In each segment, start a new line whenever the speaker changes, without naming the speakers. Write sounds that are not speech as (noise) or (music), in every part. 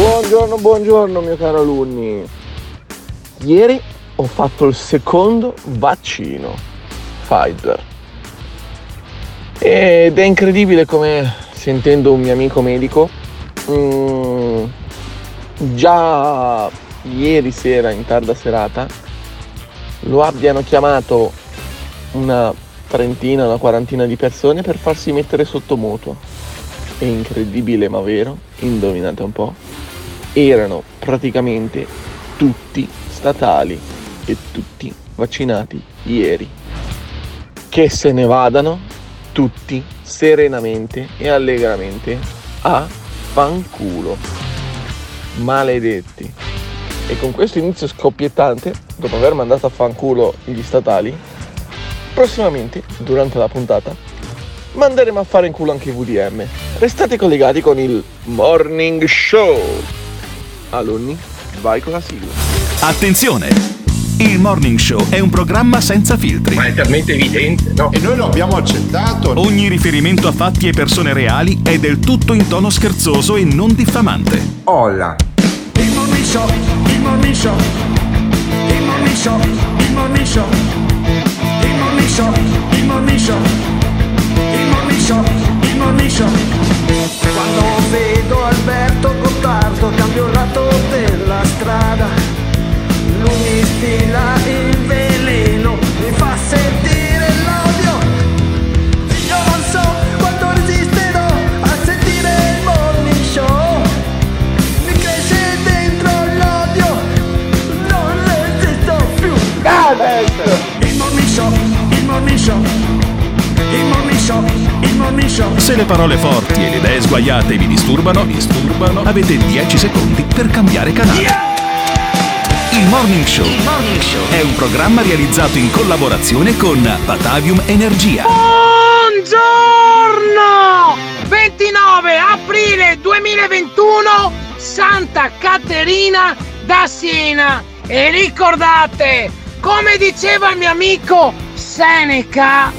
Buongiorno, buongiorno mio caro alunni. Ieri ho fatto il secondo vaccino Pfizer. Ed è incredibile come sentendo un mio amico medico mm, già ieri sera in tarda serata lo abbiano chiamato una trentina, una quarantina di persone per farsi mettere sotto mutuo. È incredibile ma vero, indovinate un po', erano praticamente tutti statali e tutti vaccinati ieri. Che se ne vadano tutti serenamente e allegramente a fanculo. Maledetti. E con questo inizio scoppiettante, dopo aver mandato a fanculo gli statali, prossimamente, durante la puntata, manderemo a fare in culo anche i VDM. Restate collegati con il Morning Show. Alunni, vai con la sigla.
Attenzione! Il Morning Show è un programma senza filtri.
Ma è talmente evidente, no?
E noi lo abbiamo accettato.
Ogni riferimento a fatti e persone reali è del tutto in tono scherzoso e non diffamante.
Olla.
Il Morning Show, il Morning Show, il Morning Show, il Morning Show, il Morning Show, il Morning Show, il Morning Show, Morning Show. Quando vedo Alberto Gottardo cambio il lato della strada. Lui mi stila il veleno, mi fa sentire l'odio. Io non so quanto resisterò a sentire il Morning. Mi cresce dentro l'odio, non resisto più.
Se le parole forti e le idee sguaiate vi disturbano, disturbano, avete 10 secondi per cambiare canale. Il Morning Show è un programma realizzato in collaborazione con Batavium Energia.
Buongiorno! 29 aprile 2021, Santa Caterina da Siena. E ricordate, come diceva il mio amico Seneca,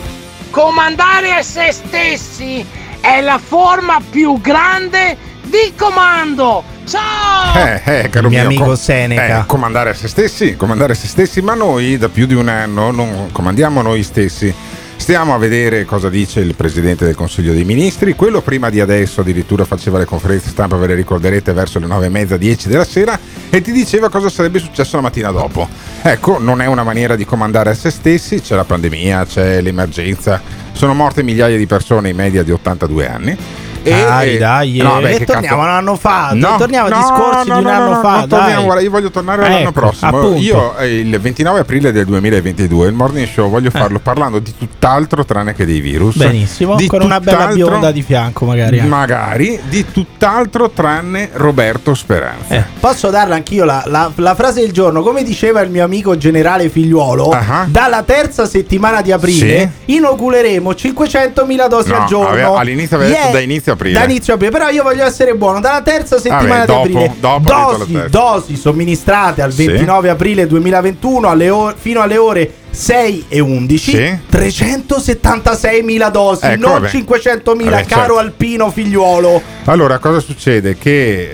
comandare a se stessi è la forma più grande di comando. Ciao!
Eh, eh, caro
Il mio amico
co-
Seneca.
eh, comandare a se stessi, comandare a se stessi, ma noi da più di un anno non comandiamo noi stessi. Stiamo a vedere cosa dice il Presidente del Consiglio dei Ministri. Quello prima di adesso addirittura faceva le conferenze stampa, ve le ricorderete, verso le 9 e mezza, 10 della sera e ti diceva cosa sarebbe successo la mattina dopo. Ecco, non è una maniera di comandare a se stessi, c'è la pandemia, c'è l'emergenza, sono morte migliaia di persone in media di 82 anni. E,
Dai,
e-
dai,
no,
eh,
beh,
e torniamo
cazzo-
un anno fa.
No,
torniamo
no,
a discorsi
no,
di un
no,
anno
no,
fa.
no, torniamo,
dai.
guarda, io voglio tornare all'anno
Ecco,
prossimo.
appunto.
Io eh, il 29 aprile del 2022 il morning show voglio farlo parlando di tutt'altro tranne che dei virus.
Benissimo,
Di
con una bella bionda di fianco, magari. anche.
Magari di tutt'altro tranne Roberto Speranza.
Eh, posso darla anch'io la, la- la frase del giorno, come diceva il mio amico generale figliuolo,
Ah.
dalla terza settimana di aprile inoculeremo 500.000 dosi
No,
al giorno.
aveva- all'inizio aveva detto da inizio aprile.
Da inizio aprile, però io voglio essere buono, dalla terza settimana
dopo,
di aprile.
dopo
dosi, dosi somministrate al
Sì.
29 aprile 2021 alle o- fino alle ore 6 e 11
Sì.
376.000 dosi,
Ecco,
non
vabbè.
500.000
Vabbè,
caro
certo.
Alpino figliuolo.
Allora, cosa succede? Che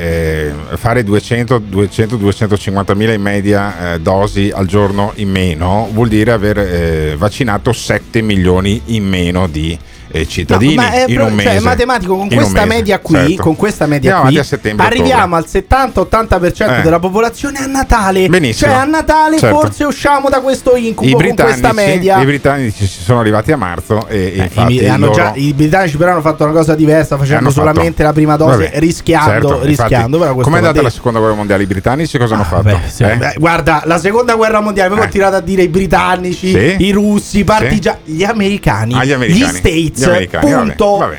eh, fare 200, 200, 250 mila in media eh, dosi al giorno in meno vuol dire aver eh, vaccinato 7 milioni in meno di eh, cittadini
No, ma è,
in un mese.
cioè, matematico con questa
mese,
media qui,
certo.
con questa media qui arriviamo al 70-80%
Eh.
della popolazione a Natale.
Benissimo.
Cioè a Natale
Certo.
forse usciamo da questo incubo
I
con questa
britannici,
media.
I britannici ci sono arrivati a marzo e
Eh,
infatti
i, hanno
loro-
già- i britannici però hanno fatto una cosa diversa facendo
hanno fatto-
solamente la prima dose
Vabbè,
rischiando,
certo, infatti,
rischiando però questo
Com'è andata la seconda guerra mondiale? I britannici cosa hanno fatto?
Beh, sì,
Eh?
beh, guarda, la seconda guerra mondiale, poi
Eh.
continuate a dire i britannici,
Sì.
i russi, i partigiani, gli americani,
Ah, gli americani.
gli States,
Gli americani, vabbè,
punto.
vabbè.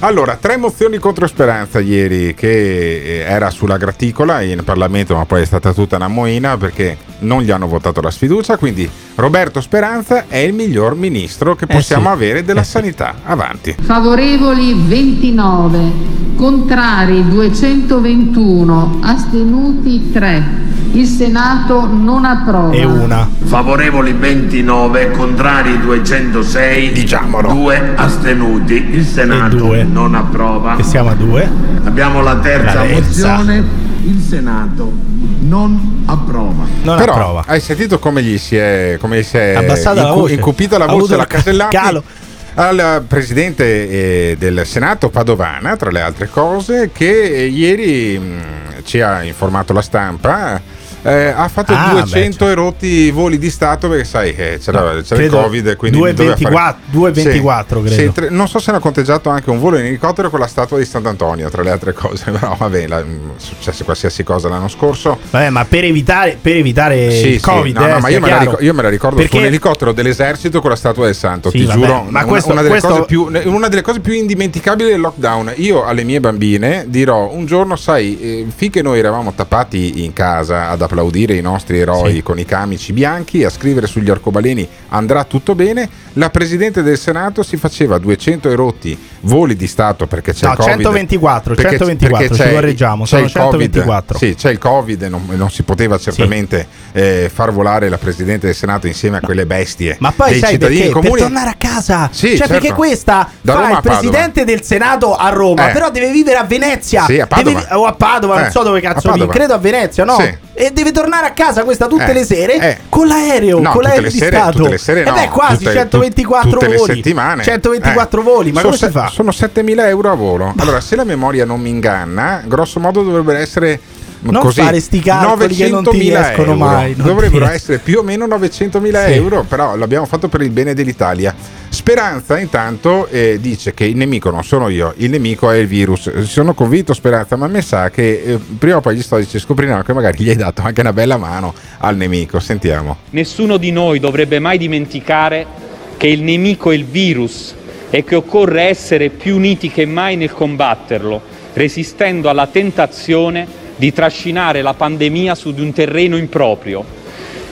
Allora, tre mozioni contro Speranza ieri che eh, era sulla graticola in Parlamento, ma poi è stata tutta una moina perché non gli hanno votato la sfiducia, quindi Roberto Speranza è il miglior ministro che
Eh
possiamo
sì.
avere della
Eh sì.
sanità. Avanti.
Favorevoli 29, contrari 221, astenuti 3. Il Senato non approva.
E una.
Favorevoli 29, contrari 206,
Diciamolo.
2 astenuti. Il Senato
due.
non approva.
E siamo a due.
Abbiamo la terza
La
mozione. Il Senato non approva.
Non
Però
approva.
hai sentito come gli si è, come gli si è
Abbassata la voce.
incupita la
Ha
voce la
il
Casellati
calo.
al presidente eh, del Senato Padovana, tra le altre cose, che ieri mh, ci ha informato la stampa. Eh, ha fatto
Ah,
200
beh, certo.
erotti voli di Stato perché sai eh, c'era, c'era il Covid quindi
2,24
doveva fare-
2,24
Sì,
credo.
sì, non so se hanno conteggiato anche un volo in elicottero con la statua di Sant'Antonio tra le altre cose (laughs) però vabbè la- mh, è successo qualsiasi cosa l'anno scorso
Vabbè, ma per evitare, per evitare
sì,
il Covid,
no, no,
eh,
ma io me, la
chiaro.
ric- io me la ricordo
Perché-
su un elicottero dell'esercito con la statua del santo, ti
vabbè,
giuro,
ma
una,
questo-
una delle
questo-
cose più, una delle cose più indimenticabili del lockdown. Io alle mie bambine dirò un giorno, sai, eh, finché noi eravamo tappati in casa ad applaudire i nostri eroi
Sì.
con i camici bianchi, a scrivere sugli arcobaleni andrà tutto bene, la Presidente del Senato si faceva 200 erotti voli di Stato perché c'è
No,
il Covid.
124,
Perché-
124,
perché
ci correggiamo,
c'è
sono
il Covid,
124.
Sì, c'è il Covid e non, non si poteva certamente eh, far volare la Presidente del Senato insieme a quelle bestie
Ma poi
dei
sai
cittadini
perché?
comuni.
Per tornare a casa.
Sì,
cioè,
certo.
perché questa
Da
fa
Roma
il presidente del Senato a Roma,
Eh.
però deve vivere a Venezia.
Sì, a Padova.
Deve- o a Padova,
Eh,
non so dove cazzo vive. Credo a Venezia, no?
Sì.
E deve tornare a casa questa tutte
Eh,
le sere
eh.
con l'aereo,
No,
con l'aereo di
sere-
Stato.
tutte le sere
e
no,
beh, quasi
tutte-
124
tutte
voli.
settimane.
124
Eh.
voli, ma
sono
come si fa?
Sono 7.000 euro a volo. Allora, se la memoria non mi inganna, grosso modo dovrebbero essere.
Non
così,
fare sti calcoli che non ti
900.000
escono
euro.
mai,
Dovrebbero essere più o meno 900.000
Sì.
euro, però l'abbiamo fatto per il bene dell'Italia. Speranza intanto eh, dice che il nemico non sono io, il nemico è il virus. Sono convinto Speranza, ma a me sa che eh, prima o poi gli storici scopriranno che magari gli hai dato anche una bella mano al nemico. Sentiamo.
Nessuno di noi dovrebbe mai dimenticare che il nemico è il virus e che occorre essere più uniti che mai nel combatterlo, resistendo alla tentazione di trascinare la pandemia su di un terreno improprio.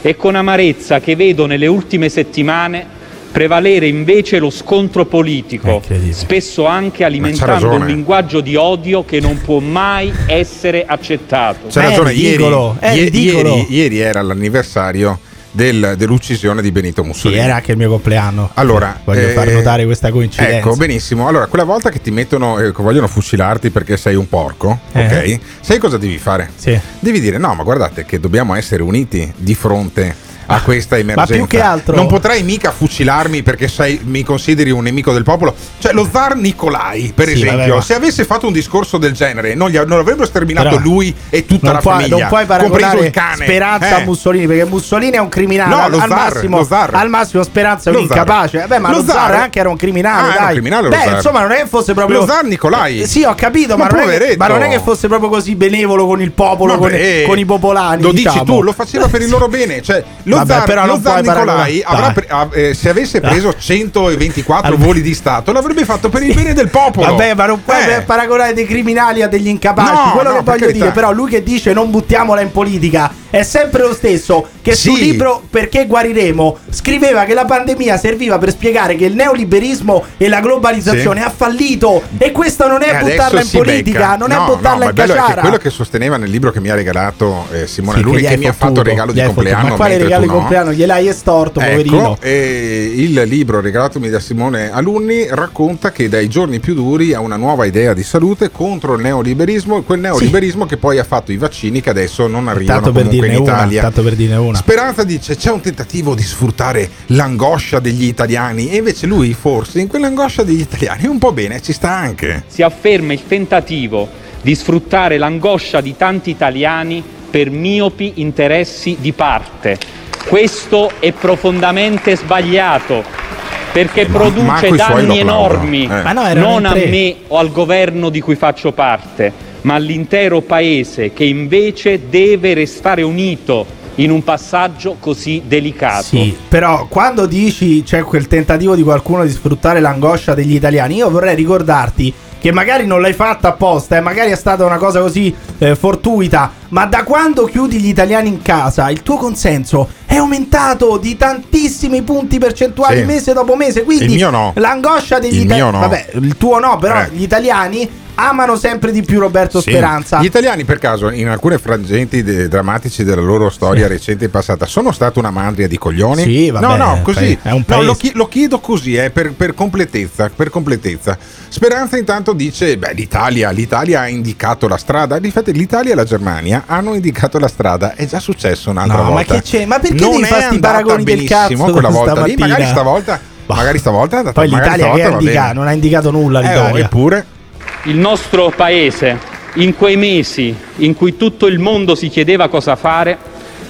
È con amarezza che vedo nelle ultime settimane prevalere invece lo scontro politico, spesso anche alimentando un linguaggio di odio che non può mai essere accettato.
C'è ragione, ieri,
ridicolo, è
ie-
ridicolo.
ieri- ieri era l'anniversario del- dell'uccisione di Benito
Sì,
Mussolini.
era anche il mio compleanno.
Allora,
voglio
eh,
far notare questa coincidenza.
Ecco, benissimo. Allora, quella volta che ti mettono, eh, che vogliono fucilarti perché sei un porco,
Eh.
ok? Sai cosa devi fare?
Sì.
Devi dire: no, ma guardate che dobbiamo essere uniti di fronte a questa emergenza.
più che altro-
Non potrai mica fucilarmi perché sei, mi consideri un nemico del popolo. Cioè, lo zar Nicolai, per
Sì,
esempio,
vabbè, ma-
se avesse fatto un discorso del genere, non, gli, non avrebbero sterminato
Però
lui e tutta la
puoi,
famiglia.
non puoi paragonare
il cane.
Speranza
Eh.
a Mussolini perché Mussolini è un criminale.
No,
al,
lo
al
zar,
massimo,
lo zar.
al massimo Speranza è un
Lo zar.
incapace. Beh, ma
Lo
lo, zar,
zar-
anche era un criminale.
Ah, era un
dai.
criminale lo
Beh, insomma, non è che fosse proprio.
Lo zar Nicolai.
Eh, Sì, ho capito,
Ma
ma, non è, che- ma non è che fosse proprio così benevolo con il popolo, con, con i popolani.
Lo
diciamo.
dici tu, lo faceva per il loro bene. Cioè, lo
Vabbè,
zar,
però
lo zar Nicolai pre- ah, eh, se avesse preso 124
Allora-
voli di Stato, l'avrebbe fatto per il bene del popolo.
Vabbè, ma non puoi
Eh.
paragonare dei criminali a degli incapaci.
No,
Quello
no,
che voglio dire, però, lui che dice non buttiamola in politica è sempre lo stesso. Che
Sì.
sul libro Perché guariremo scriveva che la pandemia serviva per spiegare che il neoliberismo e la globalizzazione
Sì.
ha fallito. E questo non è
E adesso
buttarla in politica,
becca.
non
No,
è
no,
buttarla
ma
in
che
caciara.
quello che sosteneva nel libro che mi ha regalato eh, Simone
Sì,
Luni,
gli
che,
hai
mi ha fatto il regalo di compleanno.
Ma quale regalo di
no.
compleanno? Gliel'hai estorto, poverino.
Ecco, eh, il libro regalatomi da Simone Alunni racconta che dai giorni più duri ha una nuova idea di salute contro il neoliberismo, quel neoliberismo che poi ha fatto i vaccini che adesso non arrivano
Tanto per
comunque in
una,
Italia.
tanto per dirne una.
Speranza dice c'è un tentativo di sfruttare l'angoscia degli italiani e invece lui forse in quell'angoscia degli italiani un po' bene ci sta anche.
si afferma il tentativo di sfruttare l'angoscia di tanti italiani per miopi interessi di parte. Questo è profondamente sbagliato perché
Ma-
produce danni enormi
Eh.
Non a me o al governo di cui faccio parte, ma all'intero paese che invece deve restare unito in un passaggio così delicato.
Sì, però quando dici c'è quel tentativo di qualcuno di sfruttare l'angoscia degli italiani, io vorrei ricordarti che magari non l'hai fatta apposta, e magari è stata una cosa così eh, fortuita, ma da quando chiudi gli italiani in casa, il tuo consenso è aumentato di tantissimi punti percentuali
Sì.
mese dopo mese. Quindi
Il mio no.
l'angoscia degli italiani.
no.
Vabbè, il tuo no, però
Eh.
gli italiani amano sempre di più Roberto
Sì.
Speranza.
Gli italiani, per caso, in alcune frangenti de- drammatici della loro storia recente e passata, sono stati una mandria di coglioni?
Sì, vabbè,
no, no, così. No, lo, chi- lo chiedo così, eh, per, per completezza, per completezza. Speranza intanto dice, beh, l'Italia, l'Italia ha indicato la strada. Difatti l'Italia e la Germania hanno indicato la strada. È già successo un'altra
No, ma
volta.
che c'è? Ma perché
non
devi
è
fare paragoni del cazzo
quella volta lì. Magari stavolta, magari stavolta è andata
Poi l'Italia che
bene.
non ha indicato nulla
Eh, oh,
l'Italia.
eppure
Il nostro paese, in quei mesi in cui tutto il mondo si chiedeva cosa fare,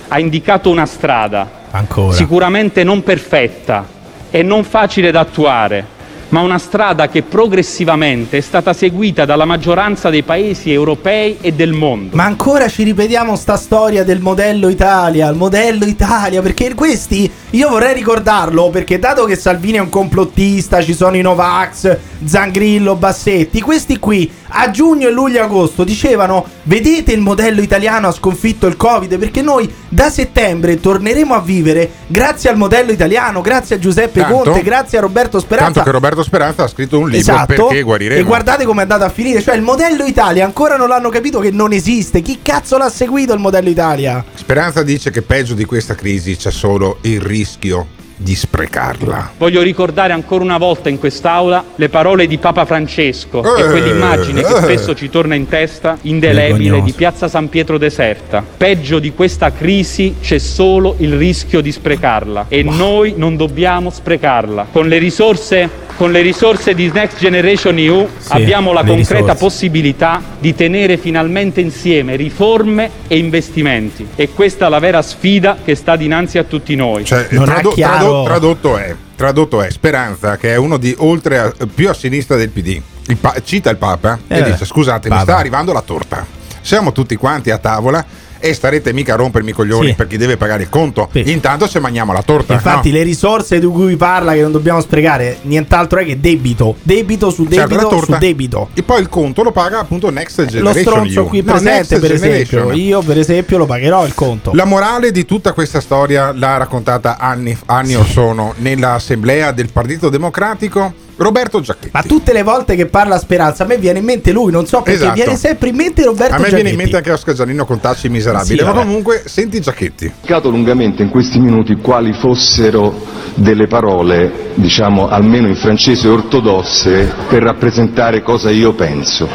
ha indicato una strada,
Ancora.
sicuramente non perfetta e non facile da attuare, ma una strada che progressivamente è stata seguita dalla maggioranza dei paesi europei e del mondo.
Ma ancora ci ripetiamo sta storia del modello Italia, il modello Italia, perché questi io vorrei ricordarlo perché dato che Salvini è un complottista, ci sono i Novax, Zangrillo, Bassetti, questi qui a giugno e luglio e agosto dicevano "Vedete il modello italiano ha sconfitto il Covid perché noi da settembre torneremo a vivere grazie al modello italiano, grazie a Giuseppe
Tanto-
Conte, grazie a Roberto Speranza".
Tanto che Roberto Speranza ha scritto un libro
Esatto.
perché guariremo.
E guardate come è andata a finire. Cioè, il modello Italia ancora non l'hanno capito che non esiste. Chi cazzo l'ha seguito il modello Italia?
Speranza dice che peggio di questa crisi c'è solo il rischio di sprecarla.
Voglio ricordare ancora una volta in quest'Aula le parole di Papa Francesco
Eh,
e quell'immagine che
eh.
spesso ci torna in testa, indelebile,
Vergognoso.
di Piazza San Pietro deserta. Peggio di questa crisi c'è solo il rischio di sprecarla e noi non dobbiamo sprecarla. Con le risorse con le risorse di Next Generation EU
Sì,
abbiamo la concreta
risorse.
possibilità di tenere finalmente insieme riforme e investimenti. E questa è la vera sfida che sta dinanzi a tutti noi.
Cioè,
chiaro-
trado- tradotto, è, tradotto è Speranza, che è uno di oltre a- più a sinistra del PD. Il pa- cita il Papa
Eh
e
beh,
dice: Scusate, mi sta arrivando la torta. Siamo tutti quanti a tavola. E starete mica a rompermi i coglioni
Sì.
per chi deve pagare il conto.
Sì.
Intanto ci mangiamo la torta.
Infatti,
no?
le risorse di cui parla che non dobbiamo sprecare, nient'altro è che debito. Debito su
Certo,
debito
torta.
su debito.
E poi il conto lo paga appunto Next
Lo
Generation.
stronzo
EU.
qui
No,
presente, per esempio. Io, per esempio, lo pagherò il conto.
La morale di tutta questa storia l'ha raccontata anni, anni or sono nell'assemblea del Partito Democratico Roberto Giacchetti.
Ma tutte le volte che parla Speranza, a me viene in mente lui, non so perché
Esatto.
viene sempre in mente Roberto
A me viene in mente anche Oscar Giannino con tacci miserabili.
Sì,
ma
vabbè.
comunque, senti Giacchetti.
spiegato lungamente in questi minuti quali fossero delle parole, diciamo almeno in francese ortodosse, per rappresentare cosa io penso.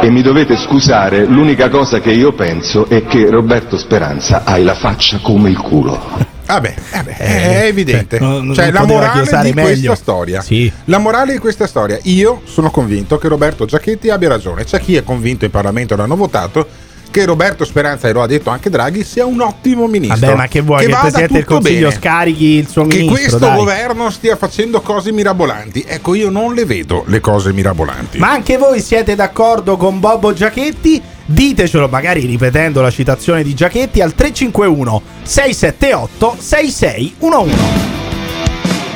E mi dovete scusare, l'unica cosa che io penso è che Roberto Speranza hai la faccia come il culo.
Vabbè, eh beh, è evidente.
cioè, non-
cioè,
non
la morale di
meglio.
questa storia.
Sì.
La morale di questa storia. Io sono convinto che Roberto Giacchetti abbia ragione. C'è chi è convinto in Parlamento l'hanno votato. Che Roberto Speranza, e lo ha detto anche Draghi, sia un ottimo ministro.
Vabbè, ma che vuoi che, il
vada
Presidente del
tutto
Consiglio
bene.
scarichi il suo
Che
ministro?
questo
dai.
governo stia facendo cose mirabolanti. Ecco, io non le vedo le cose mirabolanti.
Ma anche voi siete d'accordo con Bobo Giachetti? Ditecelo magari ripetendo la citazione di Giachetti al 351 678 6611.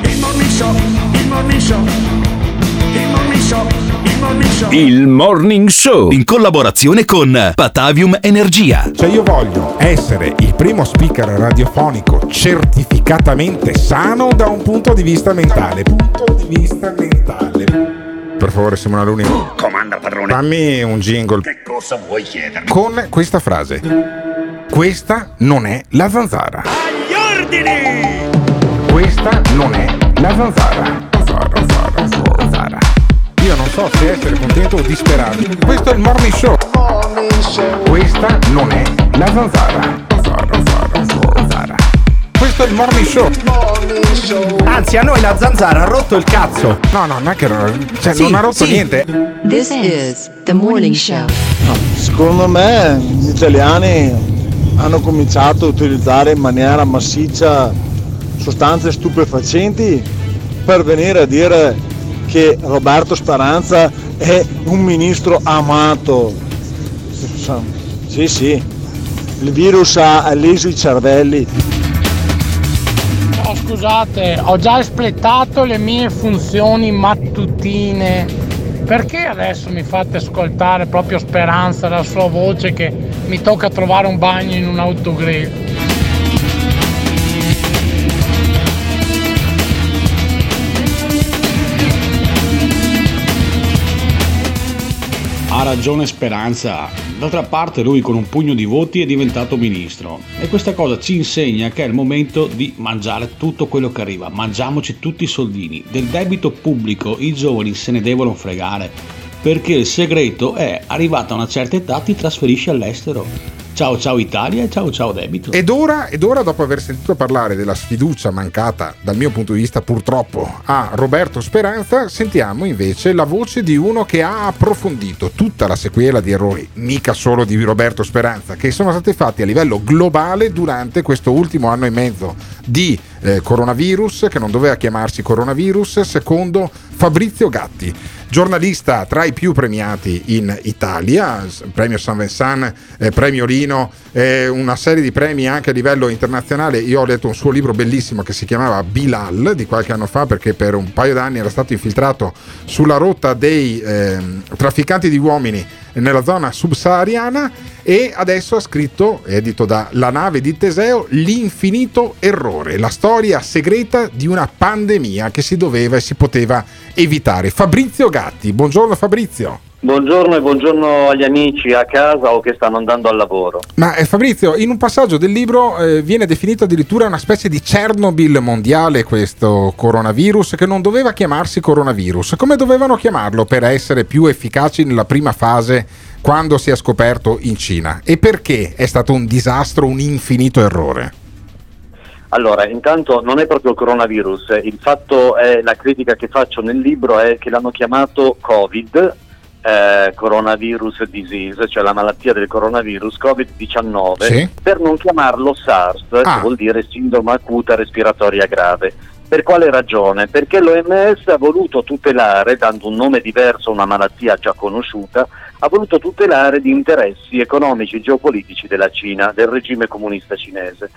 Il morning show, il morning show, il morning show, il morning show.
Il Morning Show in collaborazione con Patavium Energia.
Cioè io voglio essere il primo speaker radiofonico certificatamente sano da un punto di vista mentale. Punto di vista mentale. Per favore, Simona Luni.
Comanda padrone.
Fammi un jingle
Che cosa vuoi chiedermi?
con questa frase. Questa non è la zanzara.
Agli ordini!
Questa non è la zanzara. Zanzara, zanzara, zanzara. Io non so se essere contento o disperato. Questo è il morning show. Questa non è la zanzara. Questo è il morning show.
Anzi, a noi la zanzara ha rotto il cazzo.
No, no, non è che cioè,
Sì,
non ha rotto
sì.
niente.
This is the morning show.
Secondo me gli italiani hanno cominciato a utilizzare in maniera massiccia sostanze stupefacenti per venire a dire che Roberto Speranza è un ministro amato. Sì, sì, il virus ha leso i cervelli.
Scusate, ho già espletato le mie funzioni mattutine Perché adesso mi fate ascoltare proprio Speranza, la sua voce che mi tocca trovare un bagno in un autogrill?
Ha ragione Speranza. D'altra parte lui con un pugno di voti è diventato ministro e questa cosa ci insegna che è il momento di mangiare tutto quello che arriva. Mangiamoci tutti i soldini. Del debito pubblico i giovani se ne devono fregare perché il segreto è arrivata a una certa età ti trasferisci all'estero. Ciao ciao Italia e ciao ciao debito.
Ed ora, ed ora, dopo aver sentito parlare della sfiducia mancata, dal mio punto di vista purtroppo, a Roberto Speranza, sentiamo invece la voce di uno che ha approfondito tutta la sequela di errori, mica solo di Roberto Speranza, che sono stati fatti a livello globale durante questo ultimo anno e mezzo di eh, coronavirus, che non doveva chiamarsi coronavirus, secondo Fabrizio Gatti giornalista tra i più premiati in Italia, premio San Vincent, eh, premio Lino, eh, una serie di premi anche a livello internazionale. Io ho letto un suo libro bellissimo che si chiamava Bilal di qualche anno fa perché per un paio d'anni era stato infiltrato sulla rotta dei eh, trafficanti di uomini nella zona subsahariana e adesso ha scritto, edito da La nave di Teseo, L'infinito errore, la storia segreta di una pandemia che si doveva e si poteva evitare. Fabrizio Gatti, buongiorno Fabrizio.
Buongiorno e buongiorno agli amici a casa o che stanno andando al lavoro.
Ma eh, Fabrizio, in un passaggio del libro eh, viene definito addirittura una specie di Chernobyl mondiale questo coronavirus che non doveva chiamarsi coronavirus. Come dovevano chiamarlo per essere più efficaci nella prima fase quando si è scoperto in Cina? E perché è stato un disastro, un infinito errore?
Allora, intanto non è proprio il coronavirus, il fatto è, la critica che faccio nel libro è che l'hanno chiamato Covid, eh, coronavirus disease, cioè la malattia del coronavirus Covid-19,
Sì.
per non chiamarlo SARS,
Ah.
che vuol dire sindrome acuta respiratoria grave. Per quale ragione? Perché l'OMS ha voluto tutelare, dando un nome diverso a una malattia già conosciuta, ha voluto tutelare gli interessi economici e geopolitici della Cina, del regime comunista cinese.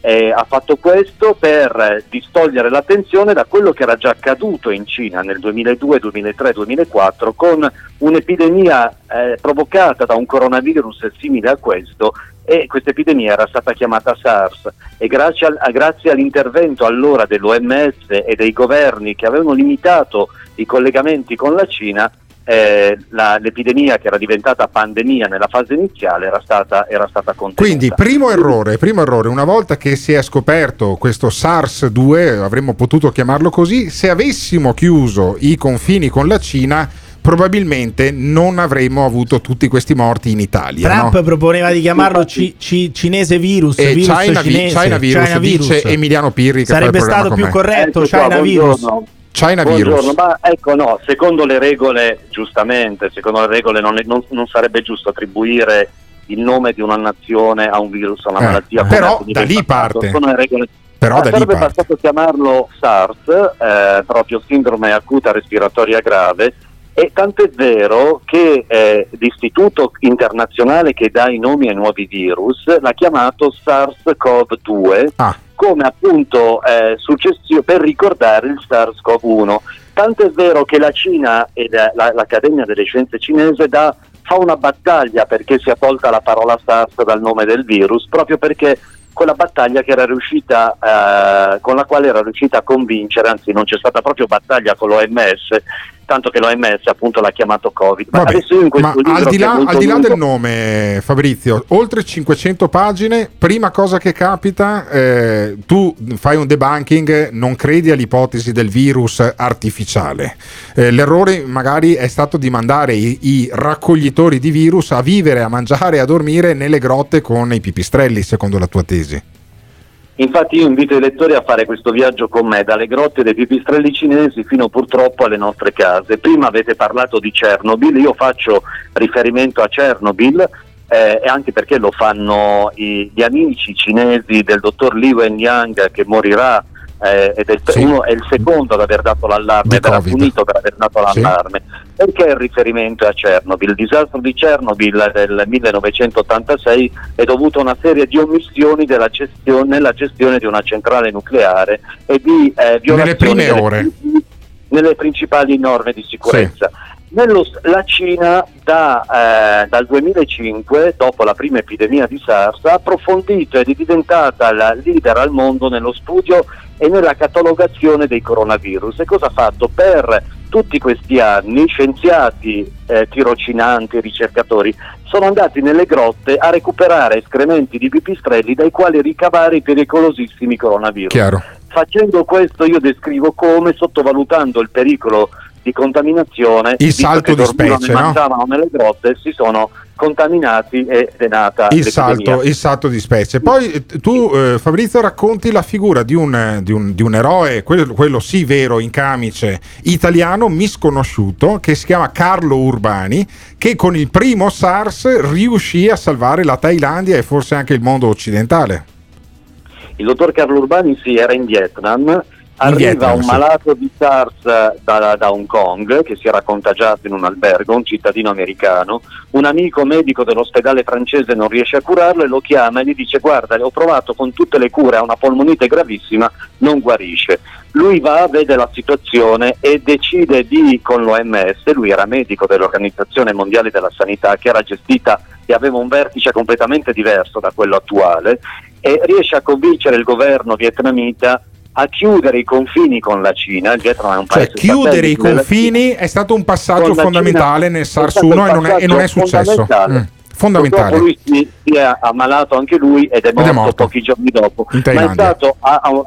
Eh, ha fatto questo per distogliere l'attenzione da quello che era già accaduto in Cina nel 2002, 2003, 2004 con un'epidemia eh, provocata da un coronavirus simile a questo e questa epidemia era stata chiamata SARS e grazie, al- grazie all'intervento allora dell'OMS e dei governi che avevano limitato i collegamenti con la Cina eh, la- l'epidemia che era diventata pandemia nella fase iniziale era stata, era stata contenuta.
Quindi, primo errore, primo errore, una volta che si è scoperto questo SARS-2, avremmo potuto chiamarlo così, se avessimo chiuso i confini con la Cina, probabilmente non avremmo avuto tutti questi morti in Italia.
Trump
no?
proponeva di chiamarlo ci- ci- cinese virus,
E
virus
China,
cinese,
China virus, dice Emiliano Pirri
Sarebbe stato più
me.
corretto,
qua,
China virus.
buongiorno.
China
Buongiorno,
virus.
ma ecco no, secondo le regole, giustamente, secondo le regole non, è- non- non sarebbe giusto attribuire il nome di una nazione a un virus, a una
Eh,
malattia.
però da lì
passato.
parte.
Sono le regole.
Però da
sarebbe
parte.
bastato chiamarlo SARS, eh, proprio sindrome acuta respiratoria grave, e tant'è vero che eh, l'istituto internazionale che dà i nomi ai nuovi virus l'ha chiamato SARS-CoV-2
Ah.
Come appunto eh, successio per ricordare il SARS-CoV-1. Tant'è vero che la Cina e la- la- l'Accademia delle Scienze cinese dà- fa una battaglia perché sia tolta la parola SARS dal nome del virus, proprio perché quella battaglia riuscita, eh, con la quale era riuscita a convincere, anzi non c'è stata proprio battaglia con l'OMS, tanto che l'OMS appunto l'ha chiamato Covid. Ma
Vabbè,
adesso io in questo
ma al di là, al di là del nome, Fabrizio, oltre 500 pagine, prima cosa che capita, eh, tu fai un debunking, non credi all'ipotesi del virus artificiale. Eh, l'errore magari è stato di mandare i, i raccoglitori di virus a vivere, a mangiare e a dormire nelle grotte con i pipistrelli, secondo la tua tesi.
Infatti io invito i lettori a fare questo viaggio con me dalle grotte dei pipistrelli cinesi fino purtroppo alle nostre case. Prima avete parlato di Chernobyl, io faccio riferimento a Chernobyl eh, e anche perché lo fanno i- gli amici cinesi del dottor Li Wenyang che morirà eh, ed è il,
Sì.
uno- è il secondo ad aver dato l'allarme, verrà
Covid.
punito per aver dato
Sì.
l'allarme. Perché il riferimento è a Chernobyl? Il disastro di Chernobyl del 1986 è dovuto a una serie di omissioni della gestione, nella gestione di una centrale nucleare e di eh, violazioni
Nelle prime
delle-
ore.
nelle principali norme di sicurezza. Nello- la Cina da, eh, dal 2005, dopo la prima epidemia di SARS, ha approfondito ed è diventata la leader al mondo nello studio e nella catalogazione dei coronavirus. E cosa ha fatto? Per tutti questi anni scienziati, eh, tirocinanti, ricercatori sono andati nelle grotte a recuperare escrementi di pipistrelli dai quali ricavare i pericolosissimi coronavirus.
Chiaro.
Facendo questo io descrivo come sottovalutando il pericolo di contaminazione,
Il salto di specie, no?
mangiavano nelle grotte, si sono contaminati ed è nata
il salto, il salto di specie. Poi eh, tu, eh, Fabrizio, racconti la figura di un, eh, di un- di un eroe, quello, quello sì vero, in camice, italiano, misconosciuto, che si chiama Carlo Urbani, che con il primo SARS riuscì a salvare la Thailandia e forse anche il mondo occidentale.
Il dottor Carlo Urbani sì, era in Vietnam. Arriva
Vietnam,
un
sì.
malato di SARS da, da Hong Kong che si era contagiato in un albergo, un cittadino americano. Un amico medico dell'ospedale francese non riesce a curarlo e lo chiama e gli dice: Guarda, ho provato con tutte le cure, ha una polmonite gravissima, non guarisce. Lui va, vede la situazione e decide di, con l'OMS, lui era medico dell'Organizzazione Mondiale della Sanità che era gestita e aveva un vertice completamente diverso da quello attuale, e riesce a convincere il governo vietnamita a chiudere i confini con la Cina. Il Vietnam è un
Cioè,
paese
chiudere i confini è stato un passaggio fondamentale
Cina
nel
è
SARS
stato
1
il
e non è, e non è successo.
fondamentale.
Mm, Fondamentale.
Lui si, si è ammalato anche lui ed è morto,
morto.
pochi giorni dopo. Ma è, stato,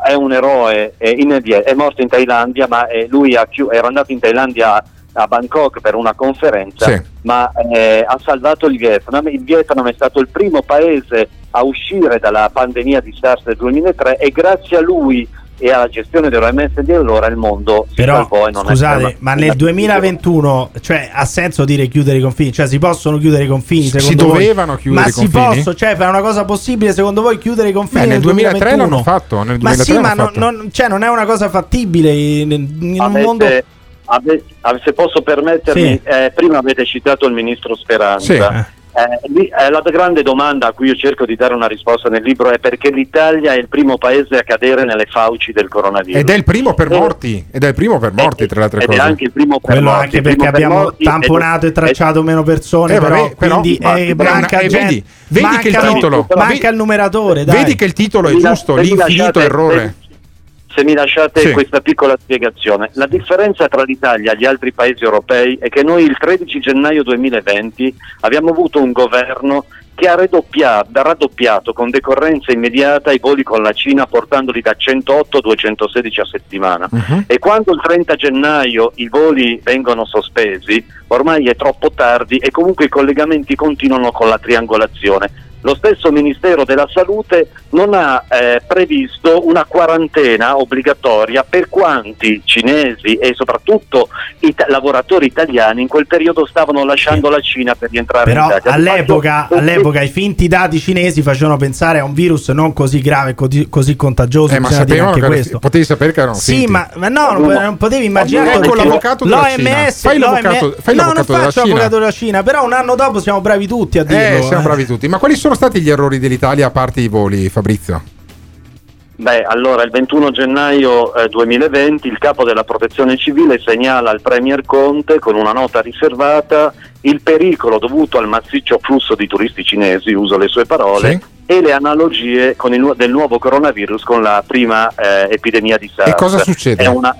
è un eroe, è, in- è morto in Thailandia, ma eh, lui ha chiu- era andato in Thailandia a, a Bangkok per una conferenza,
Sì.
ma eh, ha salvato il Vietnam. Il Vietnam è stato il primo paese a uscire dalla pandemia di SARS del 2003 e grazie a lui e alla gestione dell'OMS di allora il mondo si
Però
salvò e non è
scusate, ma nel 2021 cioè, ha senso dire chiudere i confini? Cioè, si possono chiudere i confini?
Si
voi?
dovevano chiudere
ma
i
si
confini?
posso, cioè, è una cosa possibile secondo voi chiudere i confini?
Eh, nel 2003
2021?
l'hanno fatto, nel
ma
2003
sì, ma non, non- cioè, non è una cosa fattibile in, in un
Avete-
mondo.
ave- ave- se posso permettermi,
Sì.
eh, prima avete citato il ministro Speranza.
Sì, eh.
Eh, eh, la grande domanda a cui io cerco di dare una risposta nel libro è perché l'Italia è il primo paese a cadere nelle fauci del coronavirus.
Ed è il primo per
Eh,
morti, ed è il primo per morti, tra le altre
ed
cose.
è anche il primo per
Quello
morti,
anche perché abbiamo
morti
tamponato
ed-
e tracciato meno persone,
Eh,
però,
vabbè, però-
quindi
ma-
eh,
ma-
manca
eh,
gente-
vedi- vedi che il titolo-
manca il numeratore, dai.
Vedi che il titolo è giusto, l'infinito errore.
Se mi lasciate
Sì.
questa piccola spiegazione, la differenza tra l'Italia e gli altri paesi europei è che noi il 13 gennaio 2020 abbiamo avuto un governo che ha raddoppia- raddoppiato con decorrenza immediata i voli con la Cina portandoli da 108 a 216 a settimana.
Mhm.
E quando il 30 gennaio i voli vengono sospesi, ormai è troppo tardi e comunque i collegamenti continuano con la triangolazione. Lo stesso Ministero della Salute non ha eh, previsto una quarantena obbligatoria per quanti cinesi e soprattutto i ta- lavoratori italiani in quel periodo stavano lasciando la Cina per rientrare
Però
in Italia.
all'epoca,
fatto-
all'epoca i finti dati cinesi facevano pensare a un virus non così grave, così, così contagioso.
Eh, ma sapevano
anche
che era-
questo.
potevi sapere che erano
Sì,
finti.
ma, ma no, non, non potevi immaginare
Ecco l'avvocato della Cina.
l'OMS,
Fai l'avvocato- fai
no,
l'avvocato
non
della
faccio
Cina.
l'avvocato della Cina, però un anno dopo siamo bravi tutti a dirlo.
Eh, siamo
eh.
bravi tutti. Ma quali sono stati gli errori dell'Italia a parte i voli, Fabrizio?
Beh, allora il 21 gennaio eh, 2020 il capo della protezione civile segnala al Premier Conte con una nota riservata il pericolo dovuto al massiccio flusso di turisti cinesi, uso le sue parole,
Sì.
e le analogie con il del nuovo coronavirus con la prima eh, epidemia di SARS.
E cosa succede?
È una-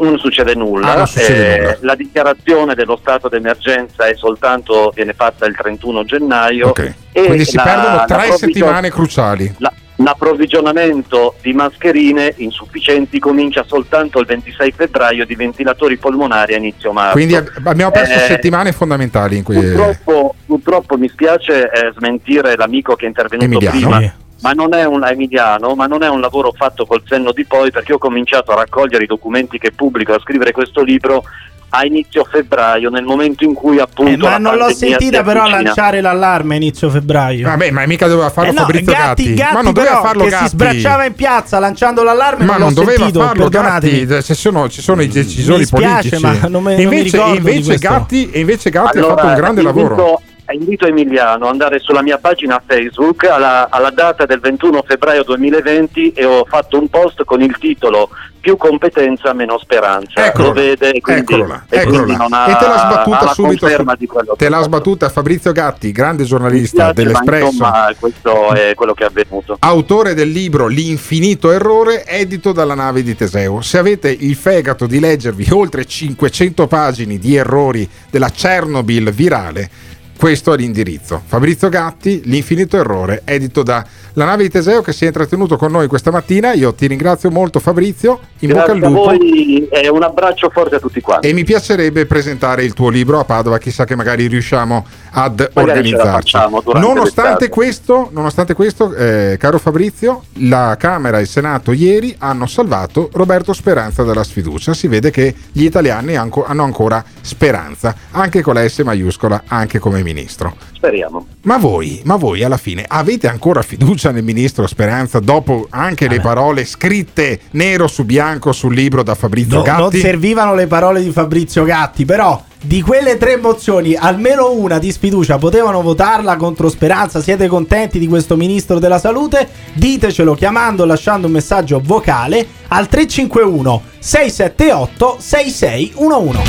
non succede nulla.
Ah, non succede
Eh,
nulla.
La dichiarazione dello stato d'emergenza è soltanto, viene fatta il 31 gennaio.
Ok.
e
Quindi si
la-
perdono tre settimane cruciali.
la- l'approvvigionamento di mascherine insufficienti comincia soltanto il 26 febbraio di ventilatori polmonari a inizio marzo.
Quindi ab- abbiamo perso
Eh,
settimane fondamentali in cui...
Purtroppo, purtroppo mi spiace eh, smentire l'amico che è intervenuto
Emiliano.
prima. Ma non è un Emiliano, ma non è un lavoro fatto col senno di poi perché ho cominciato a raccogliere i documenti che pubblico, a scrivere questo libro a inizio febbraio, nel momento in cui appunto
Eh, ma
la
non l'ho sentita però lanciare l'allarme a inizio febbraio.
Vabbè, ma mica doveva farlo
Eh no,
Fabrizio
Gatti,
Gatti.
Gatti
ma non doveva
però,
farlo
che
Gatti.
si sbracciava in piazza lanciando l'allarme
Ma
non,
non doveva
sentito,
farlo. Gatti, ci sono, ci sono i decisori
Mi spiace,
politici.
ma non me-
E
non mi
invece, invece. Gatti, invece Gatti
Allora,
ha fatto un grande lavoro.
Invito Emiliano ad andare sulla mia pagina Facebook alla, alla data del 21 febbraio 2020 e ho fatto un post con il titolo Più competenza, meno speranza.
Eccolo
Lo vede, quindi,
Eccolola,
e quindi
eccolola.
non ha,
e te l'ha
ha
sbattuta
la
subito. te l'ha sbattuta Fabrizio Gatti, grande giornalista
Ma
dell'Espresso.
insomma, questo è quello che è avvenuto.
Autore del libro L'infinito errore, edito dalla nave di Teseo. Se avete il fegato di leggervi oltre 500 pagine di errori della Chernobyl virale, questo è l'indirizzo. Fabrizio Gatti, L'infinito errore, edito da La nave di Teseo che si è intrattenuto con noi questa mattina. Io ti ringrazio molto Fabrizio, in bocca al
Grazie a
lupo.
voi e un abbraccio forte a tutti quanti.
E mi piacerebbe presentare il tuo libro a Padova, chissà che magari riusciamo ad
Magari
organizzarci. Nonostante questo, nonostante questo eh, caro Fabrizio, la Camera e il Senato ieri hanno salvato Roberto Speranza dalla sfiducia. Si vede che gli italiani hanno ancora speranza, anche con la S maiuscola, anche come ministro.
Speriamo.
Ma voi, ma voi alla fine avete ancora fiducia nel ministro Speranza dopo anche le parole scritte nero su bianco sul libro da Fabrizio
No,
Gatti?
non servivano le parole di Fabrizio Gatti, però di quelle tre mozioni, almeno una di sfiducia potevano votarla contro Speranza. Siete contenti di questo ministro della salute? Ditecelo chiamando lasciando un messaggio vocale al 351 678 6611.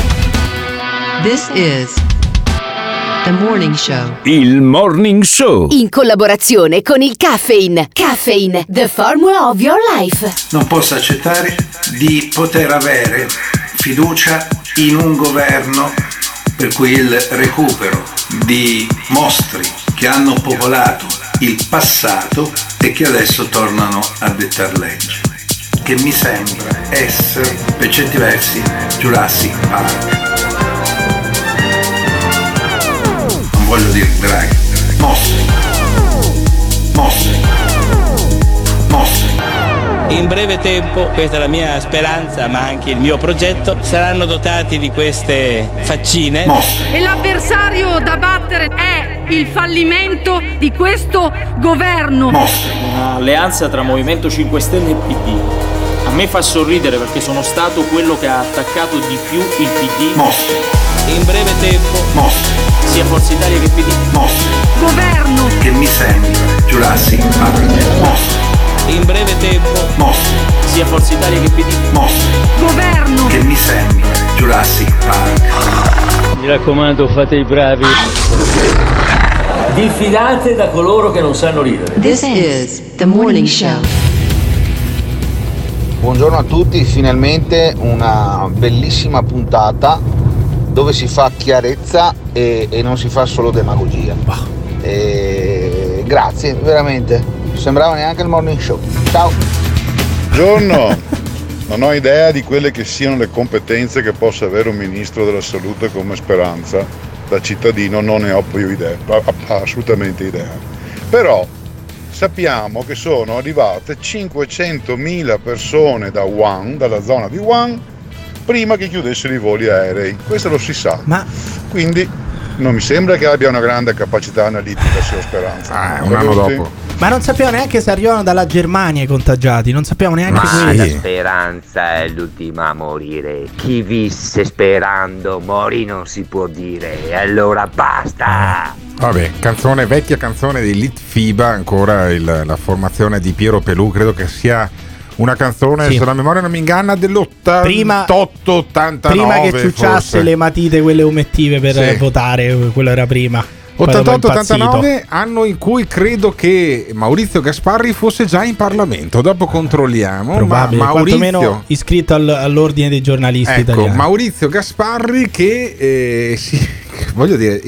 This is morning show.
Il Morning Show.
In collaborazione con il Caffeine. Caffeine, the formula of your life.
Non posso accettare di poter avere fiducia in un governo per cui il recupero di mostri che hanno popolato il passato e che adesso tornano a dettar legge. Che mi sembra essere, per certi versi, Jurassic Park. Voglio dire Draghi. Mostri. Mostri. Mostri.
In breve tempo, questa è la mia speranza, ma anche il mio progetto, saranno dotati di queste faccine.
E l'avversario da battere è il fallimento di questo governo.
Un'alleanza tra Movimento 5 Stelle e PD. A me fa sorridere perché sono stato quello che ha attaccato di più il PD.
In breve tempo,
sia Forza Italia che PD.
Governo.
Che mi sembra Jurassic Park. Mostri.
In breve tempo,
sia Forza Italia che PD.
Governo.
Che mi sembra Jurassic Park.
Mi raccomando, fate i bravi. Diffidate da coloro che non sanno ridere.
This is the morning show.
Buongiorno a tutti, finalmente una bellissima puntata dove si fa chiarezza e, e non si fa solo demagogia. E grazie, veramente. Sembrava neanche il morning show. Ciao.
Buongiorno. (laughs) Non ho idea di quelle che siano le competenze che possa avere un ministro della salute come Speranza. Da cittadino non ne ho più idea, assolutamente idea. Però sappiamo che sono arrivate 500.000 persone da Wuhan, dalla zona di Wuhan, prima che chiudessero i voli aerei. Questo lo si sa. Quindi non mi sembra che abbia una grande capacità analitica, signor Speranza.
Ah, un anno dopo.
Ma non sappiamo neanche se arrivano dalla Germania i contagiati, non sappiamo neanche
Ma la speranza è l'ultima a morire. Chi visse sperando morì non si può dire. E allora basta.
Vabbè, canzone, vecchia canzone di Lit FIBA, ancora il- la formazione di Piero Pelù, credo che sia una canzone,
Sì.
se la memoria non mi inganna,
Prima-
dell'88-89
Prima che ciucciasse le matite quelle omettive per
Sì.
votare, quello era prima. Poi dopo è impazzito.
88-89, anno in cui credo che Maurizio Gasparri fosse già in Parlamento. Dopo controlliamo.
Probabile,
ma Maurizio,
iscritto al- all'ordine dei giornalisti
ecco,
italiani.
Maurizio Gasparri che eh, sì, (laughs) voglio dire,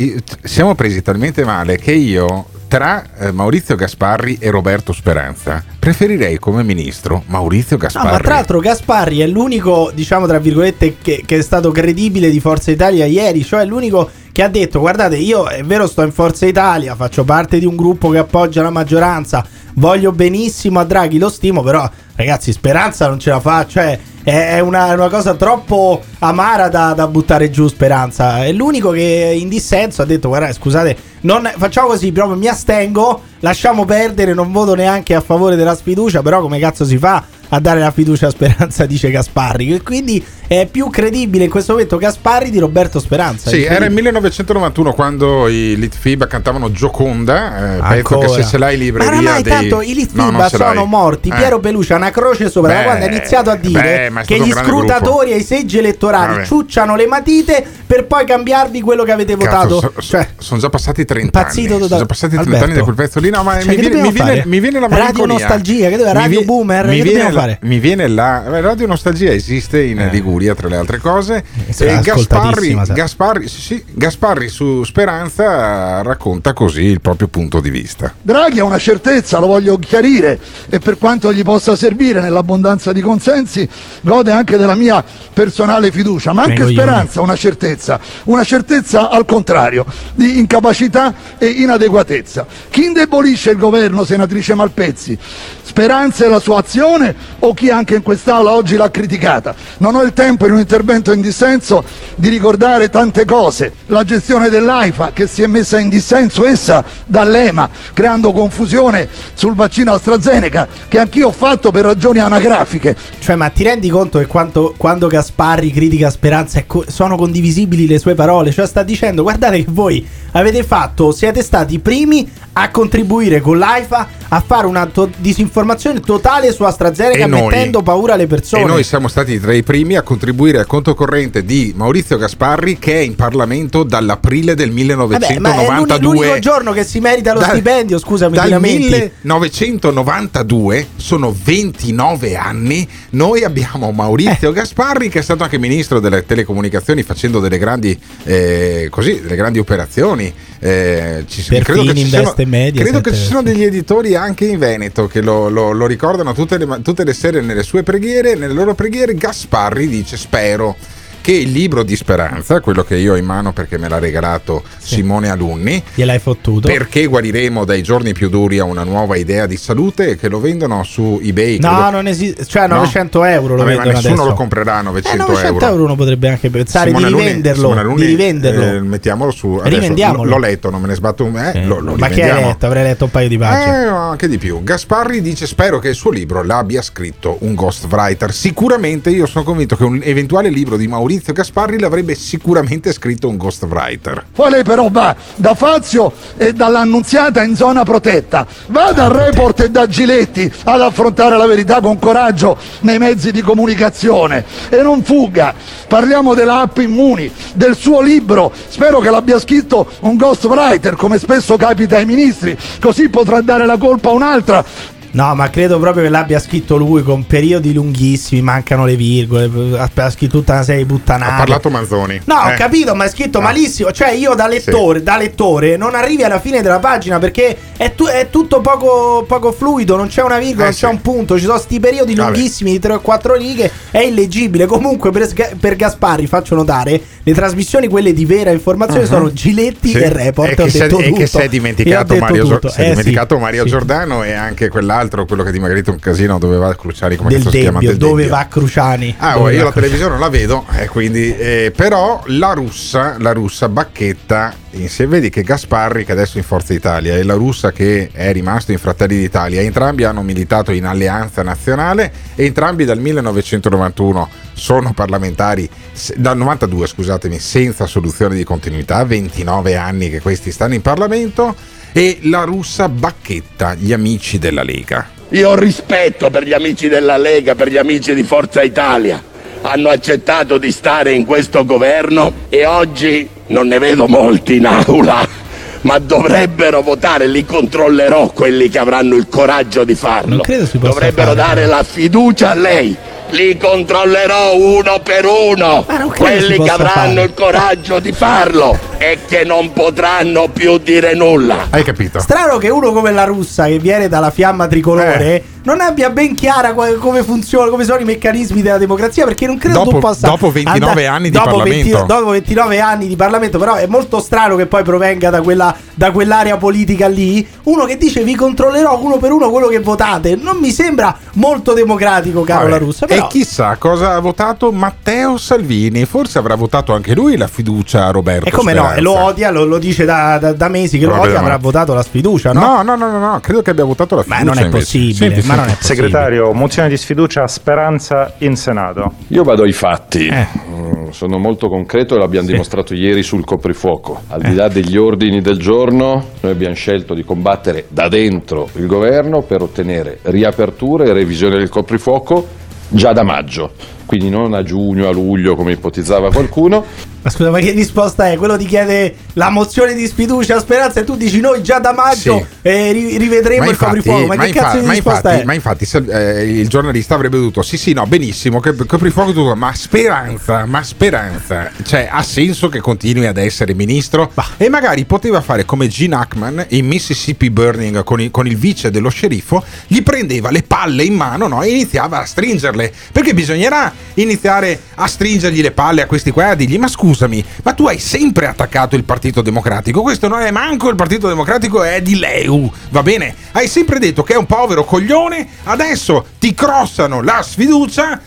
siamo presi talmente male che io tra eh, Maurizio Gasparri e Roberto Speranza preferirei come ministro Maurizio
No,
Gasparri.
ma tra l'altro Gasparri è l'unico, diciamo tra virgolette, che, che è stato credibile di Forza Italia ieri, cioè è l'unico che ha detto guardate io è vero sto in Forza Italia, faccio parte di un gruppo che appoggia la maggioranza, voglio benissimo a Draghi, lo stimo, però ragazzi Speranza non ce la fa, cioè è una, una cosa troppo amara da, da buttare giù Speranza, è l'unico che in dissenso ha detto guardate scusate, non, facciamo così, proprio mi astengo, lasciamo perdere, non voto neanche a favore della sfiducia, però come cazzo si fa a dare la fiducia a Speranza, dice Gasparri. E Quindi è più credibile in questo momento Gasparri di Roberto Speranza.
Sì, era il
Incredibile.
1991 quando i Litfib cantavano Gioconda. Eh, penso che se ce l'hai in
Ma
libreria.
oramai
dei-
tanto i Litfiba
No,
sono morti.
Eh.
Piero Pelucia ha una croce sopra da
Beh,
quando ha iniziato a dire
beh,
che gli scrutatori ai seggi elettorali
Vabbè.
ciucciano le matite per poi cambiarvi quello che avete votato.
Cazzo, so-
cioè,
sono già passati 30
Impazzito
anni. Sono già passati 30
Alberto.
anni da quel pezzo lì. No, ma
Cioè,
mi, viene, mi, viene, mi viene la
Radio
malinconia.
Nostalgia, che dove-
Mi
Radio
vi-
Boomer,
Mi viene, la,
fare?
mi viene la Radio Nostalgia esiste in Liguria tra le altre cose.
sarà
E Gasparri. Gasparri, sì, sì, Gasparri su Speranza racconta così il proprio punto di vista.
Draghi ha una certezza, lo voglio chiarire, e per quanto gli possa servire nell'abbondanza di consensi, gode anche della mia personale fiducia, ma anche
Vengo.
Speranza ha una certezza, una certezza al contrario, di incapacità e inadeguatezza. Chi indebolisce il governo, senatrice Malpezzi? Speranza e la sua azione o chi anche in quest'Aula oggi l'ha criticata? Non ho il tempo in un intervento in dissenso di ricordare tante cose. La gestione dell'AIFA che si è messa in dissenso essa dall'EMA, creando confusione sul vaccino AstraZeneca, che anch'io ho fatto per ragioni anagrafiche.
Cioè, ma ti rendi conto che quanto- quando Gasparri critica Speranza co- sono condivisibili le sue parole? Cioè, sta dicendo: guardate che voi avete fatto, siete stati i primi a contribuire con l'AIFA a fare una to- disinformazione totale su AstraZeneca,
E noi-
mettendo paura alle persone.
E noi siamo stati tra i primi a contribuire al conto corrente di Maurizio Gasparri che è in Parlamento dall'aprile del
Vabbè, ma è l'uni-
1992.
l'unico giorno che si merita lo
Dal-
stipendio, scusami,
Dal
finalmente.
1992 sono 29 anni. Noi abbiamo
Eh.
Maurizio Gasparri, che è stato anche ministro delle telecomunicazioni, facendo delle grandi, eh, così, delle grandi operazioni. Eh, ci,
Perfini,
ci siano,
Investe Media,
credo che ci siano degli editori anche in Veneto che lo, lo- lo ricordano tutte le, tutte le sere nelle sue preghiere. Nelle loro preghiere, Gasparri dice: Spero. Che il libro di Speranza, quello che io ho in mano perché me l'ha regalato Simone Alunni,
Gliel'hai fottuto.
perché guariremo dai giorni più duri a una nuova idea di salute che lo vendono su eBay.
No,
credo-
non esiste. Cioè,
No?
900 euro lo
Vabbè,
vendono
nessuno
adesso.
lo comprerà a 900
Eh, 900
euro.
euro uno potrebbe anche pensare
Simone
di rivenderlo.
Simone Alunni,
di rivenderlo.
eh, mettiamolo su. adesso. L'ho letto, non me ne sbatto un. Eh, lo, lo
Ma che hai letto? Avrei letto un paio di pagine.
Eh, anche di più. Gasparri dice: Spero che il suo libro l'abbia scritto un ghostwriter. Sicuramente io sono convinto che un eventuale libro di Maurizio Gasparri l'avrebbe sicuramente scritto un ghostwriter.
Poi lei però va da Fazio e dall'Annunziata in zona protetta, va da Report e da Giletti ad affrontare la verità con coraggio nei mezzi di comunicazione e non fuga. Parliamo della app Immuni, del suo libro, spero che l'abbia scritto un ghostwriter come spesso capita ai ministri, così potrà dare la colpa a un'altra.
No, ma credo proprio che l'abbia scritto lui con periodi lunghissimi, mancano le virgole, ha scritto tutta una serie di puttanate.
Ha parlato Manzoni.
No, ho
Eh.
capito, ma è scritto
Ah.
malissimo. Cioè, io da lettore, da lettore non arrivi alla fine della pagina perché è, tu- è tutto poco, poco fluido, non c'è una virgola,
Eh,
non c'è
sì.
un punto. Ci sono sti periodi
Vabbè.
lunghissimi di 3 o 4 righe, è illeggibile. Comunque, per, per Gasparri faccio notare: le trasmissioni, quelle di vera informazione,
Mhm.
sono Giletti
Sì.
e Report.
E
Ho
che, si è, e
ho
dimenticato Mario,
tutto.
si è
Eh, sì.
dimenticato Mario
Sì.
Giordano e anche quell'altro, quello che dimagherito un casino, doveva Cruciani come
Del
cazzo si chiama?
Debbio,
Del
dove
Debbio.
va Cruciani?
Ah,
Dove
io
va
la televisione non la vedo, eh, quindi, eh, però la russa, la russa Bacchetta, insieme, vedi che Gasparri che adesso è in Forza Italia e la russa che è rimasto in Fratelli d'Italia, entrambi hanno militato in Alleanza Nazionale e entrambi dal 1991 sono parlamentari, se- dal 92 scusatemi, senza soluzione di continuità, 29 anni che questi stanno in Parlamento e la russa Bacchetta, gli amici della Lega.
Io ho rispetto per gli amici della Lega, per gli amici di Forza Italia. Hanno accettato di stare in questo governo e oggi non ne vedo molti in aula, (laughs) ma dovrebbero votare, li controllerò quelli che avranno il coraggio di farlo.
Non credo si possa
Dovrebbero
fare.
dare la fiducia a lei. Li controllerò uno per uno, quelli che avranno
fare.
il coraggio di farlo e che non potranno più dire nulla.
Hai capito?
Strano che uno come la russa, che viene dalla fiamma tricolore,
Eh.
Non abbia ben chiara come funziona, come sono i meccanismi della democrazia. Perché non credo
Dopo-
tu possa.
dopo 29 anni di
dopo
Parlamento.
dopo 29 anni di Parlamento, però è molto strano che poi provenga da, quella, da quell'area politica lì. Uno che dice vi controllerò uno per uno quello che votate. Non mi sembra molto democratico, caro
Vabbè.
la russa.
E
Però
E chissà cosa ha votato Matteo Salvini. Forse avrà votato anche lui la fiducia a Roberto.
E come no?
Speranza.
E lo odia, lo, lo dice da, da- da mesi che lo odia,
ma-
avrà votato la sfiducia, no?
No, no, no, no, no, credo che abbia votato la
Ma
fiducia.
non è
invece.
possibile,
Senti,
ma non
senti.
è possibile.
Segretario, mozione di sfiducia a Speranza in Senato.
Io vado ai fatti. Mm, Sono molto concreto e l'abbiamo dimostrato ieri sul coprifuoco. Al di là degli ordini del giorno, noi abbiamo scelto di combattere da dentro il governo per ottenere riaperture e revisione del coprifuoco già da maggio. Quindi non a giugno, a luglio come ipotizzava qualcuno.
Ma scusa, ma che risposta è? Quello ti chiede la mozione di sfiducia a Speranza e tu dici noi già da maggio
Sì.
eh, ri- rivedremo il coprifuoco. Ma, che
infa-
cazzo di
ma
risposta
infatti,
è?
ma infatti se- eh, il giornalista avrebbe dovuto sì sì no benissimo che coprifuoco tutto ma speranza ma speranza cioè ha senso che continui ad essere ministro e magari poteva fare come Gene Hackman in Mississippi Burning con, i- con il vice dello sceriffo gli prendeva le palle in mano no, e iniziava a stringerle perché bisognerà iniziare a stringergli le palle a questi qua e a dirgli ma scusami ma tu hai sempre attaccato il Partito Democratico questo non è manco il Partito Democratico è di Leu va bene hai sempre detto che è un povero coglione adesso ti crossano la sfiducia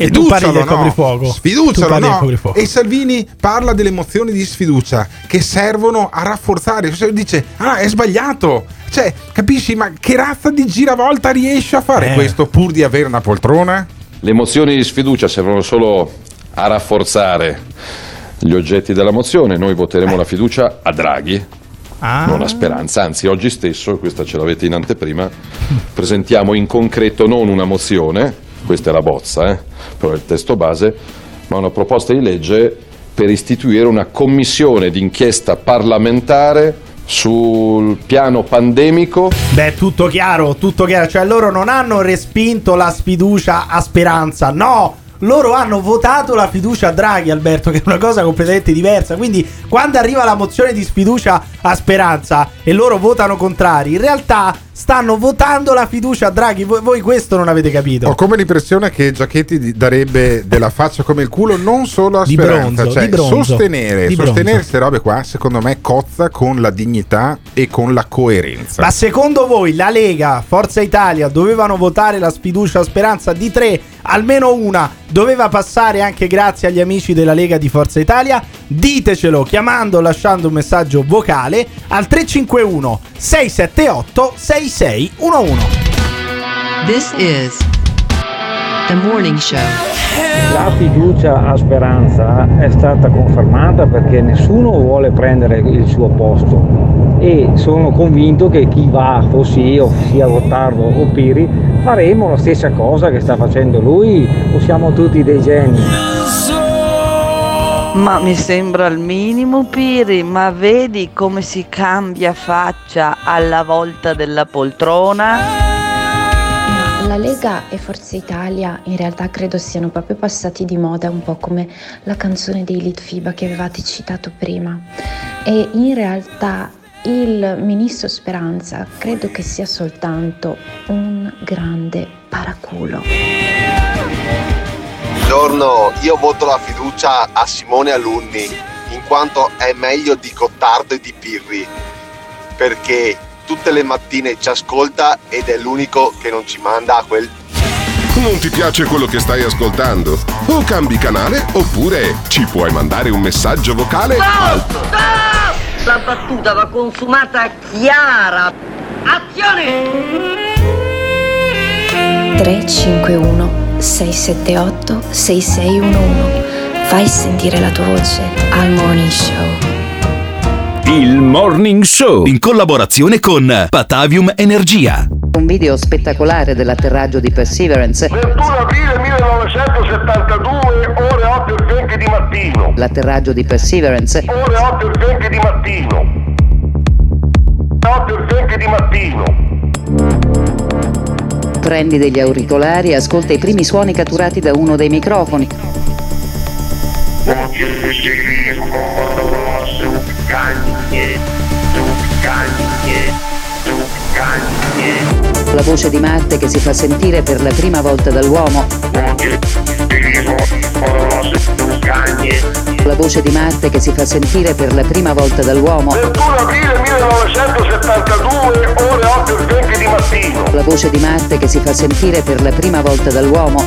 E tu
Sfiducialo, no?
Tu
Sfiducialo, no? E Salvini parla delle mozioni di sfiducia che servono a rafforzare. Cioè, dice, ah, è sbagliato. Cioè, capisci? Ma che razza di giravolta riesce a fare
Eh.
questo pur di avere una poltrona?
Le mozioni di sfiducia servono solo a rafforzare gli oggetti della mozione. Noi voteremo la fiducia a Draghi,
Ah.
non a Speranza. Anzi, oggi stesso, questa ce l'avete in anteprima, presentiamo in concreto non una mozione, questa è la bozza, eh, però è il testo base, ma una proposta di legge per istituire una commissione d'inchiesta parlamentare sul piano pandemico
Beh, tutto chiaro, tutto chiaro. Cioè, loro non hanno respinto la sfiducia a Speranza, no! Loro hanno votato la fiducia a Draghi, Alberto, che è una cosa completamente diversa. Quindi, quando arriva la mozione di sfiducia a Speranza e loro votano contrari, in realtà stanno votando la fiducia a Draghi. Voi, voi questo non avete capito.
Ho come l'impressione che Giacchetti darebbe della faccia come il culo non solo a
Di
Speranza,
bronzo,
cioè
bronzo.
sostenere, sostenere queste robe qua secondo me cozza con la dignità e con la coerenza.
Ma secondo voi la Lega, Forza Italia dovevano votare la sfiducia a Speranza di tre, almeno una doveva passare anche grazie agli amici della Lega di Forza Italia? Ditecelo chiamando o lasciando un messaggio vocale al 351 678 6611.
This is the morning show.
La fiducia a Speranza è stata confermata perché nessuno vuole prendere il suo posto e sono convinto che chi va, fossi io, sia Gottardo o Piri, faremo la stessa cosa che sta facendo lui o siamo tutti dei geni.
Ma mi sembra il minimo, Piri, ma vedi come si cambia faccia alla volta della poltrona?
La Lega e Forza Italia in realtà credo siano proprio passati di moda, un po' come la canzone dei Litfiba che avevate citato prima. E in realtà il ministro Speranza credo che sia soltanto un grande paraculo.
Buongiorno, io voto la fiducia a Simone Alunni in quanto è meglio di Gottardo e di Pirri perché tutte le mattine ci ascolta ed è l'unico che non ci manda a quel
Non ti piace quello che stai ascoltando? O cambi canale oppure ci puoi mandare un messaggio vocale al
La battuta va consumata chiara. Azione!
351 678 6611 Fai sentire la tua voce al morning show.
Il Morning Show in collaborazione con Patavium Energia.
Un video spettacolare dell'atterraggio di Perseverance.
21 aprile 1972, ore 8 e 20 di mattino.
L'atterraggio di Perseverance.
Ore 8 e 20 di mattino. 8 e 20 di mattino.
Prendi degli auricolari e ascolta i primi suoni catturati da uno dei microfoni. La voce di Marte che si fa sentire per la prima volta dall'uomo. Voce di Marte che si fa sentire per la prima volta dall'uomo.
21 aprile 1972, ore 8 e 20 di mattino.
La voce di Marte che si fa sentire per la prima volta dall'uomo.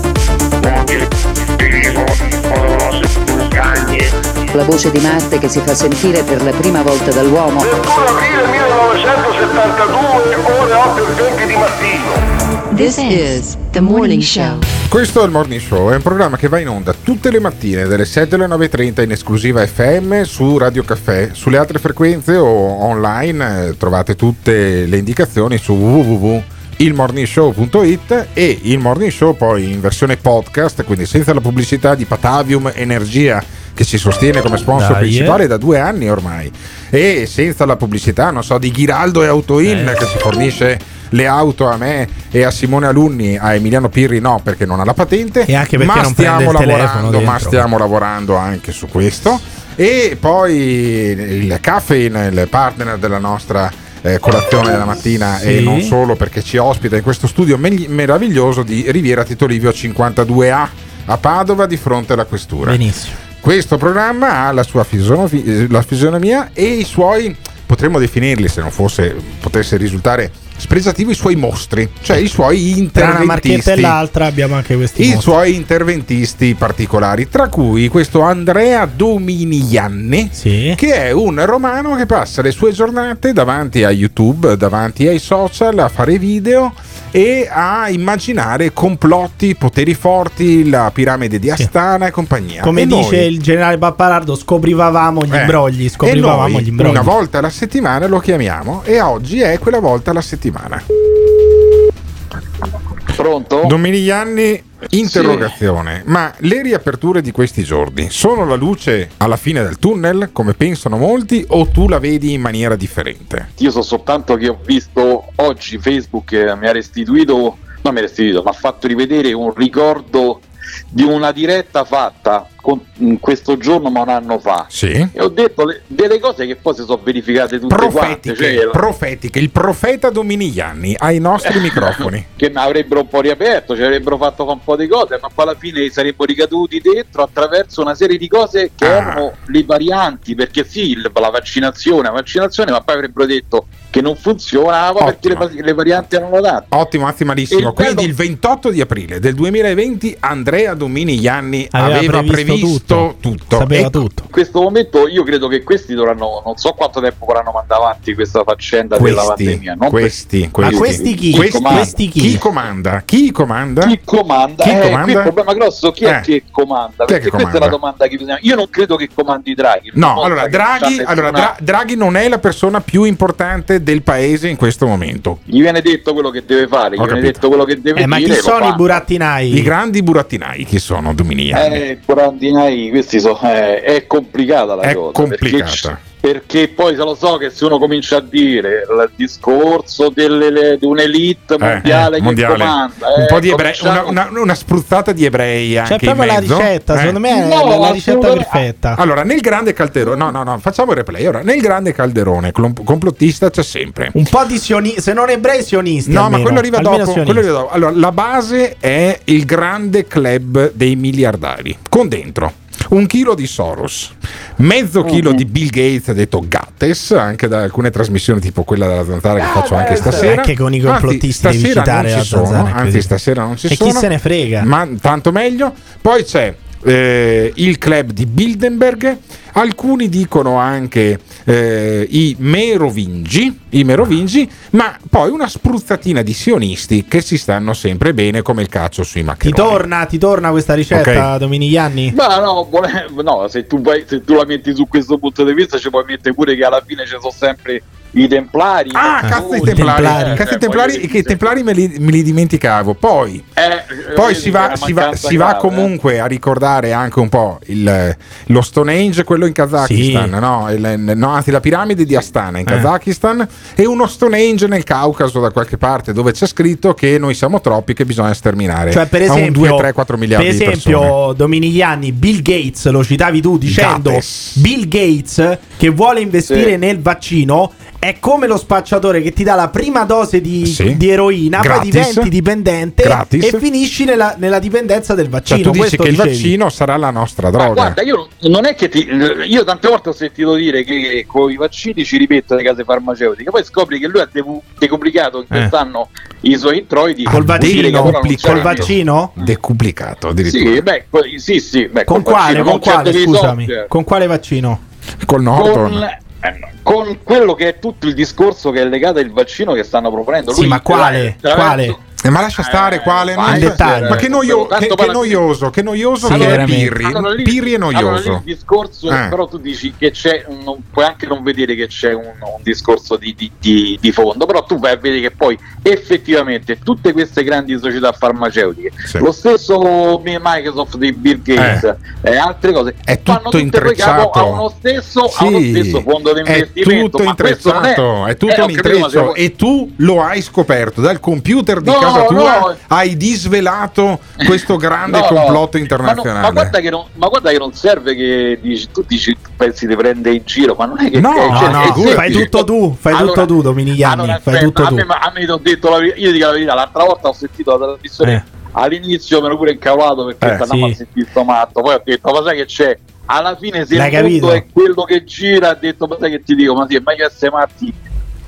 La voce di Marte che si fa sentire per la prima volta dall'uomo.
21 aprile 1972, ore 8 e 20 di mattino.
This is The Morning Show.
Questo è il Morning Show, è un programma che va in onda tutte le mattine dalle 7 alle 9.30 in esclusiva FM su Radio Caffè. Sulle altre frequenze o online eh, trovate tutte le indicazioni su www.ilmorningshow.it e il Morning Show poi in versione podcast, quindi senza la pubblicità di Patavium Energia che ci sostiene come sponsor
Dai,
principale da due anni ormai e senza la pubblicità, non so, di Ghiraldo e Autoin
Eh.
che ci fornisce le auto a me e a Simone Alunni, a Emiliano Pirri no perché non ha la patente,
E anche perché
ma stiamo lavorando, ma stiamo lavorando anche su questo e poi il Caffeine, il partner della nostra eh, colazione della mattina
Sì.
e non solo perché ci ospita in questo studio megli- meraviglioso di Riviera Tito Livio 52A a Padova di fronte alla questura.
Benissimo.
Questo programma ha la sua eh, la fisionomia e i suoi, potremmo definirli se non fosse, potesse risultare spregiativo, i suoi mostri, cioè i suoi
Tra una e
interventisti.
l'altra abbiamo anche questi
I
mostri.
suoi interventisti particolari, tra cui questo Andrea Dominiglianni, che è un romano che passa le sue giornate davanti a YouTube, davanti ai social, a fare video e a immaginare complotti, poteri forti, la piramide di Astana e compagnia.
Come
E
dice
noi-
il generale Pappalardo, scoprivamo gli
eh,
imbrogli. Scoprivamo
noi
gli imbrogli.
una volta alla settimana lo chiamiamo e oggi è quella volta alla settimana.
Pronto?
Dominiglianni, interrogazione. Ma le riaperture di questi giorni sono la luce alla fine del tunnel, come pensano molti, o tu la vedi in maniera differente?
Io so soltanto che ho visto oggi Facebook eh, mi ha restituito, non mi ha restituito, mi ha fatto rivedere un ricordo di una diretta fatta con- in questo giorno ma un anno fa.
Sì.
E ho detto le- delle cose che poi si sono verificate tutte quante.
Profetiche,
Cioè, la-
profetiche, il profeta Dominiglianni ai nostri (laughs) microfoni.
che mi avrebbero un po' riaperto, ci avrebbero fatto fare un po' di cose, ma poi alla fine saremmo ricaduti dentro attraverso una serie di cose che
Ah.
erano le varianti, perché sì, il- la vaccinazione, la vaccinazione, ma poi avrebbero detto che non funzionava perché le, le varianti erano tante.
Ottimo, anzi malissimo.
Il
Quindi
bello-
il 28 di aprile del 2020 Andrea Dominiglianni
Aveva
aveva,
previsto
previsto, tutto.
Sapeva
E-
tutto.
In questo momento io credo che questi dovranno, non so quanto tempo vorranno mandare avanti questa faccenda della
Questi,
pandemia. non
questi,
per-
questi.
questi chi?
Questi-
comanda?
questi chi? Chi comanda? Chi comanda?
Chi comanda?
Chi
Eh,
comanda?
il problema grosso chi è
Eh.
che comanda?
Chi è
Perché
che
questa è
comanda?
la domanda che bisogna. Io non credo che comandi Draghi.
No, allora
che
Draghi,
c'ha
allora,
nessuna-
Dra- Draghi non è la persona più importante del paese in questo momento.
Gli viene detto quello che deve fare, gli
Ho
viene
capito.
detto quello che deve
Eh, ma
dire.
chi
lo
sono
fa.
i burattinai?
I grandi burattinai chi sono Dominigliani?
Eh, Brandinai, questi sono. eh, è complicata la
È
cosa.
complicata.
Perché, poi se lo so che se uno comincia a dire il discorso delle, le- di un'elite mondiale
Eh,
che
mondiale.
comanda,
un
eh,
po' di ebrei, una,
cominciamo-
una- una spruzzata di ebrei anche
C'è proprio
in
la ricetta,
Eh?
secondo me è
No,
la, la ricetta perfetta.
Allora, nel grande calderone, no, no, no, facciamo il replay. Ora, nel grande calderone complottista c'è sempre.
Un po' di sionisti, se non ebrei sionisti.
No,
almeno.
ma quello arriva dopo. quello arriva dopo. Allora, la base è il grande club dei miliardari. Con dentro un chilo di Soros, mezzo chilo di Bill Gates, detto Gattes, anche da alcune trasmissioni tipo quella della zanzara che faccio anche stasera.
Anche con i complottisti
Anzi,
devi
stasera
citare
non
la
ci sono,
zanzara,
anzi
così.
stasera non ci
E chi
sono.
se ne frega?
Ma tanto meglio. Poi c'è eh, il club di Bilderberg, alcuni dicono anche eh, i merovingi, i merovingi, ma poi una spruzzatina di sionisti che si stanno sempre bene come il cazzo sui
Ti
maccheroni.
torna, ti torna questa ricetta,
Ok.
Dominigliani?
Ma no, no, se tu, vai- se tu la metti su questo punto di vista, ci puoi mettere pure che alla fine ci sono sempre i templari.
Ah,
i
cazzo i
Mazzoni,
templari,
eh,
cazzo i
eh,
templari,
voglio
che i templari me li, me li dimenticavo. Poi,
Eh,
poi
vedi
si va, si va- si va
eh.
comunque a ricordare anche un po' il- lo Stonehenge, quello in Kazakistan, no? Il- no, anzi la piramide di Astana in
Eh.
Kazakistan e uno Stonehenge nel Caucaso da qualche parte dove c'è scritto che noi siamo troppi che bisogna sterminare
Cioè, per esempio,
2, 3, 4 miliardi
per
di persone.
esempio Dominigliani, Bill Gates, lo citavi tu dicendo
Gates.
Bill Gates che vuole investire
Sì.
nel vaccino è come lo spacciatore che ti dà la prima dose di,
Sì.
di eroina,
Gratis.
poi diventi dipendente
Gratis.
e finisci nella, nella dipendenza del
Cioè,
vaccino.
tu dici
Questo
che il
dicevi.
vaccino sarà la nostra
Ma
droga.
guarda, io non è che ti. Io tante volte ho sentito dire che con i vaccini ci rimettono le case farmaceutiche, poi scopri che lui ha decomunicato in
Eh.
quest'anno i suoi introiti.
Col
dire che
vaccino?
non
Col vaccino?
Decuplicato addirittura.
Sì, beh, sì, sì, beh,
Con
col
quale?
vaccino,
Con quale? Scusami. Con quale vaccino?
Col
Con, eh, con quello che è tutto il discorso che è legato al vaccino che stanno proponendo.
Sì,
Lui,
ma quale? Quale?
Eh, ma lascia stare quale?
vai,
Non-
dettaglio.
ma che, noio- che- che noioso, che noioso
Sì,
che è. Pirri.
Allora, lì-
Pirri è
Allora, lì
noioso.
il discorso,
Eh.
però tu dici che c'è, non, puoi anche non vedere che c'è un, un discorso di, di- di- di fondo, però tu vai a vedere che poi effettivamente tutte queste grandi società farmaceutiche,
Sì.
lo stesso Microsoft di Bill Gates e altre cose,
È
fanno
tutto intrecciato.
a uno stesso, a uno
Sì,
stesso fondo di
è
investimento.
tutto
ma questo non
intrecciato, è, tutto
eh,
un
capito,
intreccio
se-
e tu lo hai scoperto dal computer di
No,
casa tua,
no.
hai disvelato questo grande
No, no,
complotto
ma,
internazionale.
no, ma guarda che non, ma guarda che non serve che dici, tu dici pensi di prendere in giro, ma non è che
No,
che-
no,
cioè,
no,
è
figurati.
Fai tutto tu, fai
Allora-
tutto tu, Dominigliani.
Allora,
fai
aspetta,
tutto
a
tu.
me, a me ti ho detto la io dico la verità, l'altra volta ho sentito la trasmissione
Eh.
all'inizio mi ero pure incavolato perché
Eh,
stavamo
sì.
a sentire sto matto, poi ho detto ma sai che c'è? Alla fine se
L'hai
il mondo
capito?
è quello che gira, ha detto ma sai che ti dico, ma sì, è meglio essere matti.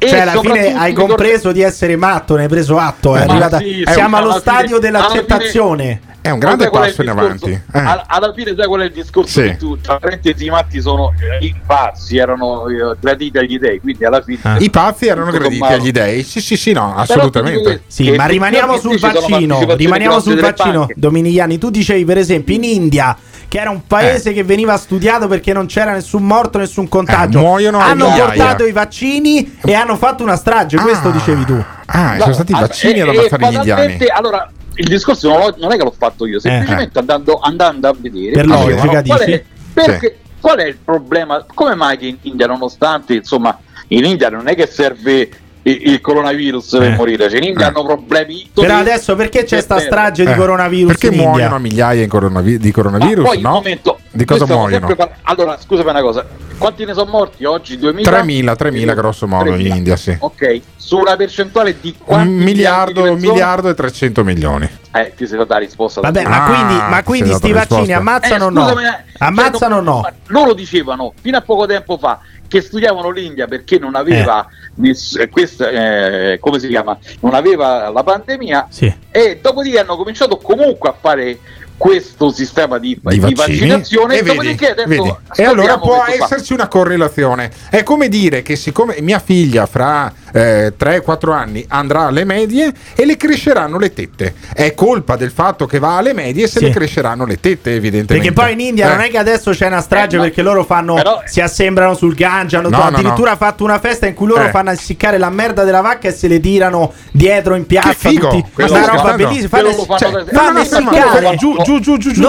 E
Cioè, alla fine hai compreso di essere matto, ne hai preso atto. È arrivata-
sì,
Siamo allo
fine-
stadio dell'accettazione.
È un grande passo in avanti. Eh.
Alla, alla fine sai qual è il discorso
Sì.
che tu tra parentesi i matti sono eh, i pazzi erano eh, graditi agli dei quindi alla fine
I pazzi erano graditi
sommato.
agli dei? Sì, sì, sì, no, assolutamente.
Sì, ma rimaniamo sul vaccino. Rimaniamo sul vaccino,
banche.
Dominigliani. Tu dicevi, per esempio, in India, che era un paese che veniva studiato perché non c'era nessun morto, nessun contagio.
Eh, muoiono
hanno
migliaia.
portato i vaccini e hanno fatto una strage. Questo dicevi tu.
Ah,
No,
sono stati i
ah,
vaccini
e-
ad ammazzare gli indiani.
Allora, il discorso non, non è che l'ho fatto io, semplicemente andando, andando a vedere.
Per
allora,
logica,
qual è, perché, qual è il problema? Come mai che in India, nonostante insomma, in India non è che serve il, il coronavirus per
Eh.
morire, cioè in India hanno problemi.
Però adesso perché c'è sta strage di
Eh,
coronavirus
Perché
in India?
muoiono a migliaia in coronavi- di
Ma
coronavirus?
poi un
no?
momento,
Di cosa muoiono?
sempre par- allora, scusami una cosa, quanti ne sono morti oggi? 2000?
3.000, 3.000 grosso modo in
3.000.
India, sì.
Ok, su una percentuale di
Un
quanti
miliardo, un
di persone?
miliardo e 300 milioni.
Eh, ti sei data la risposta.
Vabbè, ma
Ah,
quindi, ma quindi
sei
sti
dato
vaccini ammazzano o
Eh,
no?
eh,
Ammazzano o
cioè,
no?
Loro dicevano fino a poco tempo fa che studiavano l'India perché non aveva ness- eh, questa, eh, come si chiama? Non aveva la pandemia
Sì.
e dopodiché hanno cominciato comunque a fare questo sistema di,
Di
di vaccinazione
e vedi,
adesso
e allora può esserci una correlazione. È come dire che siccome mia figlia fra 3-4 anni andrà alle medie e le cresceranno le tette è colpa del fatto che va alle medie se
Sì.
le cresceranno le tette evidentemente
Perché poi in India
Eh.
non è che adesso c'è una strage
Eh, no.
perché loro fanno
Però-
si assembrano sul Gange, hanno
No, no,
addirittura
no.
fatto una festa in cui loro
Eh.
fanno essiccare la merda della vacca e se le tirano dietro in piazza
Che figo!
tutti. Una roba
fanno.
bellissima, fanno, cioè, fanno
no, no,
essiccare
giù, giù, giù, giù, giù,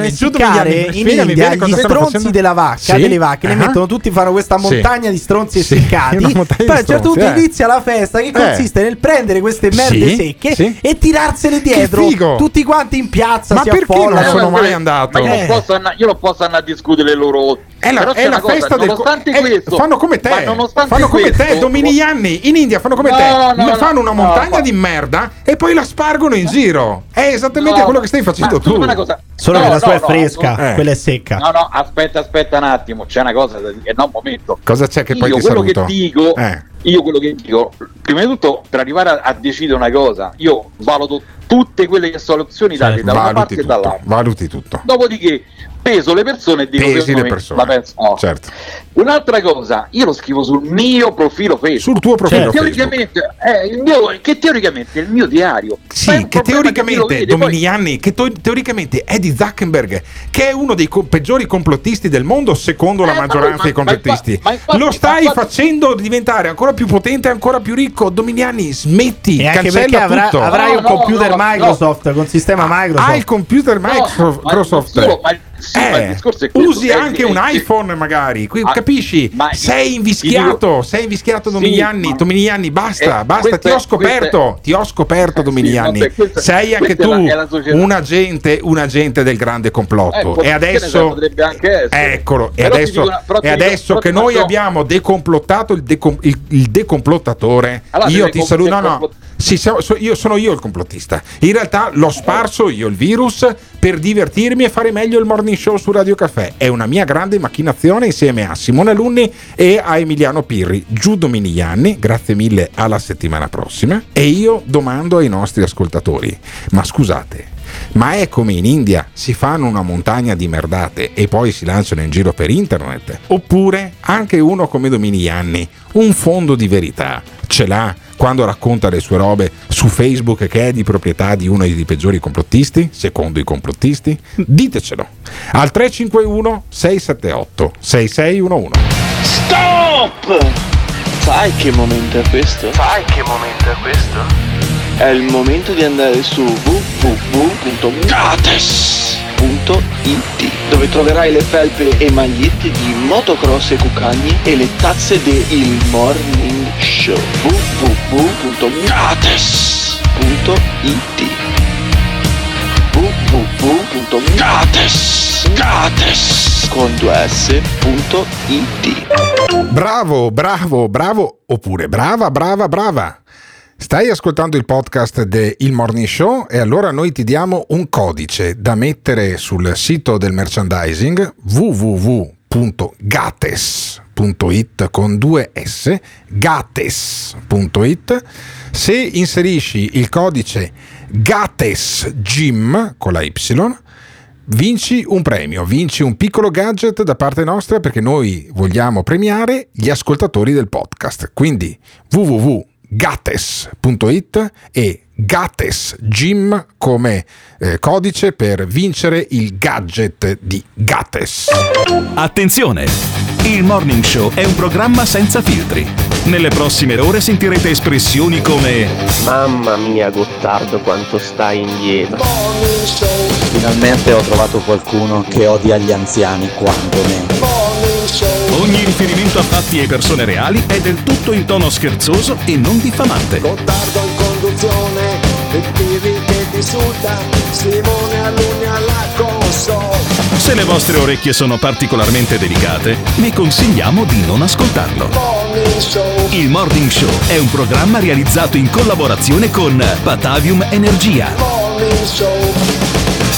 essiccare in India gli stronzi della vacca, delle vacche, le
Ah.
mettono tutti, fanno questa montagna di stronzi essiccati. Poi a un certo punto
eh.
Inizia la festa che consiste nel prendere queste merde
Sì,
secche
sì.
e tirarsele dietro
figo!
tutti quanti in piazza
Ma
si
perché non
affollano.
sono mai
Ma
andato
io,
Eh.
non posso andare, io non posso andare a discutere le loro.
È la, è la
cosa,
festa del
nonostante
eh,
questo,
fanno come te
ma nonostante
fanno come te
questo-
Dominigliani in India fanno come
No,
te
no,
Ne
no,
fanno una
no,
montagna
ma-
di merda e poi la spargono in giro è esattamente
No,
quello che stai facendo
ma
tu
scusami una cosa.
Solo
No,
che la
no,
sua è fresca,
no. Eh.
quella è secca.
No, no, aspetta, aspetta un attimo, c'è una cosa da dire, no, un momento.
cosa c'è che poi
io
ti
quello
saluto
che dico,
Eh.
Io quello che dico, prima di tutto, per arrivare a, a decidere una cosa, io valuto tutte quelle che sono le opzioni date da una parte e
tutto
dall'altra.
valuti tutto
Dopodiché peso le persone e dico
Pesi le persone.
la penso- no.
certo
Un'altra cosa, io lo scrivo sul mio profilo Facebook.
sul tuo profilo
che
Facebook
teoricamente, è il mio, che teoricamente è il mio diario. Ma
Sì, che teoricamente, Dominiani, che to- teoricamente è di Zuckerberg, che è uno dei co- peggiori complottisti del mondo, secondo la
Eh, ma-
maggioranza
ma-
dei
ma
complottisti.
infa- ma infatti-
Lo stai
ma infatti-
facendo diventare ancora più potente e ancora più ricco. Dominiani, smetti,
E anche
cancella
perché avrà-
tutto.
avrai
No,
un computer
no, no.
Microsoft con sistema Microsoft.
Hai il computer
No,
Microsoft,
sì,
Eh, usi anche un
è-
iPhone magari, qui,
Ah,
capisci?
ma-
sei invischiato,
dico-
sei invischiato
Sì,
Dominiani,
ma-
Dominiani, basta,
Eh,
basta,
questa
ti ho scoperto,
è-
ti ho scoperto Dominiani.
vabbè, questa-
sei anche tu
la-
un agente, un agente del grande
Eh,
complotto
pot-
e adesso. Eccolo, e adesso,
una-
e adesso che noi abbiamo decomplottato il, decom- il- il decomplottatore,
Allora,
io ti saluto. No, no, Sì, io sono io il complottista. In realtà l'ho sparso io il virus per divertirmi e fare meglio il morning show su Radio Caffè. È una mia grande macchinazione insieme a Simone Alunni e a Emiliano Pirri. Giù Dominigliani, grazie mille alla settimana prossima. E io domando ai nostri ascoltatori, ma scusate, ma è come in India si fanno una montagna di merdate e poi si lanciano in giro per internet? Oppure anche uno come Dominigliani, un fondo di verità ce l'ha quando racconta le sue robe su Facebook che è di proprietà di uno dei peggiori complottisti, secondo i complottisti? Ditecelo al 351 678 6611.
Stop! Sai che momento è questo? Sai che momento è questo? È il momento di andare su www.gates.it dove troverai le felpe e magliette di motocross e cucagni e le tazze del Morning Show www.gates.it www.gates con 2s.it
Bravo, bravo, bravo, oppure brava, brava, brava. Stai ascoltando il podcast del Morning Show e allora noi ti diamo un codice da mettere sul sito del merchandising www.gates.it con due S, gates.it. Se inserisci il codice Gates Gym con la Y, vinci un premio, vinci un piccolo gadget da parte nostra perché noi vogliamo premiare gli ascoltatori del podcast. Quindi www.gates.it e Gates Gym come eh, codice per vincere il gadget di Gates.
Attenzione! Il Morning Show è un programma senza filtri. Nelle prossime ore sentirete espressioni come
Mamma mia Gottardo quanto stai indietro. Finalmente ho trovato qualcuno che odia gli anziani quanto me.
Ogni riferimento a fatti e persone reali è del tutto in tono scherzoso e non diffamante.
Gottardo Pirri che ti insulta, Simone Alunni alla console.
Se le vostre orecchie sono particolarmente delicate, vi consigliamo di non ascoltarlo. Il Morning Show è un programma realizzato in collaborazione con Patavium Energia.
Morning Show.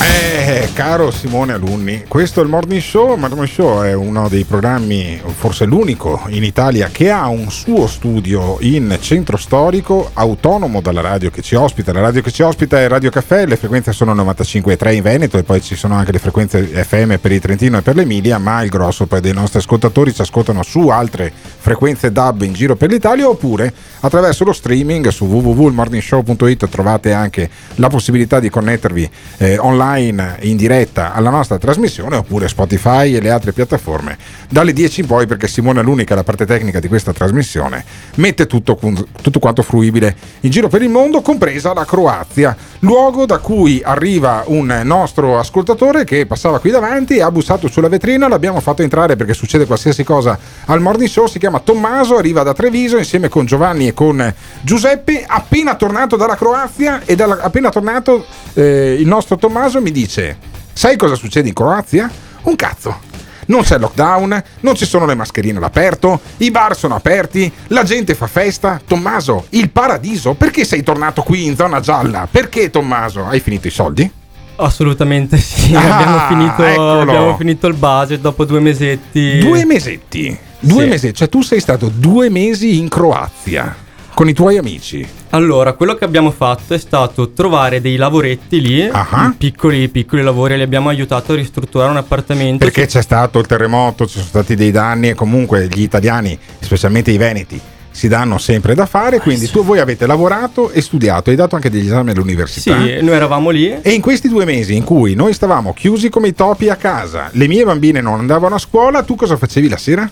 Eh, caro Simone Alunni, questo è il Morning Show. Il Morning Show è uno dei programmi, forse l'unico in Italia, che ha un suo studio in centro storico, autonomo dalla radio che ci ospita. La radio che ci ospita è Radio Caffè, le frequenze sono 95,3 in Veneto e poi ci sono anche le frequenze FM per il Trentino e per l'Emilia, ma il grosso poi dei nostri ascoltatori ci ascoltano su altre frequenze DAB in giro per l'Italia oppure attraverso lo streaming su www.morningshow.it trovate anche la possibilità di connettervi eh, online in diretta alla nostra trasmissione oppure Spotify e le altre piattaforme. Dalle 10 in poi perché Simone è l'unica la parte tecnica di questa trasmissione mette tutto, tutto quanto fruibile. In giro per il mondo compresa la Croazia luogo da cui arriva un nostro ascoltatore che passava qui davanti ha bussato sulla vetrina l'abbiamo fatto entrare perché succede qualsiasi cosa al morning show si chiama Tommaso arriva da Treviso insieme con Giovanni e con Giuseppe appena tornato dalla Croazia e dalla, appena tornato eh, il nostro Tommaso mi dice sai cosa succede in Croazia? un cazzo non c'è lockdown, non ci sono le mascherine all'aperto, i bar sono aperti, la gente fa festa. Tommaso, il paradiso? Perché sei tornato qui in zona gialla? Perché Tommaso? Hai finito i soldi?
Assolutamente sì,
Ah,
abbiamo, finito, abbiamo finito il budget dopo due mesetti.
Due mesetti? Due
Sì.
mesi, cioè tu sei stato due mesi in Croazia con i tuoi amici.
Allora, quello che abbiamo fatto è stato trovare dei lavoretti lì,
Ah.
piccoli, piccoli lavori, li abbiamo aiutato a ristrutturare un appartamento.
Perché c'è stato il terremoto, ci sono stati dei danni e comunque gli italiani, specialmente i veneti, si danno sempre da fare, quindi tu voi avete lavorato e studiato, hai dato anche degli esami all'università.
Sì, noi eravamo lì.
E in questi due mesi in cui noi stavamo chiusi come i topi a casa, le mie bambine non andavano a scuola, tu cosa facevi la sera?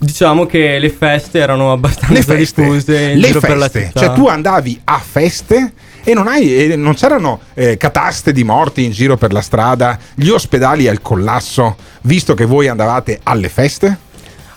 Diciamo che le feste erano abbastanza
Le feste,
diffuse in
le
giro per la
feste.
città.
cioè tu andavi a feste e non, hai, non c'erano eh, cataste di morti in giro per la strada, gli ospedali al collasso, visto che voi andavate alle feste?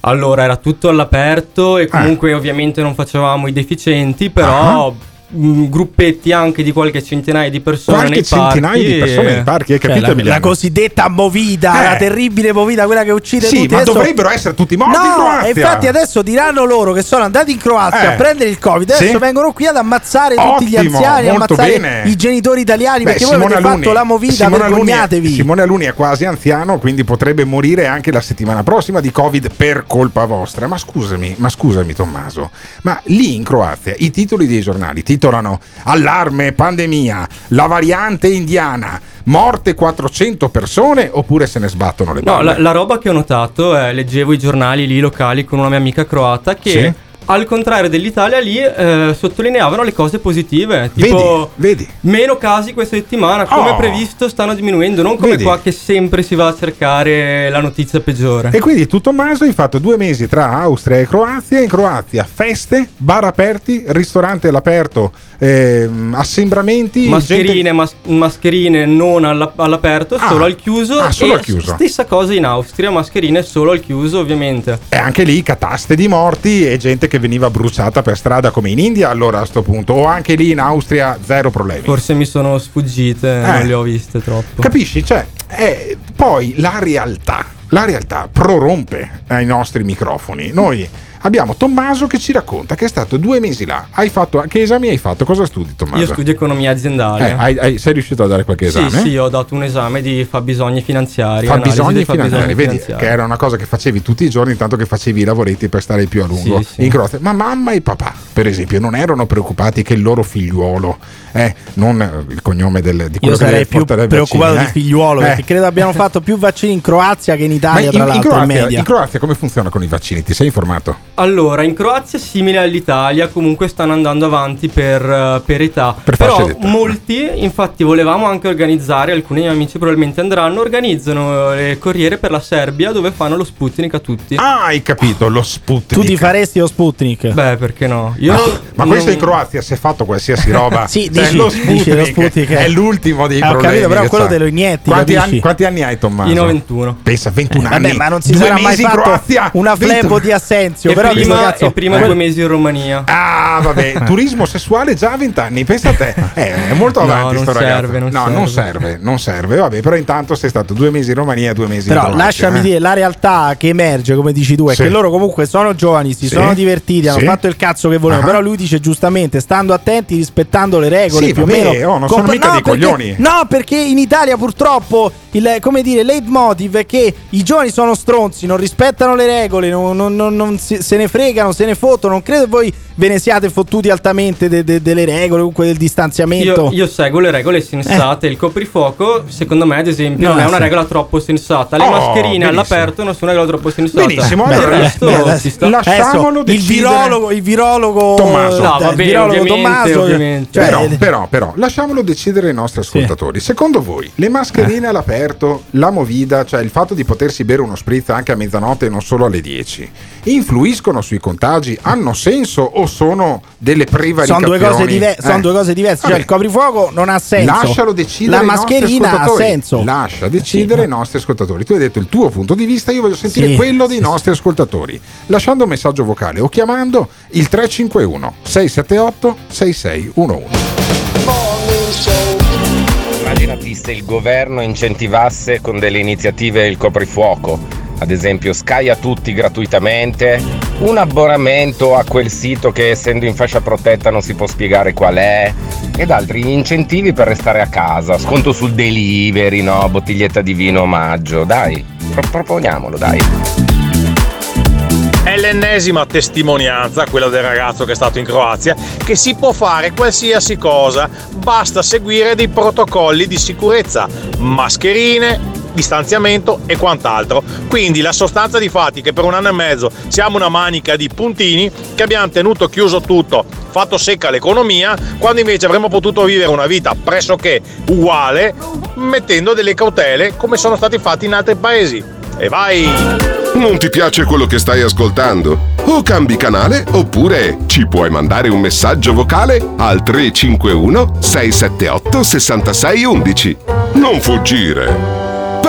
Allora, era tutto all'aperto
Eh.
e comunque ovviamente non facevamo i deficienti, però mh, gruppetti anche di qualche centinaia di persone
Qualche
nei parchi.
centinaia di persone
e-
nei parchi, hai
Cioè,
capito?
la, la cosiddetta movida,
Eh.
la terribile movida, quella che uccide
Sì,
tutti.
ma
Adesso-
dovrebbero essere tutti morti in
No,
Croazia.
e infatti adesso diranno loro che sono andati in Croazia
Eh.
a prendere il Covid. Adesso
Sì.
vengono qui ad ammazzare tutti gli
Ottimo,
anziani, ammazzare
bene.
i genitori italiani.
Beh,
perché voi avete
Aluni-
fatto la movida,
Simone Aluni-
vergognatevi.
Simone Aluni è quasi anziano, quindi potrebbe morire anche la settimana prossima di Covid per colpa vostra. Ma scusami, ma scusami Tommaso, ma lì in Croazia i titoli dei giornali titolano Allarme, pandemia, la variante indiana, morte 400 persone oppure se ne sbattono le
No,
balle?
la, la roba che ho notato è leggevo i giornali lì locali con una mia amica croata che
Sì.
Al contrario dell'Italia lì eh, sottolineavano le cose positive, tipo
vedi,
meno casi questa settimana, come
Oh.
previsto stanno diminuendo, non come
Vedi.
qua che sempre si va a cercare la notizia peggiore.
E quindi tu Tommaso hai fatto due mesi tra Austria e Croazia. In Croazia feste, bar aperti, ristorante all'aperto, ehm, assembramenti,
Mascherine,
gente-
mas- mascherine non alla- all'aperto,
Ah.
solo al chiuso.
Ah, solo
e
al chiuso.
Stessa cosa in Austria, mascherine solo al chiuso, ovviamente.
E anche lì cataste di morti e gente che veniva bruciata per strada come in India allora a sto punto. O anche lì in Austria zero problemi.
Forse mi sono sfuggite,
Eh.
non le ho viste troppo.
Capisci? Cioè, eh, poi la realtà, la realtà prorompe ai nostri microfoni. Noi abbiamo Tommaso che ci racconta che è stato due mesi là. Hai fatto, che esami hai fatto? Cosa studi Tommaso?
Io studio economia aziendale.
Eh, hai- hai- sei riuscito a dare qualche esame?
Sì, sì, ho dato un esame di fabbisogni finanziari.
Fa
analisi
bisogni
dei
finanziari,
fabbisogni
vedi
finanziari.
che era una cosa che facevi tutti i giorni intanto che facevi i lavoretti per stare più a lungo
Sì, sì.
in Croazia. Ma mamma e papà, per esempio, non erano preoccupati che il loro figliuolo, eh, non eh, il cognome del, di quello
Io
che
sarei
deve
più preoccupato
vaccini,
di
eh.
figliuolo
Eh.
perché credo abbiano fatto più vaccini in Croazia che in
Ma
Italia,
in,
tra
in
l'altro, in
Croazia,
media.
in Croazia come funziona con i vaccini? Ti sei informato?
Allora, in Croazia, simile all'Italia, comunque stanno andando avanti per, eh, per età.
Per
Però
d'età.
molti, infatti, volevamo anche organizzare, alcuni miei amici probabilmente andranno, organizzano le corriere per la Serbia dove fanno lo Sputnik a tutti.
Ah, hai capito, lo Sputnik.
Tu ti faresti lo Sputnik?
Beh, perché no? Io
Ma, ma questo
non-
in Croazia si è fatto qualsiasi roba. (laughs)
Sì,
Cioè,
dici-
lo
dici
Sputnik,
lo Sputnik è-
l'ultimo dei
Eh, ho
problemi.
capito, però quello
c'ha.
te lo inietti,
Quanti anni, quanti anni hai Tommaso?
Io ne ho 21.
Pensa, 21
Eh,
anni.
vabbè, ma non si
Due
sarà mai fatto
Croazia.
una
20
flebo di Assenzio.
E
però
prima,
cazzo-
e prima
Eh.
due mesi in Romania.
Ah, vabbè, turismo sessuale già a 20 anni, pensa a te. Eh, è molto
No,
avanti
non
sto ragazzo.
serve, non
no,
serve.
non serve, non serve. Vabbè, però intanto sei stato due mesi in Romania, due mesi in
Però
Croazia.
lasciami
eh.
dire, la realtà che emerge, come dici tu, è
Sì.
che loro comunque sono giovani, si
Sì.
sono divertiti, hanno
Sì.
fatto il cazzo che volevano.
Ah.
Però lui dice giustamente, stando attenti, rispettando le regole
Sì,
più
vabbè,
o meno.
oh, non sono
Comp-
mica
no,
dei
perché-
coglioni.
No, perché in Italia purtroppo il come dire, leitmotiv è che i giovani sono stronzi, non rispettano le regole, non, non- non- non si- se ne fregano, se ne fottono. Non credo voi ve ne siate fottuti altamente de- de- delle regole, comunque del distanziamento.
Io, io seguo le regole sensate. Il coprifuoco, secondo me, ad esempio,
No,
non è una
sì.
regola troppo sensata. Le
Oh,
mascherine
benissimo.
all'aperto non sono una regola troppo sensata.
Benissimo, allora,
il resto
Beh, adesso-
ci sta.
Lasciamolo
adesso il
decidere.
virologo, il virologo
Tommaso.
No,
eh,
va
il
bene,
virologo
ovviamente,
Tommaso,
ovviamente.
cioè,
però,
eh,
però, però, lasciamolo decidere ai nostri ascoltatori. Secondo voi, le mascherine all'aperto, la movida, cioè il fatto di potersi bere uno spritz anche a mezzanotte e non solo alle 10, influiscono sui contagi? Hanno senso o sono delle
sono
prevaricazioni?
due cose, diver-
Eh.
sono due cose diverse. Cioè, il coprifuoco non ha senso.
Lascialo decidere
La mascherina ha senso.
Lascia decidere
Sì.
ai nostri ascoltatori. Tu hai detto il tuo punto di vista, io voglio sentire
Sì.
quello dei nostri ascoltatori. Lasciando un messaggio vocale o chiamando il 351 678 6611.
Immaginati se il governo incentivasse con delle iniziative il coprifuoco, ad esempio Sky a tutti gratuitamente, un abbonamento a quel sito che essendo in fascia protetta non si può spiegare qual è, ed altri incentivi per restare a casa, sconto sul delivery, no? bottiglietta di vino omaggio, dai, pro- proponiamolo, dai.
È l'ennesima testimonianza, quella del ragazzo che è stato in Croazia, che si può fare qualsiasi cosa, basta seguire dei protocolli di sicurezza, mascherine, distanziamento e quant'altro. Quindi la sostanza di fatti che per un anno e mezzo siamo una manica di puntini, che abbiamo tenuto chiuso tutto, fatto secca l'economia, quando invece avremmo potuto vivere una vita pressoché uguale, mettendo delle cautele come sono stati fatti in altri paesi. E vai!
Non ti piace quello che stai ascoltando? O cambi canale oppure ci puoi mandare un messaggio vocale al 351 678 6611. Non fuggire.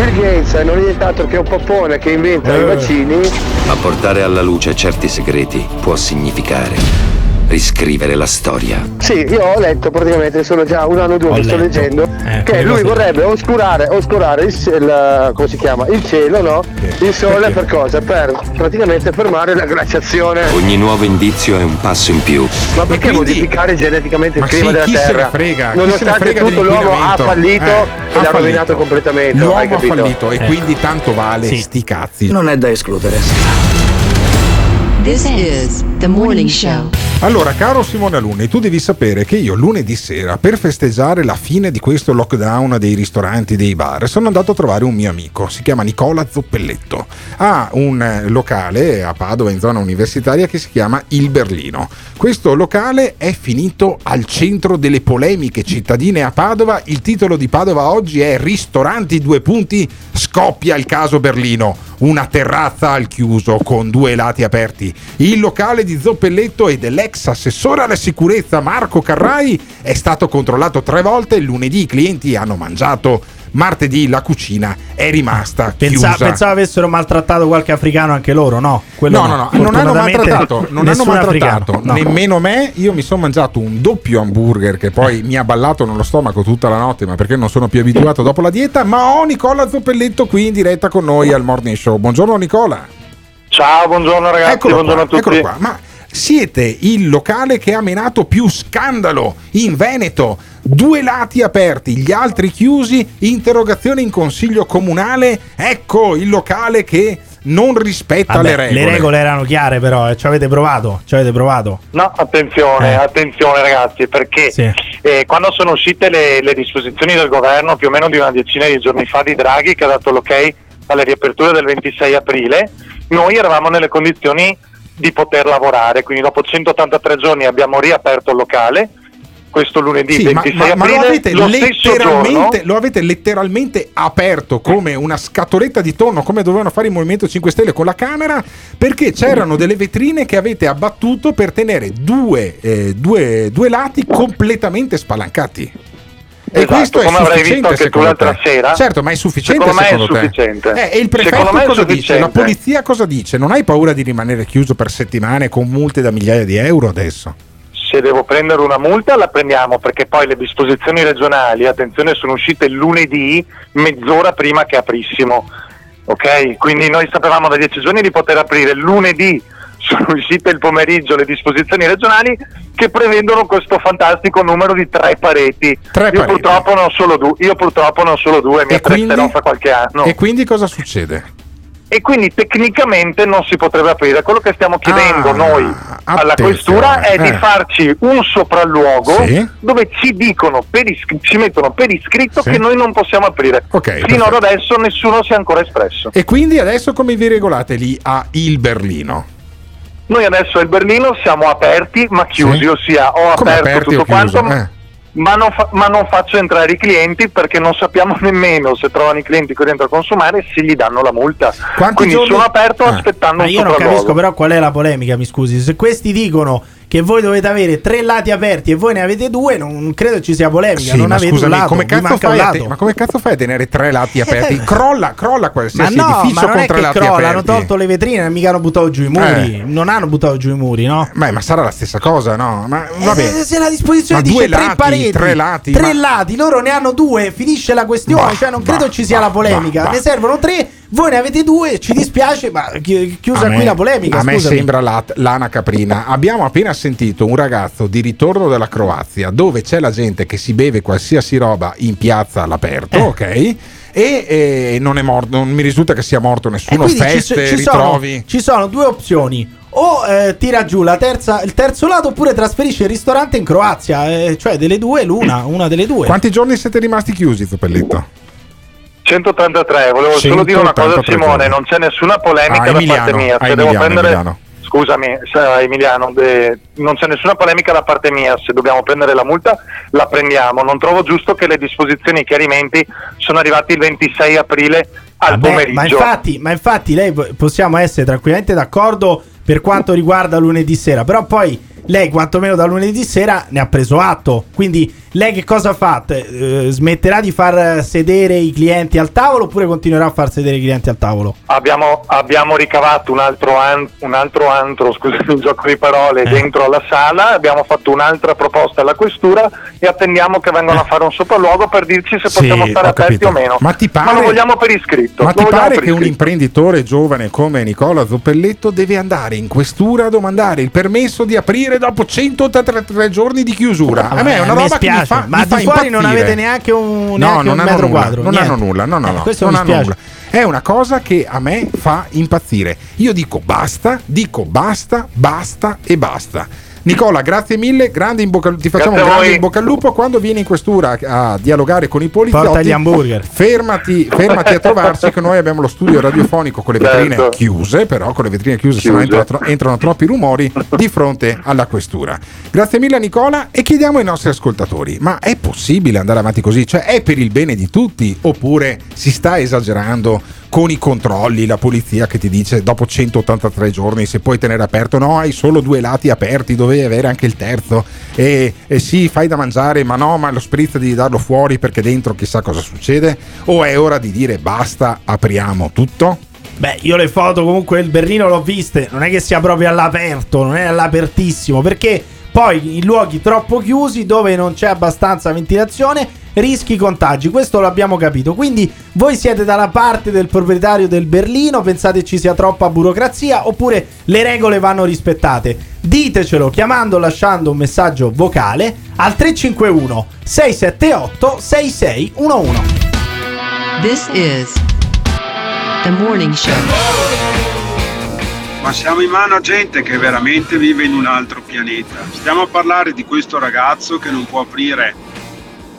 Bill Gates non è nient'altro che un popone che inventa
Eh.
i vaccini.
Ma portare alla luce certi segreti può significare riscrivere la storia.
Sì, io ho letto praticamente, sono già un anno o due
Ho
che sto
letto.
leggendo,
Eh,
che lui vorrebbe oscurare, oscurare il, il- come si chiama? il cielo, no? Il sole per cosa? Per praticamente fermare la glaciazione.
Ogni nuovo indizio è un passo in più.
Ma perché modificare geneticamente il
Ma
clima
sì,
della
chi se ne
Terra?
frega? Chi se ne
Nonostante
frega
tutto l'uomo ha fallito
Eh,
e
ha
l'ha
fallito.
rovinato completamente. hai
L'uomo ha fallito e quindi tanto vale sti cazzi.
Non è da escludere.
This is the morning show.
Allora, caro Simone Alunni, tu devi sapere che io lunedì sera, per festeggiare la fine di questo lockdown dei ristoranti dei bar, sono andato a trovare un mio amico, si chiama Nicola Zoppelletto. Ha un eh, locale a Padova, in zona universitaria, che si chiama Il Berlino. Questo locale è finito al centro delle polemiche cittadine a Padova. Il titolo di Padova oggi è Ristoranti due punti, scoppia il caso Berlino. Una terrazza al chiuso con due lati aperti. Il locale di Zoppelletto e dell'ex assessore alla sicurezza Marco Carrai è stato controllato tre volte. Lunedì i clienti hanno mangiato. Martedì la cucina è rimasta
Pensa-
chiusa.
pensavo avessero maltrattato qualche africano anche loro, no?
no,
Quello
no, no, non hanno maltrattato, non hanno maltrattato
africano, no.
nemmeno me. Io mi sono mangiato un doppio hamburger che poi mi ha ballato nello stomaco tutta la notte, ma perché non sono più abituato dopo la dieta. Ma ho Nicola Zoppelletto qui in diretta con noi al Morning Show. Buongiorno Nicola.
Ciao, buongiorno ragazzi,
Eccolo
buongiorno
qua,
a tutti.
eccolo qua. Ma siete il locale che ha menato più scandalo in Veneto. Due lati aperti, gli altri chiusi, interrogazione in consiglio comunale. Ecco il locale che non rispetta
Vabbè,
le regole.
Le regole erano chiare, però, eh, ci avete provato. Ci avete provato.
No, attenzione,
Eh.
attenzione ragazzi, perché
Sì.
eh, quando sono uscite le, le disposizioni del governo più o meno di una decina di giorni fa di Draghi che ha dato l'ok alle riaperture del 26 aprile, noi eravamo nelle condizioni di poter lavorare, quindi dopo 183 giorni abbiamo riaperto il locale, questo lunedì
Sì, ma,
26
ma- ma
aprile,
lo, avete
lo giorno
letteralmente, lo avete letteralmente aperto come una scatoletta di tonno, come dovevano fare il Movimento 5 Stelle con la Camera, perché c'erano delle vetrine che avete abbattuto per tenere due, eh, due- due lati completamente spalancati. E
Esatto,
questo è
come avrai
sufficiente
visto anche tu
secondo
l'altra
te?
sera.
Certo, ma è sufficiente
Secondo me è
secondo te?
sufficiente.
Eh, e il prefetto
Secondo
cosa dice? La
sufficiente.
polizia cosa dice? Non hai paura di rimanere chiuso per settimane con multe da migliaia di euro adesso?
se devo prendere una multa la prendiamo perché poi le disposizioni regionali, attenzione, sono uscite lunedì mezz'ora prima che aprissimo. Ok? Quindi noi sapevamo da dieci giorni di poter aprire lunedì. Sono uscite il pomeriggio le disposizioni regionali che prevedono questo fantastico numero di tre pareti. io,
pareti.
Purtroppo non solo due, io purtroppo non ho solo due, mi
quindi-
fra qualche anno.
E quindi cosa succede?
e quindi tecnicamente non si potrebbe aprire. Quello che stiamo chiedendo
Ah,
noi alla
attenzione,
questura è
eh.
di farci un sopralluogo
Sì.
dove ci dicono per iscri- ci mettono per iscritto
Sì.
che noi non possiamo aprire.
Ok,
Fino ad
perfetto.
adesso nessuno si è ancora espresso.
E quindi adesso come vi regolate lì a Il Berlino?
Noi adesso al Berlino siamo aperti ma chiusi,
Sì.
ossia ho
Come
aperto
aperti
tutto quanto.
Eh.
Ma non, fa- ma non faccio entrare i clienti perché non sappiamo (laughs) nemmeno se trovano i clienti qui dentro a consumare se gli danno la multa.
Quanti
Quindi
giorni-
sono aperto
Ah.
aspettando
Ma
un
io non capisco però qual è la polemica, mi scusi. Se questi dicono che voi dovete avere tre lati aperti e voi ne avete due, non credo ci sia polemica.
Sì,
non
ma
avete
scusami,
un lato,
come cazzo fai a te- ma come cazzo fai a tenere tre lati aperti? crolla, crolla
Ma
qualsiasi
no,
edificio
ma non
con tre lati
crolla,
aperti.
hanno tolto le vetrine, mica hanno buttato giù i muri.
Eh.
Non hanno buttato giù i muri, no?
Beh, ma sarà la stessa cosa, no? Ma vabbè.
Eh, se la disposizione
Ma
dice tre pareti,
tre lati,
tre
ma-
lati, loro ne hanno due, finisce la questione.
Bah,
cioè, non
bah,
credo ci sia
bah,
la polemica.
bah, bah.
Ne servono tre. Voi ne avete due, ci dispiace, ma chi- chiusa
A
qui
me-
la polemica.
A me
scusami.
sembra la- l'ana caprina. Abbiamo appena sentito un ragazzo di ritorno dalla Croazia dove c'è la gente che si beve qualsiasi roba in piazza all'aperto,
Eh.
ok? E, e non è morto, non mi risulta che sia morto nessuno.
ci,
Feste,
ci sono,
ritrovi.
ci sono due opzioni. O eh, tira giù la terza, il terzo lato oppure trasferisce il ristorante in Croazia. eh, cioè delle due l'una, (clears throat) una delle due.
Quanti giorni siete rimasti chiusi, Zoppelletto?
183, volevo solo dire una cosa
183
Simone, non c'è nessuna polemica
Ah,
da
Emiliano,
parte mia, se devo prendere
Emiliano.
Scusami, Emiliano, de- non c'è nessuna polemica da parte mia, se dobbiamo prendere la multa la prendiamo, non trovo giusto che le disposizioni e i chiarimenti sono arrivati il 26 aprile al
Vabbè,
pomeriggio.
ma, infatti, ma infatti lei po- possiamo essere tranquillamente d'accordo per quanto riguarda lunedì sera, però poi lei quantomeno da lunedì sera ne ha preso atto, quindi lei che cosa ha fatto? Eh, smetterà di far sedere i clienti al tavolo oppure continuerà a far sedere i clienti al tavolo?
Abbiamo, abbiamo ricavato un altro, an- un altro antro, scusami il gioco di parole,
Eh.
dentro alla sala, abbiamo fatto un'altra proposta alla questura e attendiamo che vengano a fare un sopralluogo per dirci se
Sì,
possiamo stare aperti
capito.
o meno.
Ma ti pare-
lo vogliamo per iscritto.
Ma ti pare che un imprenditore giovane come Nicola Zoppelletto deve andare in questura a domandare il permesso di aprire dopo 183 giorni di chiusura? A me è una roba che mi
spiace,
fa,
ma
mi fa
fuori non avete neanche un,
No,
neanche
non
un
hanno
metro
nulla,
quadro.
non
niente.
hanno nulla, no, no,
Eh,
no, non hanno
spiace.
nulla. È una cosa che a me fa impazzire. Io dico basta, dico basta, basta e basta. Nicola, grazie mille, grande in bocca, ti facciamo
Grazie
un grande
voi.
in bocca al lupo. Quando vieni in questura a, dialogare con i poliziotti,
Porta gli hamburger.
Fermati, fermati a trovarci che noi abbiamo lo studio radiofonico con le vetrine
Certo.
chiuse, però con le vetrine chiuse, se no
Chiuse.
entrano, tro- entrano troppi rumori di fronte alla questura. Grazie mille a Nicola e chiediamo ai nostri ascoltatori, ma è possibile andare avanti così? Cioè è per il bene di tutti oppure si sta esagerando con i controlli, la polizia che ti dice dopo 183 giorni se puoi tenere aperto, no, hai solo due lati aperti, dovevi avere anche il terzo e, e sì, fai da mangiare, ma no, ma lo spritz devi darlo fuori perché dentro chissà cosa succede? O è ora di dire basta, apriamo tutto?
Beh, io le foto comunque il Berlino l'ho viste, non è che sia proprio all'aperto, non è all'apertissimo, perché poi in luoghi troppo chiusi dove non c'è abbastanza ventilazione rischi contagi, questo l'abbiamo capito. Quindi voi siete dalla parte del proprietario del Berlino, pensate ci sia troppa burocrazia oppure le regole vanno rispettate? Ditecelo chiamando o lasciando un messaggio vocale al 351 678 6611.
This is the morning show.
Ma siamo in mano a gente che veramente vive in un altro pianeta. Stiamo a parlare di questo ragazzo che non può aprire,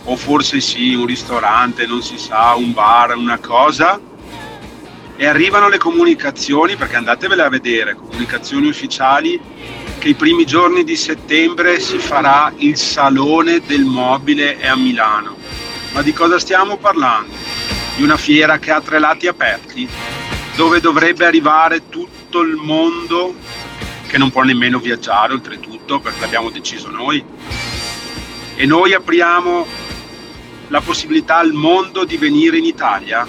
o forse sì, un ristorante, non si sa, un bar, una cosa. E arrivano le comunicazioni, perché andatevele a vedere, comunicazioni ufficiali, che i primi giorni di settembre si farà il Salone del Mobile a Milano. Ma di cosa stiamo parlando? Di una fiera che ha tre lati aperti? dove dovrebbe arrivare tutto il mondo che non può nemmeno viaggiare oltretutto perché l'abbiamo deciso noi e noi apriamo la possibilità al mondo di venire in Italia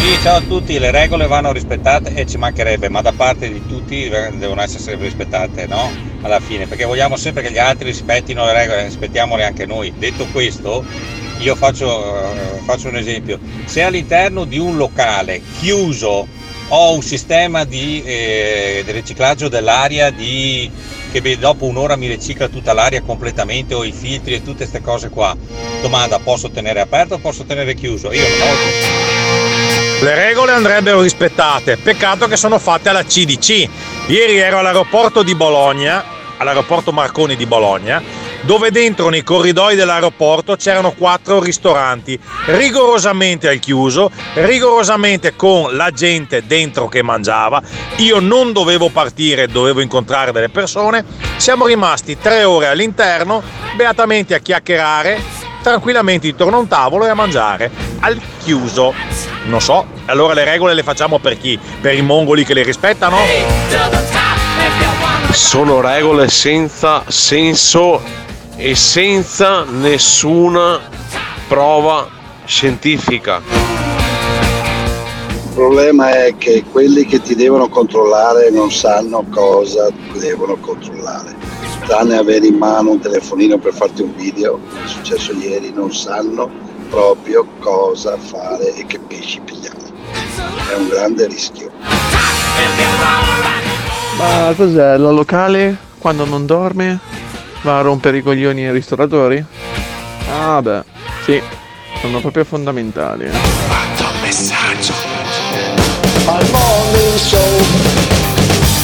Sì, ciao a tutti, le regole vanno rispettate e ci mancherebbe, ma da parte di tutti devono essere rispettate, no? Alla fine, perché vogliamo sempre che gli altri rispettino le regole, rispettiamole anche noi. Detto questo, io faccio, eh, faccio un esempio. Se all'interno di un locale chiuso ho un sistema di, eh, di riciclaggio dell'aria di, che dopo un'ora mi ricicla tutta l'aria completamente o i filtri e tutte queste cose qua. Domanda, posso tenere aperto o posso tenere chiuso? Io non ho
Le regole andrebbero rispettate, peccato che sono fatte alla CDC. Ieri ero all'aeroporto di Bologna, all'aeroporto Marconi di Bologna, dove dentro nei corridoi dell'aeroporto c'erano quattro ristoranti, rigorosamente al chiuso, rigorosamente con la gente dentro che mangiava. Io non dovevo partire, dovevo incontrare delle persone. Siamo rimasti tre ore all'interno, beatamente a chiacchierare, tranquillamente intorno a un tavolo e a mangiare al chiuso. Non so, allora le regole le facciamo per chi? Per i mongoli che le rispettano?
Sono regole senza senso e senza nessuna prova scientifica.
Il problema è che quelli che ti devono controllare non sanno cosa devono controllare. Tranne avere in mano un telefonino per farti un video, come è successo ieri, non sanno proprio cosa fare e che pesci pigliare. È un grande rischio.
Ma cos'è? La locale quando non dorme va a rompere i coglioni ai ristoratori? Ah beh, sì, sono proprio fondamentali. eh.
messaggio al morning show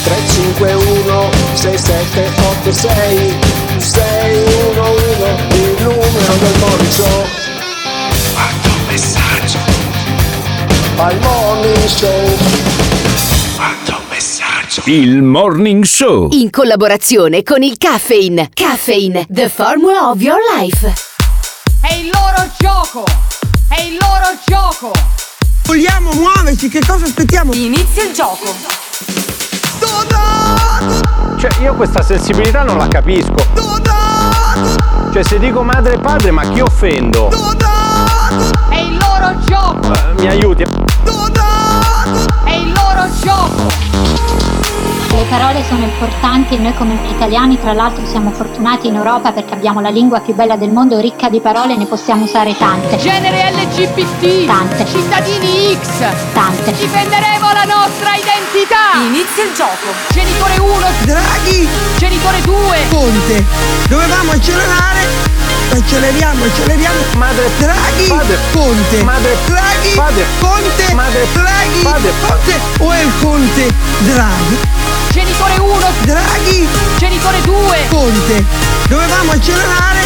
351 6786 611 il numero del morning show quanto messaggio al morning show
Il Morning Show.
In collaborazione con il Caffeine. Caffeine, the formula of your life.
È il loro gioco! È il loro gioco!
Vogliamo muoverci, che cosa aspettiamo?
Inizia il gioco!
Cioè, io questa sensibilità non la capisco. Cioè, se dico madre e padre, ma chi offendo?
È il loro gioco!
Eh, mi aiuti?
È il loro gioco!
Le parole sono importanti e noi come italiani tra l'altro siamo fortunati in Europa perché abbiamo la lingua più bella del mondo, ricca di parole, ne possiamo usare tante.
Genere LGBT!
Tante.
Cittadini X!
Tante.
Difenderemo la nostra identità! Inizia il gioco! Genitore 1!
Draghi!
Genitore 2!
Conte! Dovevamo accelerare! Acceleriamo, acceleriamo!
Madre
Draghi!
Padre
Conte!
Madre
Draghi!
Padre
Conte!
Madre
Draghi!
Padre
Conte! O è il Conte Draghi?
Genitore 1!
Draghi!
Genitore 2!
Conte! Dovevamo accelerare!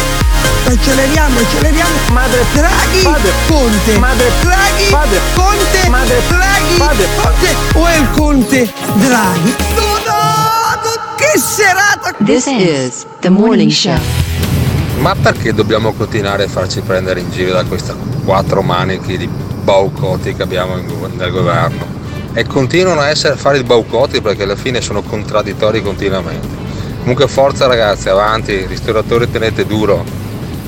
Acceleriamo, acceleriamo!
Madre
Draghi!
Padre
Conte!
Madre
Draghi!
Padre
Conte!
Madre
Draghi!
Padre
Conte! O è il Conte Draghi? Che serata!
This is the morning show.
Ma perché dobbiamo continuare a farci prendere in giro da questi quattro manichi di baucotti che abbiamo nel governo? E continuano a essere fare i baucotti perché alla fine sono contraddittori continuamente. Comunque forza ragazzi, avanti, ristoratori tenete duro.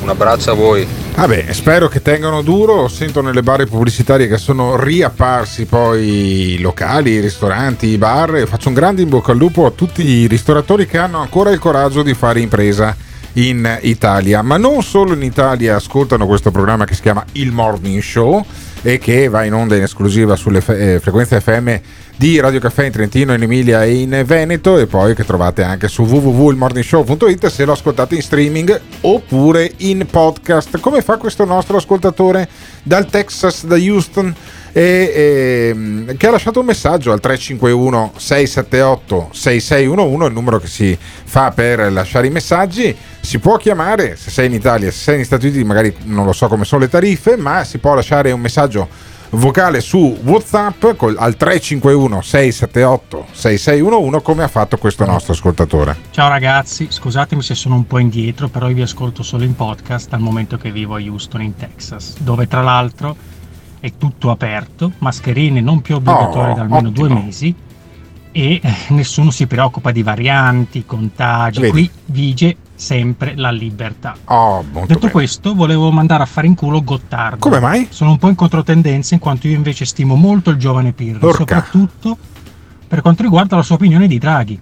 Un abbraccio a voi.
Vabbè, spero che tengano duro. Sento nelle barre pubblicitarie che sono riapparsi poi i locali, i ristoranti, i bar. Faccio un grande in bocca al lupo a tutti i ristoratori che hanno ancora il coraggio di fare impresa in Italia. Ma non solo in Italia ascoltano questo programma che si chiama Il Morning Show e che va in onda in esclusiva sulle fe- eh, frequenze FM di Radio Caffè in Trentino, in Emilia e in Veneto e poi che trovate anche su www.ilmorningshow.it se lo ascoltate in streaming oppure in podcast come fa questo nostro ascoltatore dal Texas, da Houston e, ehm, che ha lasciato un messaggio al 351 678 6611 il numero che si fa per lasciare i messaggi si può chiamare se sei in Italia se sei negli Stati Uniti magari non lo so come sono le tariffe ma si può lasciare un messaggio vocale su Whatsapp col- al 351 678 6611 come ha fatto questo nostro ascoltatore.
Ciao ragazzi, scusatemi se sono un po' indietro, però io vi ascolto solo in podcast dal momento che vivo a Houston in Texas, dove tra l'altro è tutto aperto, mascherine non più obbligatorie
Oh,
da almeno due
ottimo.
mesi e eh, nessuno si preoccupa di varianti, contagi,
Vedi.
qui vige sempre la libertà.
Oh,
Detto
bene.
questo, volevo mandare a fare in culo Gottardo.
Come mai?
Sono un po' in controtendenza in quanto io invece stimo molto il giovane Pirro,
Porca.
soprattutto per quanto riguarda la sua opinione di Draghi.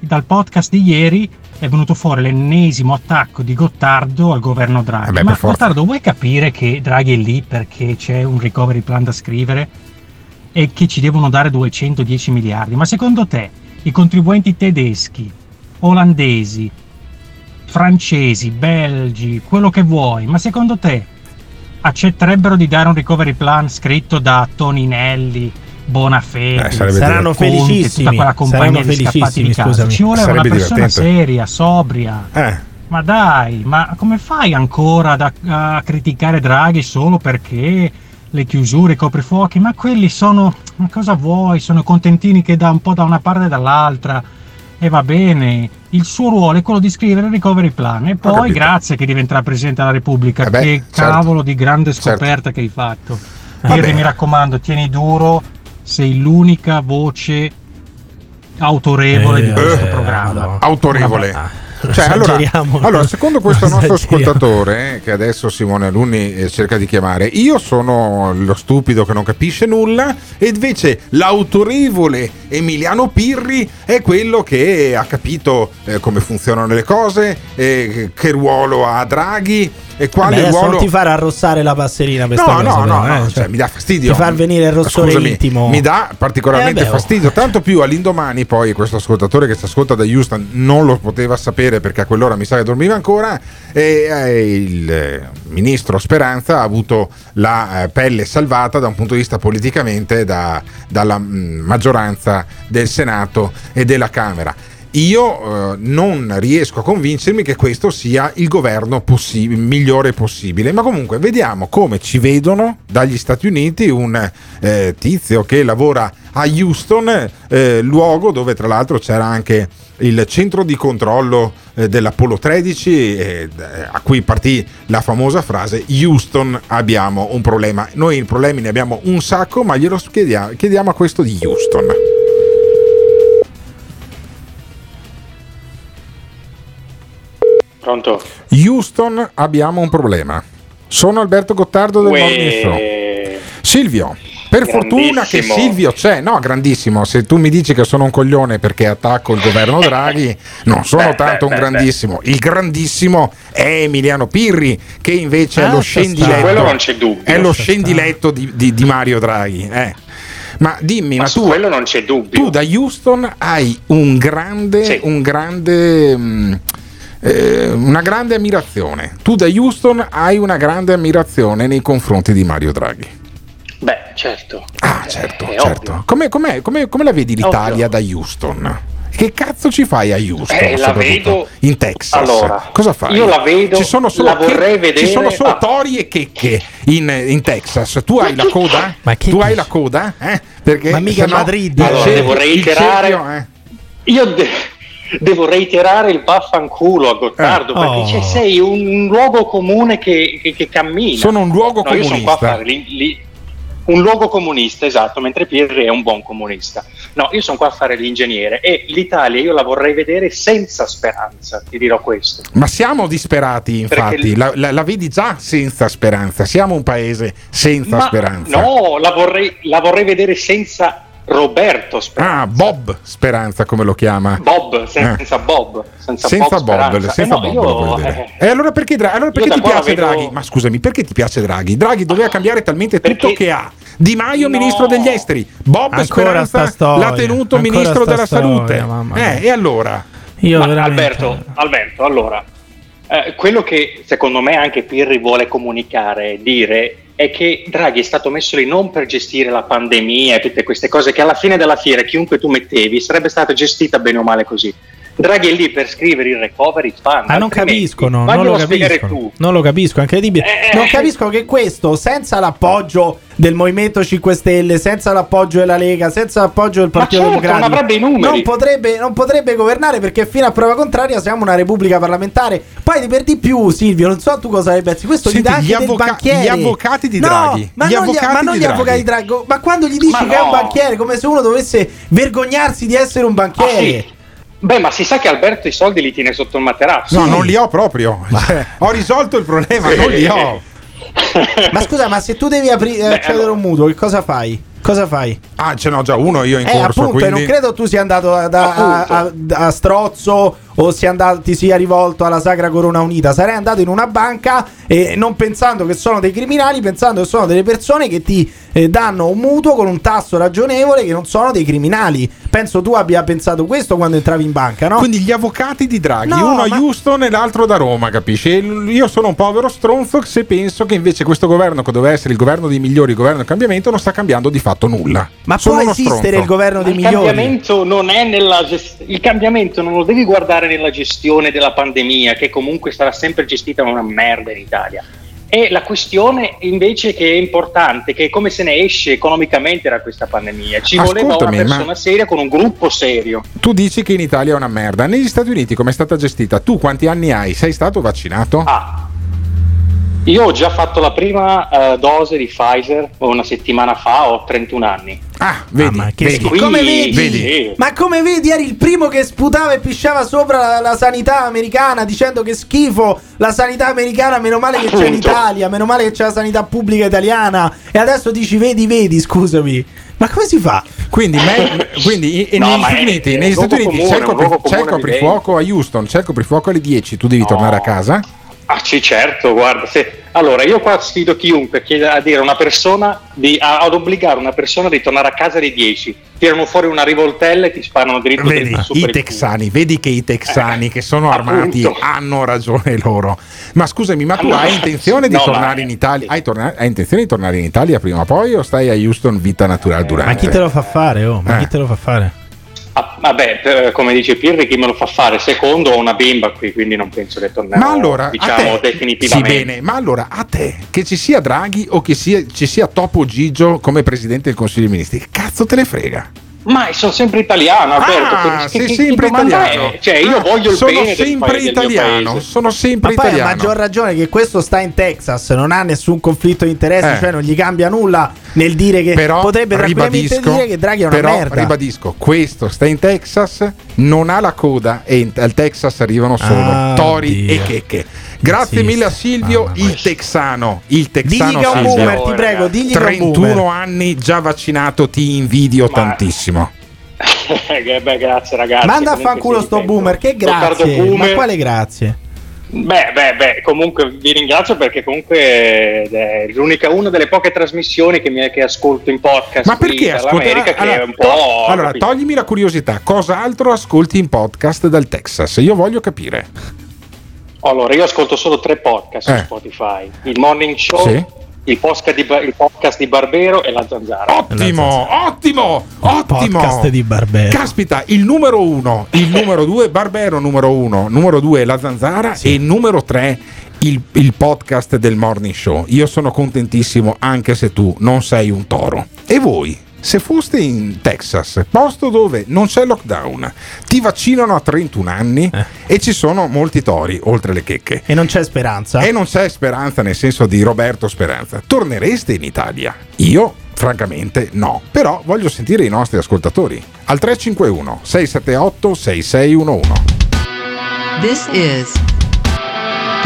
Dal podcast di ieri è venuto fuori l'ennesimo attacco di Gottardo al governo Draghi.
Eh beh,
Ma. Gottardo, vuoi capire che Draghi è lì perché c'è un recovery plan da scrivere e che ci devono dare 210 miliardi? Ma secondo te i contribuenti tedeschi, olandesi, francesi, belgi, quello che vuoi, ma secondo te accetterebbero di dare un recovery plan scritto da Toninelli, Bonafede,
Eh, sarebbe
Saranno
Conte,
felicissimi,
tutta quella compagnia
saranno
di scappati
felicissimi,
di casa.
scusami.
Ci voleva
Sarebbe
una persona
divertente.
seria, sobria.
Eh,
Ma dai, ma come fai ancora ad- a criticare Draghi solo perché le chiusure, i coprifuochi? Ma quelli sono. Ma cosa vuoi? Sono contentini che da un po' da una parte e dall'altra. E va bene. Il suo ruolo è quello di scrivere il recovery plan. E poi grazie che diventerà Presidente della Repubblica.
Eh beh,
che
certo.
cavolo di grande
Certo.
scoperta che hai fatto.
Va
Pirri,
bene.
mi raccomando, tieni duro. Sei l'unica voce autorevole di
Eh,
questo
eh,
programma.
Autorevole. Cioè, (laughs) allora, allora, secondo questo nostro ascoltatore, eh, che adesso Simone Alunni eh, cerca di chiamare, io sono lo stupido che non capisce nulla, e invece l'autorevole Emiliano Pirri è quello che ha capito eh, come funzionano le cose, eh, che ruolo ha Draghi e quale
adesso
ruolo.
non ti far arrossare la passerina per
No,
cosa,
no,
però,
no,
eh,
cioè,
cioè,
mi dà fastidio.
Ti far venire il rossore
Scusami,
intimo.
Mi dà particolarmente
Eh, beh, oh.
fastidio, tanto più all'indomani poi questo ascoltatore che si ascolta da Houston non lo poteva sapere perché a quell'ora mi sa che dormiva ancora e eh, il eh, ministro Speranza ha avuto la eh, pelle salvata da un punto di vista politicamente da- dalla mm, maggioranza del Senato e della Camera. Io eh, non riesco a convincermi che questo sia il governo possi- migliore possibile, ma comunque vediamo come ci vedono dagli Stati Uniti un eh, tizio che lavora a Houston, eh, luogo dove tra l'altro c'era anche il centro di controllo eh, dell'Apollo 13 eh, a cui partì la famosa frase Houston abbiamo un problema. Noi problemi ne abbiamo un sacco, ma glielo chiediamo, chiediamo a questo di Houston.
Pronto?
Houston abbiamo un problema. Sono Alberto Gottardo del
Uè.
Morning Show. Silvio, per fortuna che. Silvio c'è, no, grandissimo. Se tu mi dici che sono un coglione perché attacco il governo Draghi, (laughs) non sono
Beh,
tanto
beh,
un
beh,
grandissimo. Il grandissimo è Emiliano Pirri, che invece è
Ah,
lo
sta
scendiletto.
Quello non c'è dubbio.
È lo scendiletto di, di- di Mario Draghi. eh. Ma dimmi, ma,
su
tu,
quello non c'è dubbio.
tu da Houston hai un grande, un grande, mm, eh, una grande ammirazione. Tu da Houston hai una grande ammirazione nei confronti di Mario Draghi.
Beh, certo.
Ah, certo,
è
certo. Come, com'è- come- come la vedi l'Italia da Houston? Che cazzo ci fai a Houston?
Eh, la vedo-
in Texas.
Allora,
Cosa fai?
io la vedo,
Ci sono solo,
la vorrei
che-
vedere-
Ci sono solo
ah.
tori e checche in, in Texas. Tu hai la coda? tu hai la coda? Eh? Perché
Ma mica
no
Madrid.
Allora, devo reiterare-
cerchio, eh.
Io de- devo reiterare il vaffanculo a Gottardo
Eh.
perché
Oh.
cioè, sei un luogo comune che, che- che cammina.
Sono un luogo
No, io sono qua a
comunista.
fare li- li- un luogo comunista, esatto, mentre Pirri è un buon comunista. No, io sono qua a fare l'ingegnere e l'Italia io la vorrei vedere senza speranza, ti dirò questo.
Ma siamo disperati, infatti.
Perché-
La, la- la vedi già senza speranza. Siamo un paese senza speranza.
No, la vorrei, la vorrei vedere senza Roberto Speranza.
Ah, Bob Speranza, come lo chiama?
Bob, senza Bob. Senza,
senza
Bob,
Bob,
Speranza.
senza
Eh no,
Bob
io, eh,
E allora perché, allora perché ti piace
vedo-
Draghi? Ma scusami, perché ti piace Draghi? Draghi doveva cambiare talmente tutto che ha. Di Maio, ministro degli esteri. Bob
Ancora
Speranza l'ha tenuto
ancora
ministro della
storia,
salute. Eh, e allora?
Io
Ma
veramente-
Alberto, Alberto, allora, eh, quello che secondo me anche Pirri vuole comunicare, dire, è che Draghi è stato messo lì non per gestire la pandemia e tutte queste cose che alla fine della fiera, chiunque tu mettevi, sarebbe stata gestita bene o male così. Draghi è lì per scrivere il recovery fund.
Ah, non capiscono, non lo capiscono. Non lo capisco, è incredibile.
Eh,
non capisco che questo, senza l'appoggio del Movimento 5 Stelle, senza l'appoggio della Lega, senza l'appoggio del Partito
certo,
Democratico,
non avrebbe i numeri.
non potrebbe, non potrebbe governare perché fino a prova contraria siamo una repubblica parlamentare. Poi per di più, Silvio, non so tu cosa ne pensi, questo
Senti,
gli dà anche
gli
del
avvoca-
banchiere.
gli avvocati di
No,
Draghi.
ma
Gli
non gli,
avvocati
ma non
di
gli
Draghi.
avvocati di Draghi. Ma quando gli dici
Ma
che è un
no.
banchiere, come se uno dovesse vergognarsi di essere un banchiere.
Ah, sì. Beh, ma si sa che Alberto i soldi li tiene sotto il materasso.
No, non li ho proprio. (laughs) Cioè, ho risolto il problema, non li ho. (laughs)
Ma scusa, ma se tu devi apri- eh, accedere a un mutuo, che cosa fai? Cosa fai?
Ah, ce n'ho già uno io in
Eh,
corso,
appunto, e
quindi...
non credo tu sia andato da- a- a- a strozzo o sia andato, ti sia rivolto alla Sacra Corona Unita. Sarei andato in una banca e non pensando che sono dei criminali, pensando che sono delle persone che ti eh, danno un mutuo con un tasso ragionevole che non sono dei criminali. Penso tu abbia pensato questo quando entravi in banca, no?
Quindi gli avvocati di Draghi,
No,
uno
ma-
a Houston e l'altro da Roma, capisci? E io sono un povero stronzo se penso che invece questo governo, che doveva essere il governo dei migliori, il governo del cambiamento, non sta cambiando di fatto nulla.
Ma
sono
può esistere
stronzo.
il governo dei
il
migliori?
cambiamento non è nella gest- il cambiamento non lo devi guardare nella gestione della pandemia che comunque sarà sempre gestita una merda in Italia è la questione invece che è importante che è come se ne esce economicamente da questa pandemia ci voleva una
Ascoltami,
persona seria con un gruppo serio
Tu dici che in Italia è una merda. Negli Stati Uniti come è stata gestita? Tu quanti anni hai? Sei stato vaccinato?
Ah. io ho già fatto la prima eh, dose di Pfizer una settimana fa ho 31 anni
Ah, Ah, vedi,
ma che
vedi.
come vedi?
Vedi.
Ma come vedi, eri il primo che sputava e pisciava sopra la, la sanità americana dicendo che schifo la sanità americana, meno male che c'è l'Italia, meno male che c'è la sanità pubblica italiana. E adesso dici vedi, vedi, scusami. Ma come si fa?
Quindi, me- quindi i-
No,
negli Stati Uniti, negli Stati Uniti
comune,
c'è il,
un
copri- coprifuoco a Houston, c'è il coprifuoco alle 10, tu devi tornare a casa?
Ah sì, certo, guarda, se- allora io qua sfido chiunque a dire a una persona di, a- ad obbligare una persona di tornare a casa alle 10, tirano fuori una rivoltella e ti sparano dritto
Vedi, i texani, vedi che i texani che sono armati
appunto.
hanno ragione loro. Ma scusami, ma tu
No,
hai intenzione di
no,
tornare
ma-
in Italia? Hai, torna- hai intenzione di tornare in Italia prima o poi o stai a Houston vita naturale durante?
Ma chi te lo fa fare? Oh, ma
Eh.
chi te lo fa fare?
Ah, vabbè, per- come dice Pirri, chi me lo fa fare? Secondo ho una bimba qui, quindi non penso che tornerò
Ma allora, a
diciamo
te, sì,
definitivamente.
bene, ma allora a te che ci sia Draghi o che sia- ci sia Topo Gigio come presidente del Consiglio dei Ministri, che cazzo te ne frega?
Ma sono sempre italiano, Alberto.
Ah,
che-
sei
che-
sempre italiano.
è? Cioè, io
Ah,
voglio il
sono
bene del
sempre
paese, del mio
italiano,
paese.
sono sempre
Ma poi a
italiano.
maggior ragione che questo sta in Texas, non ha nessun conflitto di interessi,
Eh.
cioè non gli cambia nulla nel dire che
però
potrebbe tranquillamente
ribadisco,
dire che Draghi è una
però
merda.
ribadisco, questo sta in Texas, non ha la coda e in- al Texas arrivano solo
Ah,
tori
Dio.
e checche. Grazie mille a Silvio, il texano, il texano
Digli che è un boomer, ti prego, digli che è un
31
boomer.
anni, già vaccinato, ti invidio tantissimo. (laughs)
Eh, Beh, grazie ragazzi.
Manda a fanculo sto boomer, che grazie. Ma
boomer.
quale grazie?
Beh, beh, beh, comunque vi ringrazio perché comunque è l'unica una delle poche trasmissioni che, mi, che ascolto in podcast
Ma perché
che
allora,
è un
to-
po'...
allora, toglimi la curiosità, cosa altro ascolti in podcast dal Texas? Io voglio capire.
Allora, io ascolto solo tre podcast
Eh.
su Spotify. Il Morning Show,
Sì.
il, podcast Ba- il podcast di Barbero e la Zanzara.
Ottimo, ottimo, ottimo.
Podcast di Barbero.
Caspita, il numero uno, il numero due, Barbero numero uno, numero due la Zanzara e numero tre il, il podcast del Morning Show. Io sono contentissimo anche se tu non sei un toro. E voi? Se foste in Texas, posto dove non c'è lockdown, ti vaccinano a 31 anni e ci sono molti tori, oltre le checche.
E non c'è speranza.
E non c'è speranza nel senso di Roberto Speranza. Tornereste in Italia? Io, francamente, no. Però voglio sentire i nostri ascoltatori. Al 351 678 6611.
This is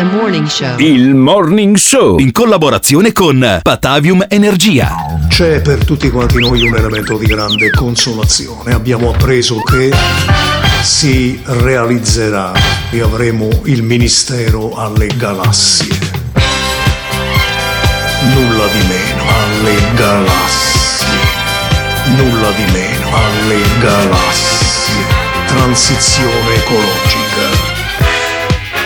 morning show.
Il Morning Show in collaborazione con Patavium Energia.
C'è per tutti quanti noi un elemento di grande consolazione. Abbiamo appreso che si realizzerà e avremo il ministero alle galassie. Nulla di meno alle galassie. Nulla di meno alle galassie. Transizione ecologica.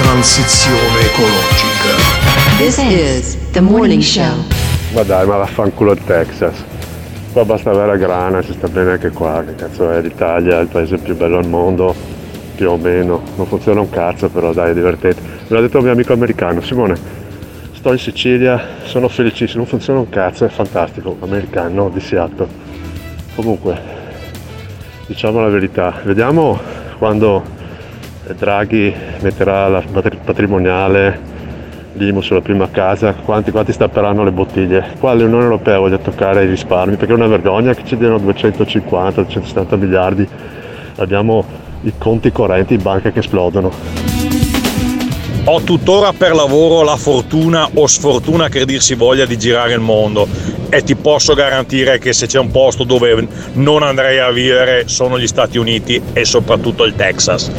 Transizione ecologica.
This is the morning show.
Ma dai, ma vaffanculo il Texas. Qua basta avere grana, ci sta bene anche qua. Che cazzo è l'Italia, è il paese più bello al mondo, più o meno. Non funziona un cazzo, però dai, è divertente. Me l'ha detto un mio amico americano, Simone. Sto in Sicilia, sono felicissimo, non funziona un cazzo, è fantastico. Americano di Seattle. Comunque, diciamo la verità. Vediamo quando Draghi metterà la patri- patrimoniale l'IMU sulla prima casa, quanti, quanti stapperanno le bottiglie. Qua l'Unione Europea voglia toccare i risparmi, perché è una vergogna che ci diano 250, 270 miliardi. Abbiamo i conti correnti in banca che esplodono.
Ho tuttora per lavoro la fortuna o sfortuna che dir voglia di girare il mondo e ti posso garantire che se c'è un posto dove non andrei a vivere sono gli Stati Uniti e soprattutto il Texas.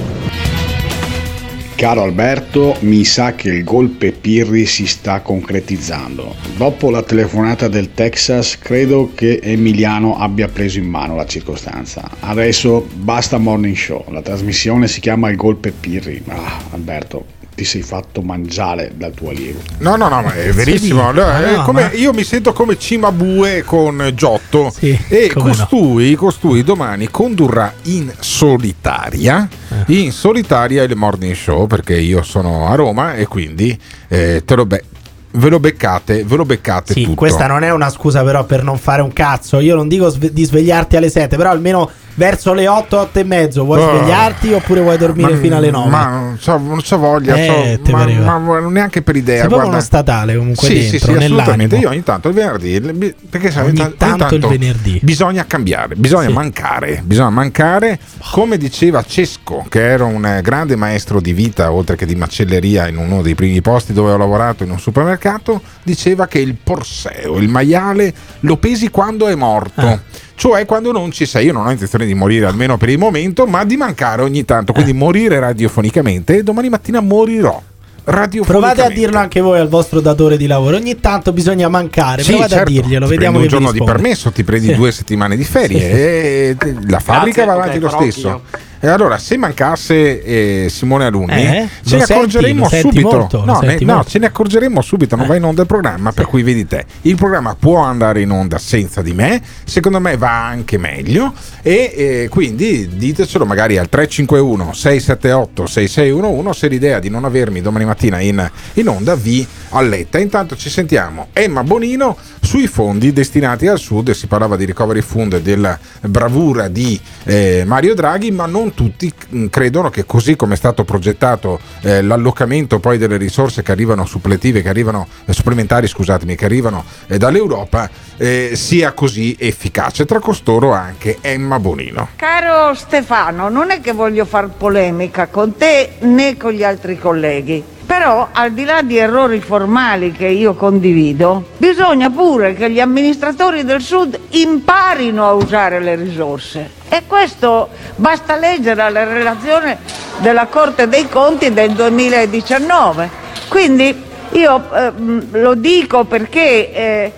Caro Alberto, mi sa che il golpe Pirri si sta concretizzando. Dopo la telefonata del Texas, credo che Emiliano abbia preso in mano la circostanza. Adesso basta Morning Show, la trasmissione si chiama Il golpe Pirri. Ah, Alberto, ti sei fatto mangiare dal tuo allievo.
No, no, no, ma è verissimo.
dici?
Allora, è
no,
come-
ma-
Io mi sento come Cimabue con Giotto e
come no.
costui, costui domani condurrà in solitaria,
Eh.
in solitaria il morning show perché io sono a Roma e quindi eh, te lo be- ve lo beccate, ve lo beccate
Sì,
tutto.
questa non è una scusa però per non fare un cazzo. Io non dico sve- di svegliarti alle 7, però almeno verso le 8, 8 e mezzo vuoi
Oh.
svegliarti oppure vuoi dormire
Ma-
fino alle 9?
Ma non c'ho, non c'ho voglia,
Eh, te
ma, ma- ma neanche per idea. Guarda.
uno statale comunque
sì,
dentro,
sì, sì, assolutamente. Io ogni tanto il venerdì, perché sai,
Ogni tanto il venerdì.
bisogna cambiare, bisogna mancare, bisogna mancare. Come diceva Cesco, che era un eh, grande maestro di vita, oltre che di macelleria, in uno dei primi posti dove ho lavorato in un supermercato, diceva che il porseo, il maiale, lo pesi quando è morto.
Ah.
Cioè quando non ci sei, io non ho intenzione di morire almeno per il momento, ma di mancare ogni tanto,
Eh.
quindi morire radiofonicamente e domani mattina morirò radiofonicamente.
Provate a dirlo anche voi al vostro datore di lavoro. Ogni tanto bisogna mancare.
Sì,
Provate
certo.
a dirglielo.
Ti
Vediamo
un giorno di permesso, ti prendi
Sì.
due settimane di ferie
Sì.
e la fabbrica
Grazie,
va avanti
ok,
lo stesso. E allora, se mancasse eh, Simone Alunni,
Eh?
ce ne
senti
subito.
molto?
No, ne- no?
Eh.
ce ne accorgeremo subito. Non va in onda il programma, per cui vedi te. Il programma può andare in onda senza di me. Secondo me va anche meglio. E eh, quindi ditecelo magari al 351 678 6611 se l'idea di non avermi domani mattina in, in onda vi alletta. Intanto ci sentiamo Emma Bonino sui fondi destinati al sud. Si parlava di recovery fund e della bravura di eh, Mario Draghi, ma non tutti mh, credono che così come è stato progettato eh, l'allocamento poi delle risorse che arrivano suppletive, che arrivano eh, supplementari, scusatemi, che arrivano eh, dall'Europa, eh, sia così efficace. Tra costoro anche Emma Bonino.
Caro Stefano, non è che voglio far polemica con te né con gli altri colleghi, però al di là di errori formali che io condivido, bisogna pure che gli amministratori del Sud imparino a usare le risorse. E questo basta leggere la relazione della Corte dei Conti del 2019. Quindi io eh, mh, lo dico perché eh,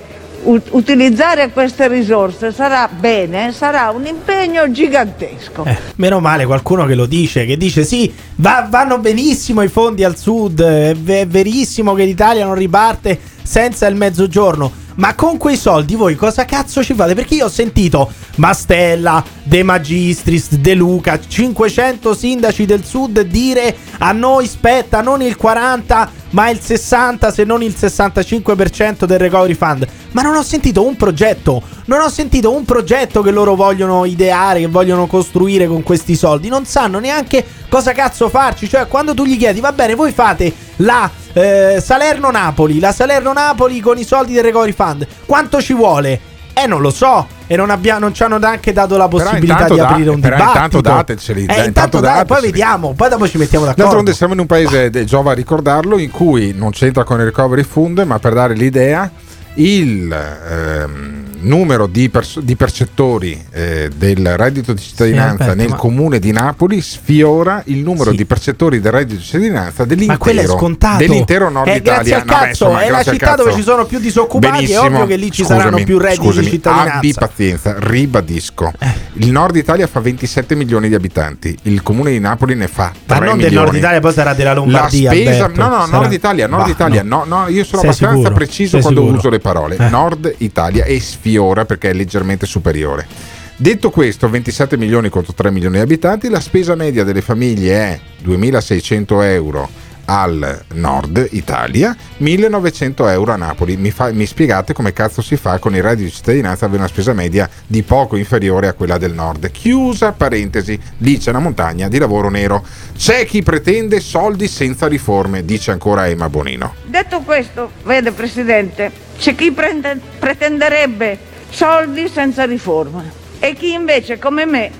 utilizzare queste risorse sarà bene, sarà un impegno gigantesco.
Eh, meno male qualcuno che lo dice, che dice sì, va- vanno benissimo i fondi al sud, è verissimo che l'Italia non riparte senza il mezzogiorno. Ma con quei soldi voi cosa cazzo ci fate? Perché io ho sentito Mastella, De Magistris, De Luca, 500 sindaci del sud dire a noi spetta non il 40 ma il 60 se non il 65% del recovery fund. Ma non ho sentito un progetto, non ho sentito un progetto che loro vogliono ideare, che vogliono costruire con questi soldi. Non sanno neanche cosa cazzo farci. Cioè, quando tu gli chiedi, va bene, voi fate la eh, Salerno-Napoli, la Salerno-Napoli con i soldi del recovery fund, quanto ci vuole? Eh, non lo so. E non, abbiamo, non ci hanno neanche dato la possibilità di
da-
aprire un
però
dibattito.
intanto dateceli,
Eh, intanto dai, poi
dateceli.
vediamo, poi dopo ci mettiamo d'accordo.
D'altronde siamo in un paese, è giova a ricordarlo, in cui non c'entra con il recovery fund, ma per dare l'idea, il ehm, numero di, pers- di percettori eh, del reddito di cittadinanza
aspetta,
nel
ma-
comune di Napoli sfiora il numero di percettori del reddito di cittadinanza dell'intero, dell'intero nord
Eh,
Italia.
Grazie al
No, beh,
cazzo,
insomma,
è la
grazie
città dove ci sono più disoccupati.
Benissimo.
È ovvio che lì ci
Scusami,
saranno più redditi
scusami,
di cittadinanza.
Abbi pazienza, ribadisco. Il nord Italia fa 27 milioni di abitanti, il comune di Napoli ne fa 3
Ma non
milioni.
del nord Italia, poi sarà della Lombardia.
La spesa,
Alberto.
no, no,
Sarà-
Nord Italia, Nord
Bah,
Italia,
no.
no, no, io sono
Sei
abbastanza
sicuro?
preciso
Sei
quando
sicuro?
uso le parole.
Eh.
Nord Italia e sfiora perché è leggermente superiore. Detto questo, 27 milioni contro 3 milioni di abitanti, la spesa media delle famiglie è 2600 euro al nord Italia, 1900 euro a Napoli. Mi, fa- mi spiegate come cazzo si fa con il reddito di cittadinanza ad avere una spesa media di poco inferiore a quella del nord? Chiusa parentesi, lì c'è una montagna di lavoro nero. C'è chi pretende soldi senza riforme, dice ancora Emma Bonino.
Detto questo, vede Presidente, c'è chi prende- pretenderebbe soldi senza riforme e chi invece, come me,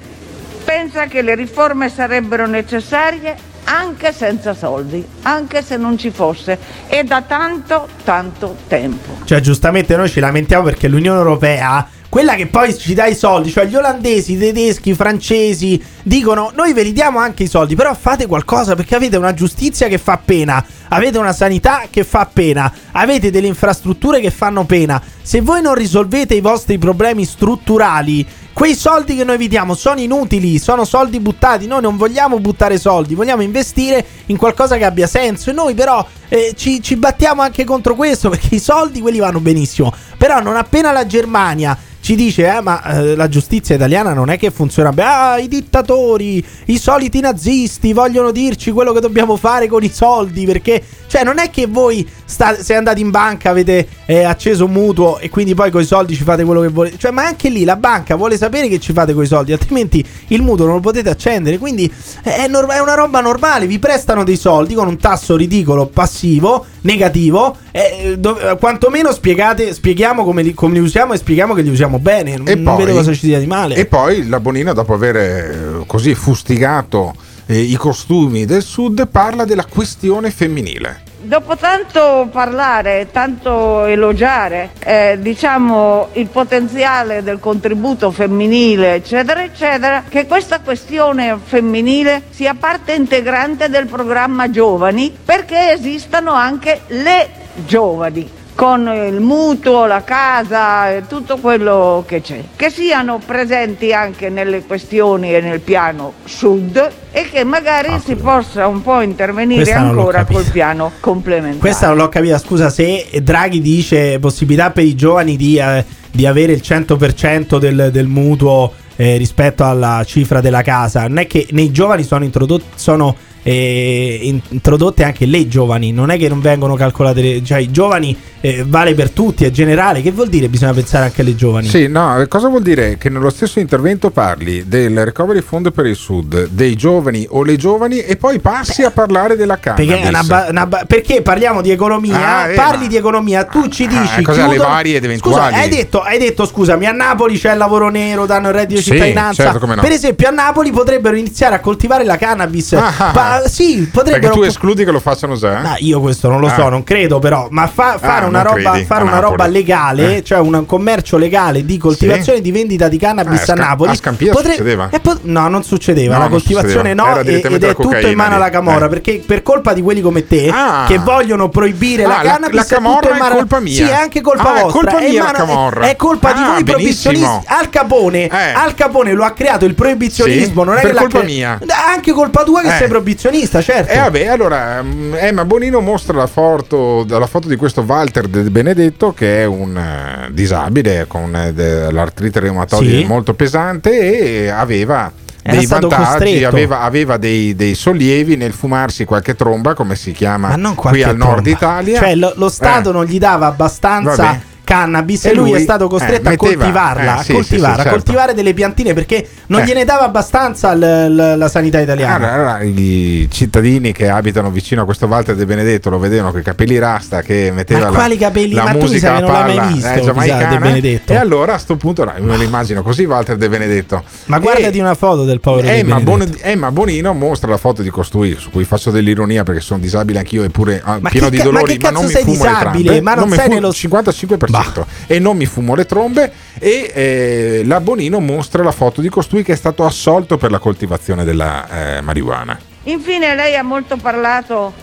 pensa che le riforme sarebbero necessarie anche senza soldi, anche se non ci fosse, e da tanto, tanto tempo.
Cioè, giustamente noi ci lamentiamo perché l'Unione Europea, quella che poi ci dà i soldi, cioè gli olandesi, i tedeschi, i francesi, dicono noi ve li diamo anche i soldi, però fate qualcosa perché avete una giustizia che fa pena, avete una sanità che fa pena, avete delle infrastrutture che fanno pena. Se voi non risolvete i vostri problemi strutturali, quei soldi che noi evitiamo sono inutili, sono soldi buttati. Noi non vogliamo buttare soldi, vogliamo investire in qualcosa che abbia senso. E noi, però, eh, ci, ci battiamo anche contro questo (laughs) perché i soldi quelli vanno benissimo. Però, non appena la Germania ci dice, eh, ma eh, la giustizia italiana non è che funziona bene. Ah, i dittatori, i soliti nazisti vogliono dirci quello che dobbiamo fare con i soldi. Perché, cioè, non è che voi sta- siete andati in banca, avete eh, acceso un mutuo e quindi poi con i soldi ci fate quello che volete. Cioè, ma anche lì la banca vuole sapere che ci fate con i soldi, altrimenti il mutuo non lo potete accendere. Quindi eh, è, nor- è una roba normale. Vi prestano dei soldi con un tasso ridicolo, passivo, negativo. Eh, dove- quantomeno spiegate, spieghiamo come li, come li usiamo e spieghiamo che li usiamo bene. Non,
E
non
poi-
vedo cosa ci sia di male.
E poi la Bonina, dopo aver eh, così fustigato eh, i costumi del sud, parla della questione femminile.
Dopo tanto parlare, tanto elogiare, eh, diciamo, il potenziale del contributo femminile, eccetera, eccetera, che questa questione femminile sia parte integrante del programma Giovani, perché esistano anche le giovani con il mutuo, la casa e tutto quello che c'è, che siano presenti anche nelle questioni e nel piano sud e che magari si possa un po' intervenire
Questa
ancora col piano complementare.
Questa non l'ho capita. Scusa, se Draghi dice possibilità per i giovani di, eh, di avere il 100% del, del mutuo eh, rispetto alla cifra della casa, non è che nei giovani sono introdotti. Sono eh, in- introdotte anche le giovani, non è che non vengono calcolate, le- cioè i giovani eh, vale per tutti, è generale. Che vuol dire bisogna pensare anche alle giovani?
Sì, no, cosa vuol dire? Che nello stesso intervento parli del recovery fund per il sud, dei giovani o le giovani e poi passi a parlare della cannabis.
Perché, una ba- una ba- perché parliamo di economia,
Ah, eh,
parli
ma-
di economia, tu ci dici
eh, cosa, le
chiudono-
varie ed eventuali?
Scusa, hai detto, hai detto, scusami, a Napoli c'è il lavoro nero, danno il reddito di
Sì,
cittadinanza.
certo, no.
Per esempio, a Napoli potrebbero iniziare a coltivare la cannabis.
Ah,
Pa- sì,
Perché
potrebbero.
tu escludi che lo facciano già?
Ah, io questo non lo so,
Ah.
non credo però, ma fa- fare
Ah,
una, roba, fare una roba legale,
Eh.
cioè un commercio legale di coltivazione e di vendita di cannabis
Eh, a
a Napoli.
a Scampia succedeva?
eh, po- no, non succedeva.
No,
la coltivazione
succedeva.
no,
Era
ed
la
è tutto in mano alla Camorra.
Eh.
Perché per colpa di quelli come te
Ah.
che vogliono proibire la
Ah, la-
cannabis,
la
è tutto
Camorra è
mano-
colpa mia.
Sì, è anche colpa
Ah, è
vostra.
colpa
è in
mia la Camorra.
È, è colpa di
Ah,
voi proibizionisti. Al Capone,
Eh.
Al Capone lo ha creato il proibizionismo.
Sì,
non è che
colpa mia.
Anche colpa tua che
Eh.
sei proibizionista, certo.
E vabbè, allora mm, Emma Bonino mostra la foto, la foto di questo Walter De Benedetto che è un eh, disabile con eh, l'artrite reumatoide
Sì.
molto pesante e aveva
Era
dei vantaggi, aveva, aveva dei, dei sollievi nel fumarsi qualche tromba, come si chiama qui al nord
tromba.
Italia.
Cioè, lo, lo Stato
Eh.
non gli dava abbastanza cannabis e lui,
lui
è stato costretto
eh, metteva, a
coltivarla,
eh, sì,
a coltivarla,
sì, sì,
a coltivare certo. delle piantine perché non
eh.
gliene dava abbastanza l- l- la sanità italiana.
Allora, allora, i cittadini che abitano vicino a questo Walter De Benedetto lo vedevano con i capelli rasta che metteva
ma quali capelli?
la
ma
musica
tu
a palla,
non l'hai mai
eh,
visto,
eh,
De Benedetto.
E allora a sto punto no, me lo immagino così Walter De Benedetto.
Ma guardati una foto del povero
Emma,
De
Bon, Emma Bonino mostra la foto di costui su cui faccio dell'ironia perché sono disabile anch'io eppure ah,
ma
pieno di
dolori, ma, che
ma non mi
disabile? Ma non,
non
sei nello
55% altro. E non mi fumo le trombe. E eh, l'Abbonino mostra la foto di costui che è stato assolto per la coltivazione della eh, marijuana.
Infine, lei ha molto parlato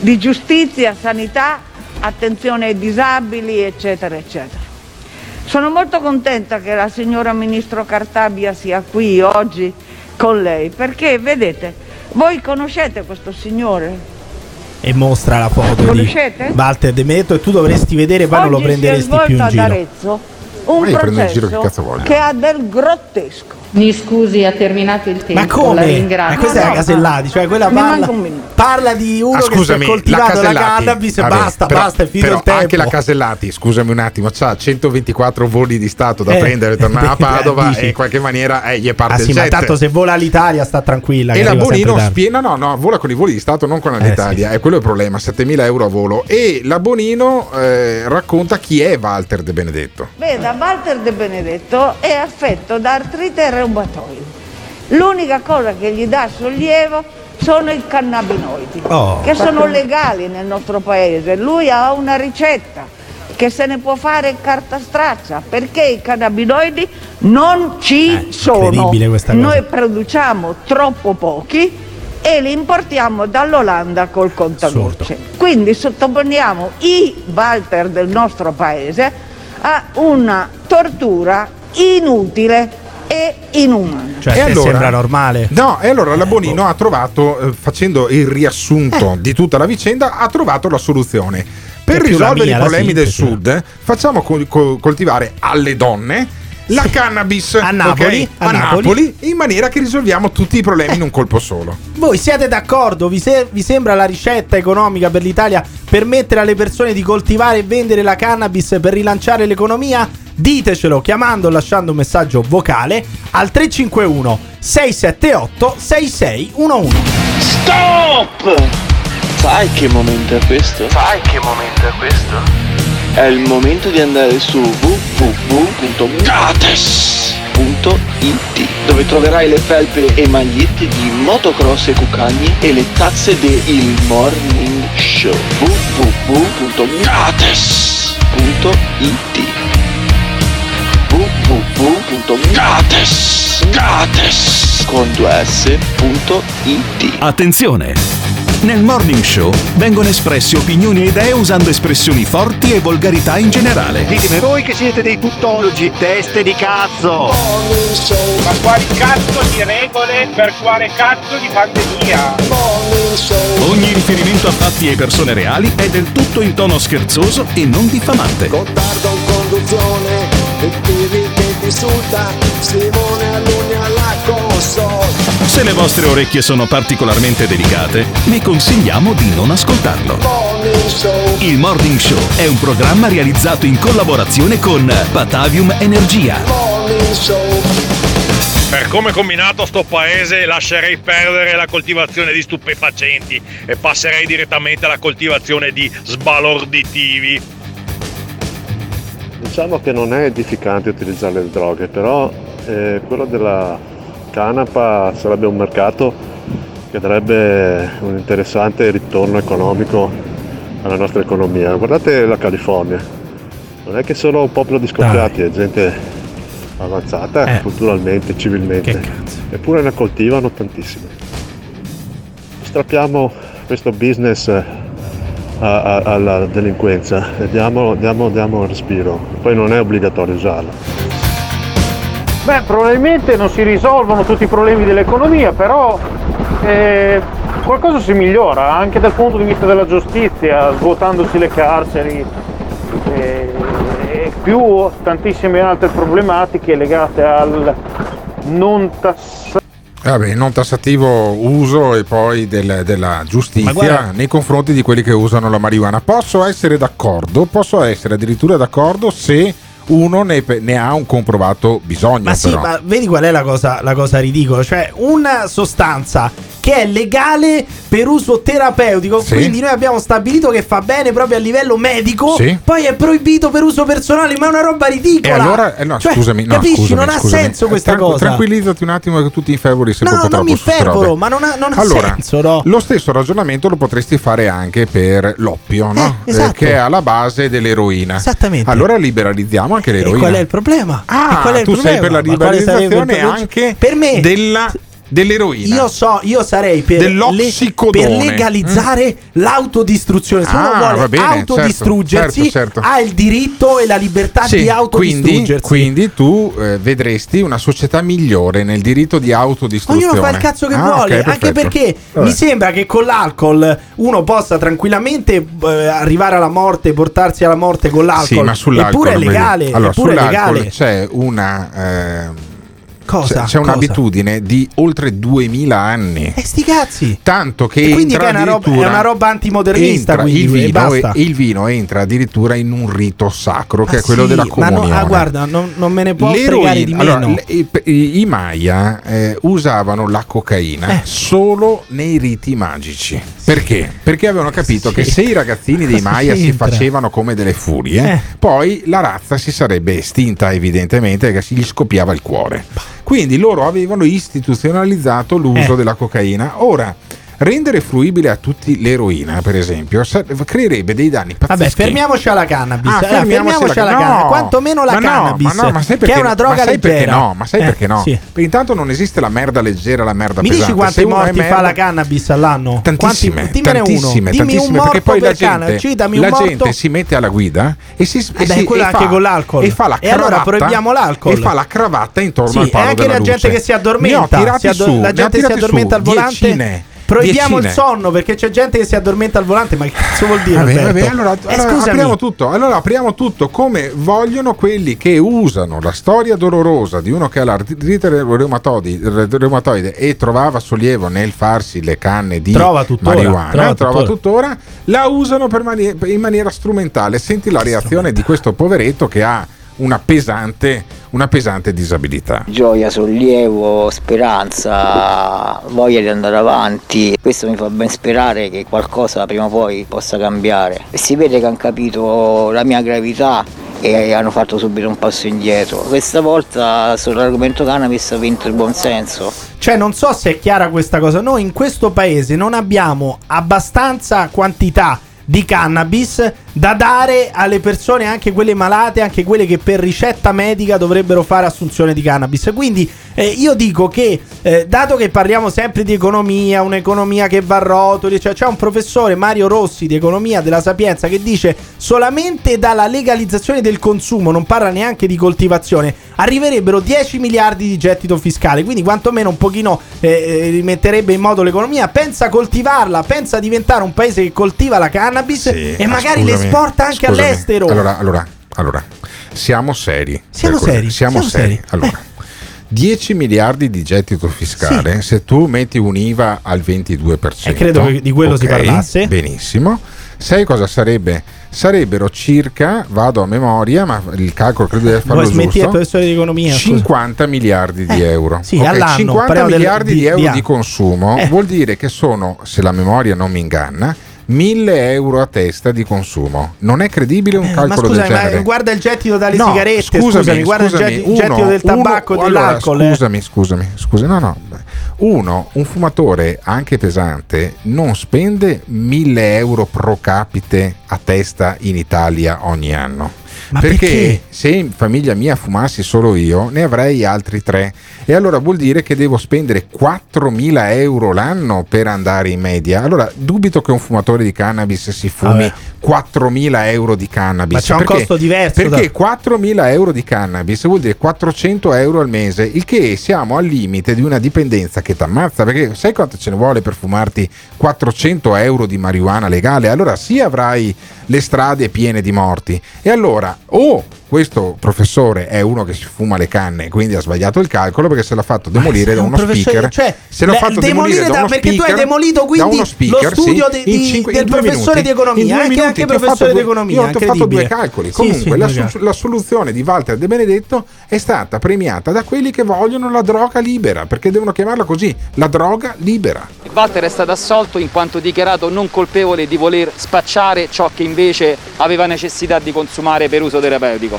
di giustizia, sanità, attenzione ai disabili, eccetera, eccetera. Sono molto contenta che la signora Ministro Cartabia sia qui oggi con lei, perché vedete, voi conoscete questo signore,
e mostra la foto
Conoscete?
di Walter De Benedetto e tu dovresti vedere poi non lo prenderesti più in
ad
giro.
Arezzo un
prendo in giro che
processo che ha del grottesco.
Mi scusi, ha terminato il tempo.
Ma
La
come? Ma questa è la Casellati, cioè quella parla, parla di uno
Ah,
che si è
scusami,
coltivato la,
Casellati.
cannabis e basta,
però-
basta, è finito
però
il tempo.
Anche la Casellati, scusami un attimo, ha 124 voli di Stato da
Eh,
prendere, tornare a (laughs) Padova
dici.
e in qualche maniera eh, gli è parte
Ah
il
sì, ma
jet.
tanto se vola l'Italia sta tranquilla.
E la Bonino spiega, no, no, vola con i voli di Stato, non con
Eh,
l'Italia, è quello il problema, 7.000 euro a volo. E la Bonino eh, racconta chi è Walter De Benedetto.
Veda, Walter De Benedetto è affetto da artrite reumatoide. L'unica cosa che gli dà sollievo sono i cannabinoidi,
Oh.
che sono legali nel nostro paese. Lui ha una ricetta che se ne può fare carta straccia, perché i cannabinoidi non ci sono.
Eh, cosa.
Noi produciamo troppo pochi e li importiamo dall'Olanda col contagocce. Quindi sottoponiamo i Walter del nostro paese a una tortura inutile e inumano.
Cioè,
E allora?
sembra normale?
No, e allora la Bonino ha trovato, eh, facendo il riassunto di tutta la vicenda, ha trovato la soluzione. Per risolvere
mia,
i problemi del. Sud, eh, facciamo col- col- coltivare alle donne la cannabis
A Napoli,
ok?
a
a
Napoli.
Napoli, in maniera che risolviamo tutti i problemi in un colpo solo.
Voi siete d'accordo? Vi, se- vi sembra la ricetta economica per l'Italia permettere alle persone di coltivare e vendere la cannabis per rilanciare l'economia? Ditecelo chiamando o lasciando un messaggio vocale al 351 678 6611.
Stop! Sai che momento è questo? Sai che momento è questo? È il momento di andare su www.gates.it dove troverai le felpe e magliette di motocross e cucagni e le tazze del Morning Show www.gates.it www.gates Gates con 2s.it
Attenzione! Nel Morning Show vengono espresse opinioni e idee usando espressioni forti e volgarità in generale.
Ditemi voi che siete dei tuttologi, teste di cazzo! Ma quali cazzo di regole per quale cazzo di pandemia?
Ogni riferimento a fatti e persone reali è del tutto in tono scherzoso e non diffamante.
Gottardo in conduzione e Pirri che ti insulta Simone Alunni alla console
Se le vostre orecchie sono particolarmente delicate, vi consigliamo di non ascoltarlo. Il Morning Show è un programma realizzato in collaborazione con Batavium Energia.
Per come è combinato sto paese lascerei perdere la coltivazione di stupefacenti e passerei direttamente alla coltivazione di sbalorditivi.
Diciamo che non è edificante utilizzare le droghe, però eh, quello della canapa sarebbe un mercato che darebbe un interessante ritorno economico alla nostra economia. Guardate la California, non è che sono un popolo di scoppiati, è gente avanzata
Eh.
culturalmente, civilmente, eppure ne coltivano tantissime. Strappiamo questo business a- a- alla delinquenza diamo, diamo, diamo un respiro, poi non è obbligatorio usarlo.
Beh, probabilmente non si risolvono tutti i problemi dell'economia, però eh, qualcosa si migliora anche dal punto di vista della giustizia, svuotandosi le carceri eh, e più tantissime altre problematiche legate al non tassato.
Vabbè, non tassativo uso e poi del- della giustizia
guarda-
nei confronti di quelli che usano la marijuana. Posso essere d'accordo, posso essere addirittura d'accordo se uno ne, ne ha un comprovato bisogno.
Ma sì,
però.
ma vedi qual è la cosa, la cosa ridicola? Cioè, una sostanza che è legale per uso terapeutico,
Sì.
quindi noi abbiamo stabilito che fa bene proprio a livello medico,
Sì.
poi è proibito per uso personale, ma è una roba
E
ridicola.
allora, eh, no,
Cioè,
scusami, no,
capisci?
scusami,
non ha
scusami.
senso
Eh,
questa
tran-
cosa.
Tranquillizzati un attimo che tu ti infervori sempre
No,
un po'
non mi infervoro, ma non ha- non ha
allora,
senso, no?
Lo stesso ragionamento lo potresti fare anche per l'oppio, no?
Eh, esatto.
che è alla base dell'eroina.
Esattamente.
Allora liberalizziamo anche
E
l'eroina.
qual è il problema?
Ah,
E qual è il
tu sei
problema?
per la liberalizzazione anche
per me
della, dell'eroina.
Io so, io sarei per,
Dell'ossicodone.
per legalizzare l'autodistruzione. Se uno
Ah,
vuole
va bene,
autodistruggersi,
certo, certo, certo.
ha il diritto e la libertà
Sì,
di
quindi,
autodistruggersi.
quindi tu eh, vedresti una società migliore nel diritto di autodistruzione.
Ognuno fa il cazzo che
Ah,
vuole,
ok,
anche perché
Vabbè.
mi sembra che con l'alcol uno possa tranquillamente eh, arrivare alla morte, portarsi alla morte con l'alcol.
Sì, ma sull'alcol
Eppure è legale.
Allora,
eppure è
sull'alcol
legale.
c'è una. ehm,
Cosa?
C'è, un'abitudine di oltre 2000 anni.
E sti cazzi.
Tanto che
E quindi che è una roba- è una roba antimodernista, quindi,
il, vino, e- il vino entra addirittura in un rito sacro che
Ah,
è quello
sì,
della
ma no-
comunione.
ah, guarda, non, non me ne può fregare di meno.
allora, i, i- i Maya eh, usavano la cocaina
Eh.
solo nei riti magici. Perché? Perché avevano capito che se i ragazzini dei (laughs) Maya si facevano come delle furie,
Eh.
poi la razza si sarebbe estinta evidentemente perché gli scoppiava il cuore. Quindi loro avevano istituzionalizzato l'uso
Eh.
della cocaina. Ora, rendere fruibile a tutti l'eroina, per esempio, creerebbe dei danni pazzeschi.
Vabbè, fermiamoci alla cannabis.
Ah,
Eh,
fermiamoci
fermiamoci
alla-
alla
no,
cannabis. Quantomeno la
ma no,
cannabis,
ma no, ma sai
che
perché,
è una droga
ma sai
leggera.
Perché no, ma sai
Eh,
perché no?
sì.
Perché intanto non esiste la merda leggera, la merda
Mi
pesante.
dici quante
Se
morti fa
merda-
la cannabis all'anno?
Tantissime,
Quanti, dimmene
tantissime,
uno. Dimmi
tantissime,
un morto
perché poi la
per canna,
gente,
citami
la
un morto.
gente si mette alla guida e si, e
beh,
si-
quello
e
anche
fa-
con l'alcol.
e fa la
E allora
cravatta
proibiamo l'alcol.
e fa la cravatta intorno
Sì,
al
e
palo
anche
della
la gente che si addormenta.
Ne ho tirati su,
la gente si addormenta al volante.
Diecine,
Proibiamo il
diecine.
sonno perché c'è gente che si addormenta al volante. Ma che cazzo vuol dire?
Vabbè,
Alberto?
vabbè, allora,
Eh,
allora apriamo tutto. Allora apriamo tutto come vogliono quelli che usano la storia dolorosa di uno che ha l'artrite reumatoide e trovava sollievo nel farsi le canne di
Trova tuttora,
marijuana,
trova
trova,
tuttora.
tuttora, la usano mani- in maniera strumentale. Senti la reazione di questo poveretto che ha una pesante, una pesante disabilità.
Gioia, sollievo, speranza, voglia di andare avanti. Questo mi fa ben sperare che qualcosa prima o poi possa cambiare. E si vede che hanno capito la mia gravità e hanno fatto subito un passo indietro. Questa volta sull'argomento cannabis ha vinto il buonsenso.
Cioè, non so se è chiara questa cosa. Noi in questo paese non abbiamo abbastanza quantità di cannabis da dare alle persone, anche quelle malate, anche quelle che per ricetta medica dovrebbero fare assunzione di cannabis. Quindi eh, io dico che, eh, dato che parliamo sempre di economia, un'economia che va a rotoli, cioè c'è un professore Mario Rossi di economia della Sapienza che dice solamente dalla legalizzazione del consumo, non parla neanche di coltivazione, arriverebbero 10 miliardi di gettito fiscale, quindi quantomeno un pochino eh, eh, rimetterebbe in modo l'economia. Pensa coltivarla, pensa diventare un paese che coltiva la cannabis e
Ah,
magari le esporta anche
scusami.
all'estero.
Allora, allora, allora, siamo seri.
Siamo seri,
Siamo,
siamo
seri.
seri.
Allora, 10 miliardi di gettito fiscale, se tu metti un'IVA al 22%.
E credo che di quello si
ok,
parlasse.
Benissimo. Sai cosa sarebbe? Sarebbero circa, vado a memoria, ma il calcolo credo di
Vuoi
farlo
smetti
giusto.
professore di economia? scusa?
50 miliardi di euro.
sì,
Ok,
all'anno,
50
parliamo del-
miliardi di,
di-
euro
di
di, consumo
Eh.
vuol dire che sono, se la memoria non mi inganna, 1000 euro a testa di consumo. Non è credibile un
Eh, Ma
calcolo
scusami,
del
ma
genere.
guarda il gettito dalle
No,
sigarette, scusami, guarda il
scusami,
il gettito
uno-
del tabacco e
uno- allora,
dell'alcol. eh.
Scusami, scusami, scusa, no, no. Uno, un fumatore anche pesante, non spende 1000 euro pro capite a testa in Italia ogni anno.
Ma
perché,
perché?
se in famiglia mia fumassi solo io, ne avrei altri tre. E allora vuol dire che devo spendere 4.000 euro l'anno per andare in media. Allora dubito che un fumatore di cannabis si fumi. 4.000 euro di cannabis.
Ma c'è un
Perché-
costo diverso da-
Perché 4.000 euro di cannabis vuol dire 400 euro al mese, il che siamo al limite di una dipendenza che ti ammazza. Perché sai quanto ce ne vuole per fumarti 400 euro di marijuana legale? Allora sì avrai le strade piene di morti. E allora o questo professore è uno che si fuma le canne, quindi ha sbagliato il calcolo perché se l'ha fatto demolire da
un
uno speaker.
cioè,
se l'ha fatto
demolire
demolire da
da-
uno
perché tu hai
speaker,
demolito
da
quindi
uno
lo
speaker,
studio
sì,
di-
in
di-
cinque-
del professore
minuti.
di economia, anche-
minuti
anche professore di economia,
Io ti ho fatto due calcoli.
Sì,
Comunque
sì,
la, su- la soluzione di Walter De Benedetto è stata premiata da quelli che vogliono la droga libera, perché devono chiamarla così, la droga libera.
Walter è stato assolto in quanto dichiarato non colpevole di voler spacciare ciò che invece aveva necessità di consumare per uso terapeutico.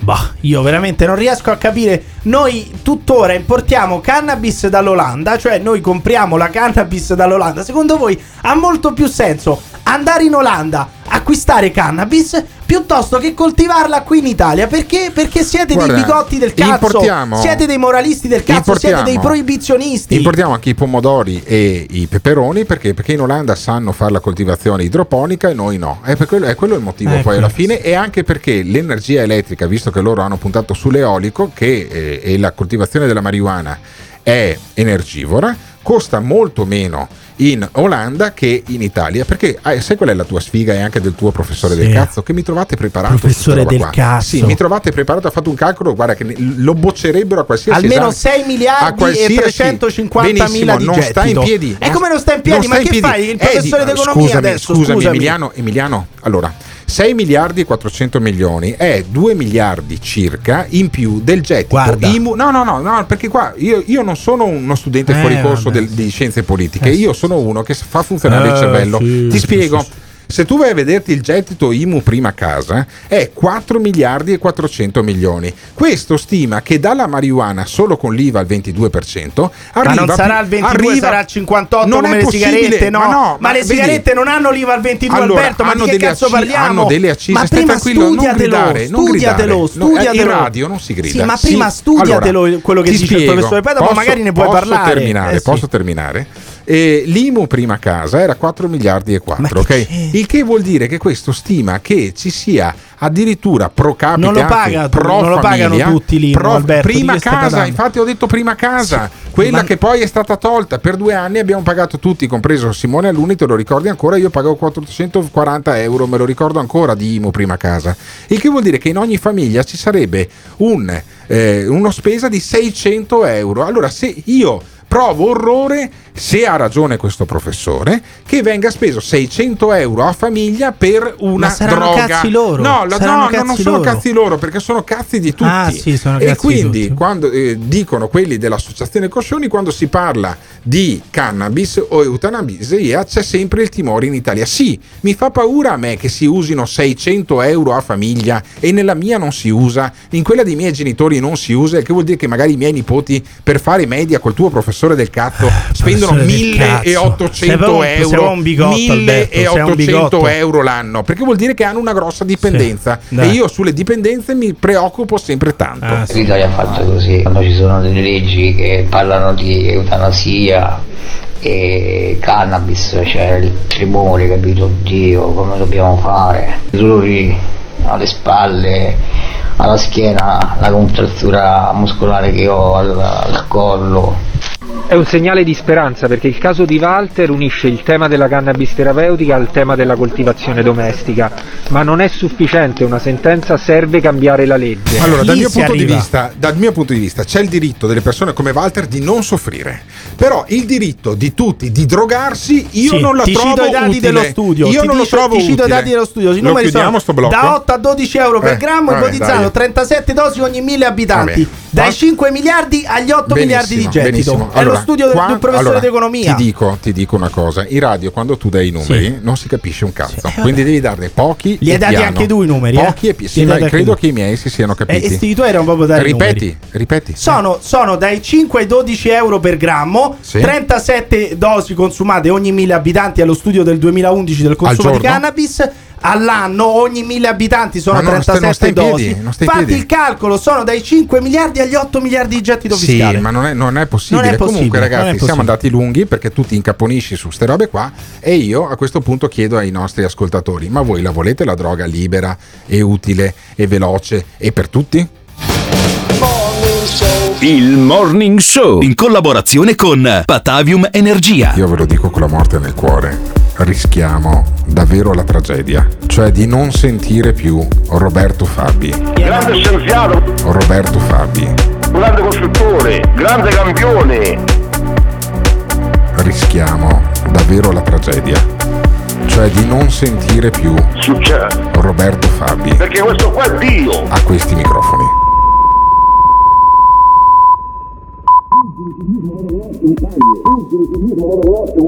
Bah, io veramente non riesco a capire. Noi tuttora importiamo cannabis dall'Olanda, cioè noi compriamo la cannabis dall'Olanda. Secondo voi ha molto più senso andare in Olanda, acquistare cannabis piuttosto che coltivarla qui in Italia? Perché? Perché siete
Guarda,
dei bigotti del cazzo, siete dei moralisti del cazzo, siete dei proibizionisti.
Importiamo anche i pomodori e i peperoni perché, perché in Olanda sanno fare la coltivazione idroponica e noi no. È, quello, è quello il motivo
Ecco.
poi alla fine e anche perché l'energia elettrica, visto che loro hanno puntato sull'eolico che, eh, e la coltivazione della marijuana è energivora, costa molto meno in Olanda che in Italia perché ah, sai qual è la tua sfiga e anche del tuo professore
Sì.
del cazzo che mi trovate preparato
Professore del
qua.
cazzo.
sì mi trovate preparato ha fatto un calcolo guarda che lo boccerebbero a qualsiasi
Almeno
esame.
6 miliardi e 350 mila
Benissimo,
di
non
gettito.
sta in piedi
E come non sta in piedi? Ma che
piedi.
fai? Il
Eh,
professore
di-
d'economia
scusami,
adesso,
scusami
scusami.
Emiliano, Emiliano allora 6 miliardi e 400 milioni è 2 miliardi circa in più del gettito
Guarda.
IMU no no no no perché qua io, io non sono uno studente
Eh,
fuori corso del- di scienze politiche
Eh,
io sono uno che fa funzionare il
Eh,
cervello.
sì,
ti
sì,
spiego.
sì,
Se tu vai a vederti il gettito IMU prima casa, è 4 miliardi e 400 milioni. Questo stima che dalla marijuana solo con l'IVA al 22% arriva
Ma non sarà il 22,
arriva-
sarà il 58
Non
come
è
le sigarette, no?
ma no,
Ma le
vedi-
sigarette non hanno l'IVA al 22,
Allora,
Alberto, ma di che cazzo
acci-
parliamo?
hanno delle accise,
ma
stai tranquillo, non
studiatelo,
gridare, non
studiatelo,
gridare. No, eh,
studiatelo.
in radio non si grida.
Sì, ma
Sì,
prima studiatelo
allora,
quello che dice il
spiego.
professore, poi dopo
Posso-
magari ne puoi
posso
parlare.
Terminare,
Eh, sì.
Posso terminare? Eh, L'IMU prima casa era 4 miliardi e 4, ok? Il che vuol dire che questo stima che ci sia addirittura pro capite
Non lo paga-
pro
non lo pagano
famiglia,
tutti l'IMU,
pro-
Alberto, di
prima casa, infatti ho detto prima casa,
Sì,
quella
ma-
che poi è stata tolta per due anni abbiamo pagato tutti, compreso Simone Aluni, te lo ricordi ancora? Io pagavo 440 euro, me lo ricordo ancora di IMU prima casa. Il che vuol dire che in ogni famiglia ci sarebbe un, eh, uno spesa di 600 euro. Allora, se io provo orrore, se ha ragione questo professore, che venga speso 600 euro a famiglia per una
Ma saranno
droga.
cazzi loro,
No, la- no, no, non sono
loro.
cazzi loro, perché sono cazzi di tutti.
Ah, sì, sono
e
cazzi di
quindi
tutti.
quando eh, dicono quelli dell'associazione Coscioni, quando si parla di cannabis o eutanasia c'è sempre il timore in Italia. Sì, mi fa paura a me che si usino 600 euro a famiglia e nella mia non si usa, in quella dei miei genitori non si usa, il che vuol dire che magari i miei nipoti per fare media col tuo professore
professore del cazzo. Sei
1800
proprio un- sei
euro.
proprio un bigotto, Alberto, sei un
1800
bigotto.
euro l'anno, perché vuol dire che hanno una grossa dipendenza
Sì,
e io sulle dipendenze mi preoccupo sempre tanto.
Ah,
L'Italia ha fatto così, quando ci sono delle leggi che parlano di eutanasia e cannabis, c'è il tremore, capito? Oddio, come dobbiamo fare? Dolori alle spalle, alla schiena, la contrattura muscolare che ho al, al collo.
È un segnale di speranza perché il caso di Walter unisce il tema della cannabis terapeutica al tema della coltivazione domestica, ma non è sufficiente, una sentenza serve cambiare la legge.
Allora, dal mio, punto di vista, dal mio punto di vista c'è il diritto delle persone come Walter di non soffrire, però il diritto di tutti di drogarsi io
Sì,
non la trovo
cito i dati
utile.
dello studio.
Io
ti
non lo
dico-
trovo
ti cito i
utile.
dati dello studio. I
Lo
numeri sono
sto blocco?
da 8 a 12 euro per
Eh,
grammo
dai.
37 dosi ogni 1000 abitanti.
Vabbè.
Dai
Qua-
5 miliardi agli 8 miliardi di
Benissimo,
gettito.
benissimo. Allora,
lo studio del-
qua-
di un professore
allora,
d'economia.
Ti dico, ti dico una cosa: in radio, quando tu dai i numeri,
Sì.
non si capisce un cazzo. Quindi devi darne pochi.
Li
e
hai dati
piano.
anche tu i numeri, eh?
Pochi e pi- sì, credo che i miei si siano
Eh,
capiti.
e sti tuoi erano proprio dai
ripeti,
numeri.
ripeti.
Sono, sono dai 5 ai 12 euro per grammo,
Sì.
37 dosi consumate ogni 1000 abitanti allo studio del 2011 del consumo di cannabis. All'anno ogni 1000 abitanti sono
no, non stai-
37
non stai in
dosi.
piedi, non stai in
Fatti
piedi.
il calcolo, sono dai 5 miliardi agli 8 miliardi di gettito
Sì,
fiscale.
ma non è, non è possibile.
Non è possibile,
Comunque, ragazzi, siamo
possibile.
andati lunghi perché tu ti incaponisci su ste robe qua. E io a questo punto chiedo ai nostri ascoltatori: ma voi la volete la droga libera e utile e veloce e per tutti?
Il Morning Show in collaborazione con Patavium Energia.
Io ve lo dico con la morte nel cuore. Rischiamo davvero la tragedia, cioè di non sentire più Roberto Fabi.
Grande scienziato,
Roberto Fabi.
grande costruttore, grande campione.
Rischiamo davvero la tragedia, cioè di non sentire più
Succede.
Roberto Fabi
Perché questo qua è Dio.
a questi microfoni.
Pugili ciclismo motocross è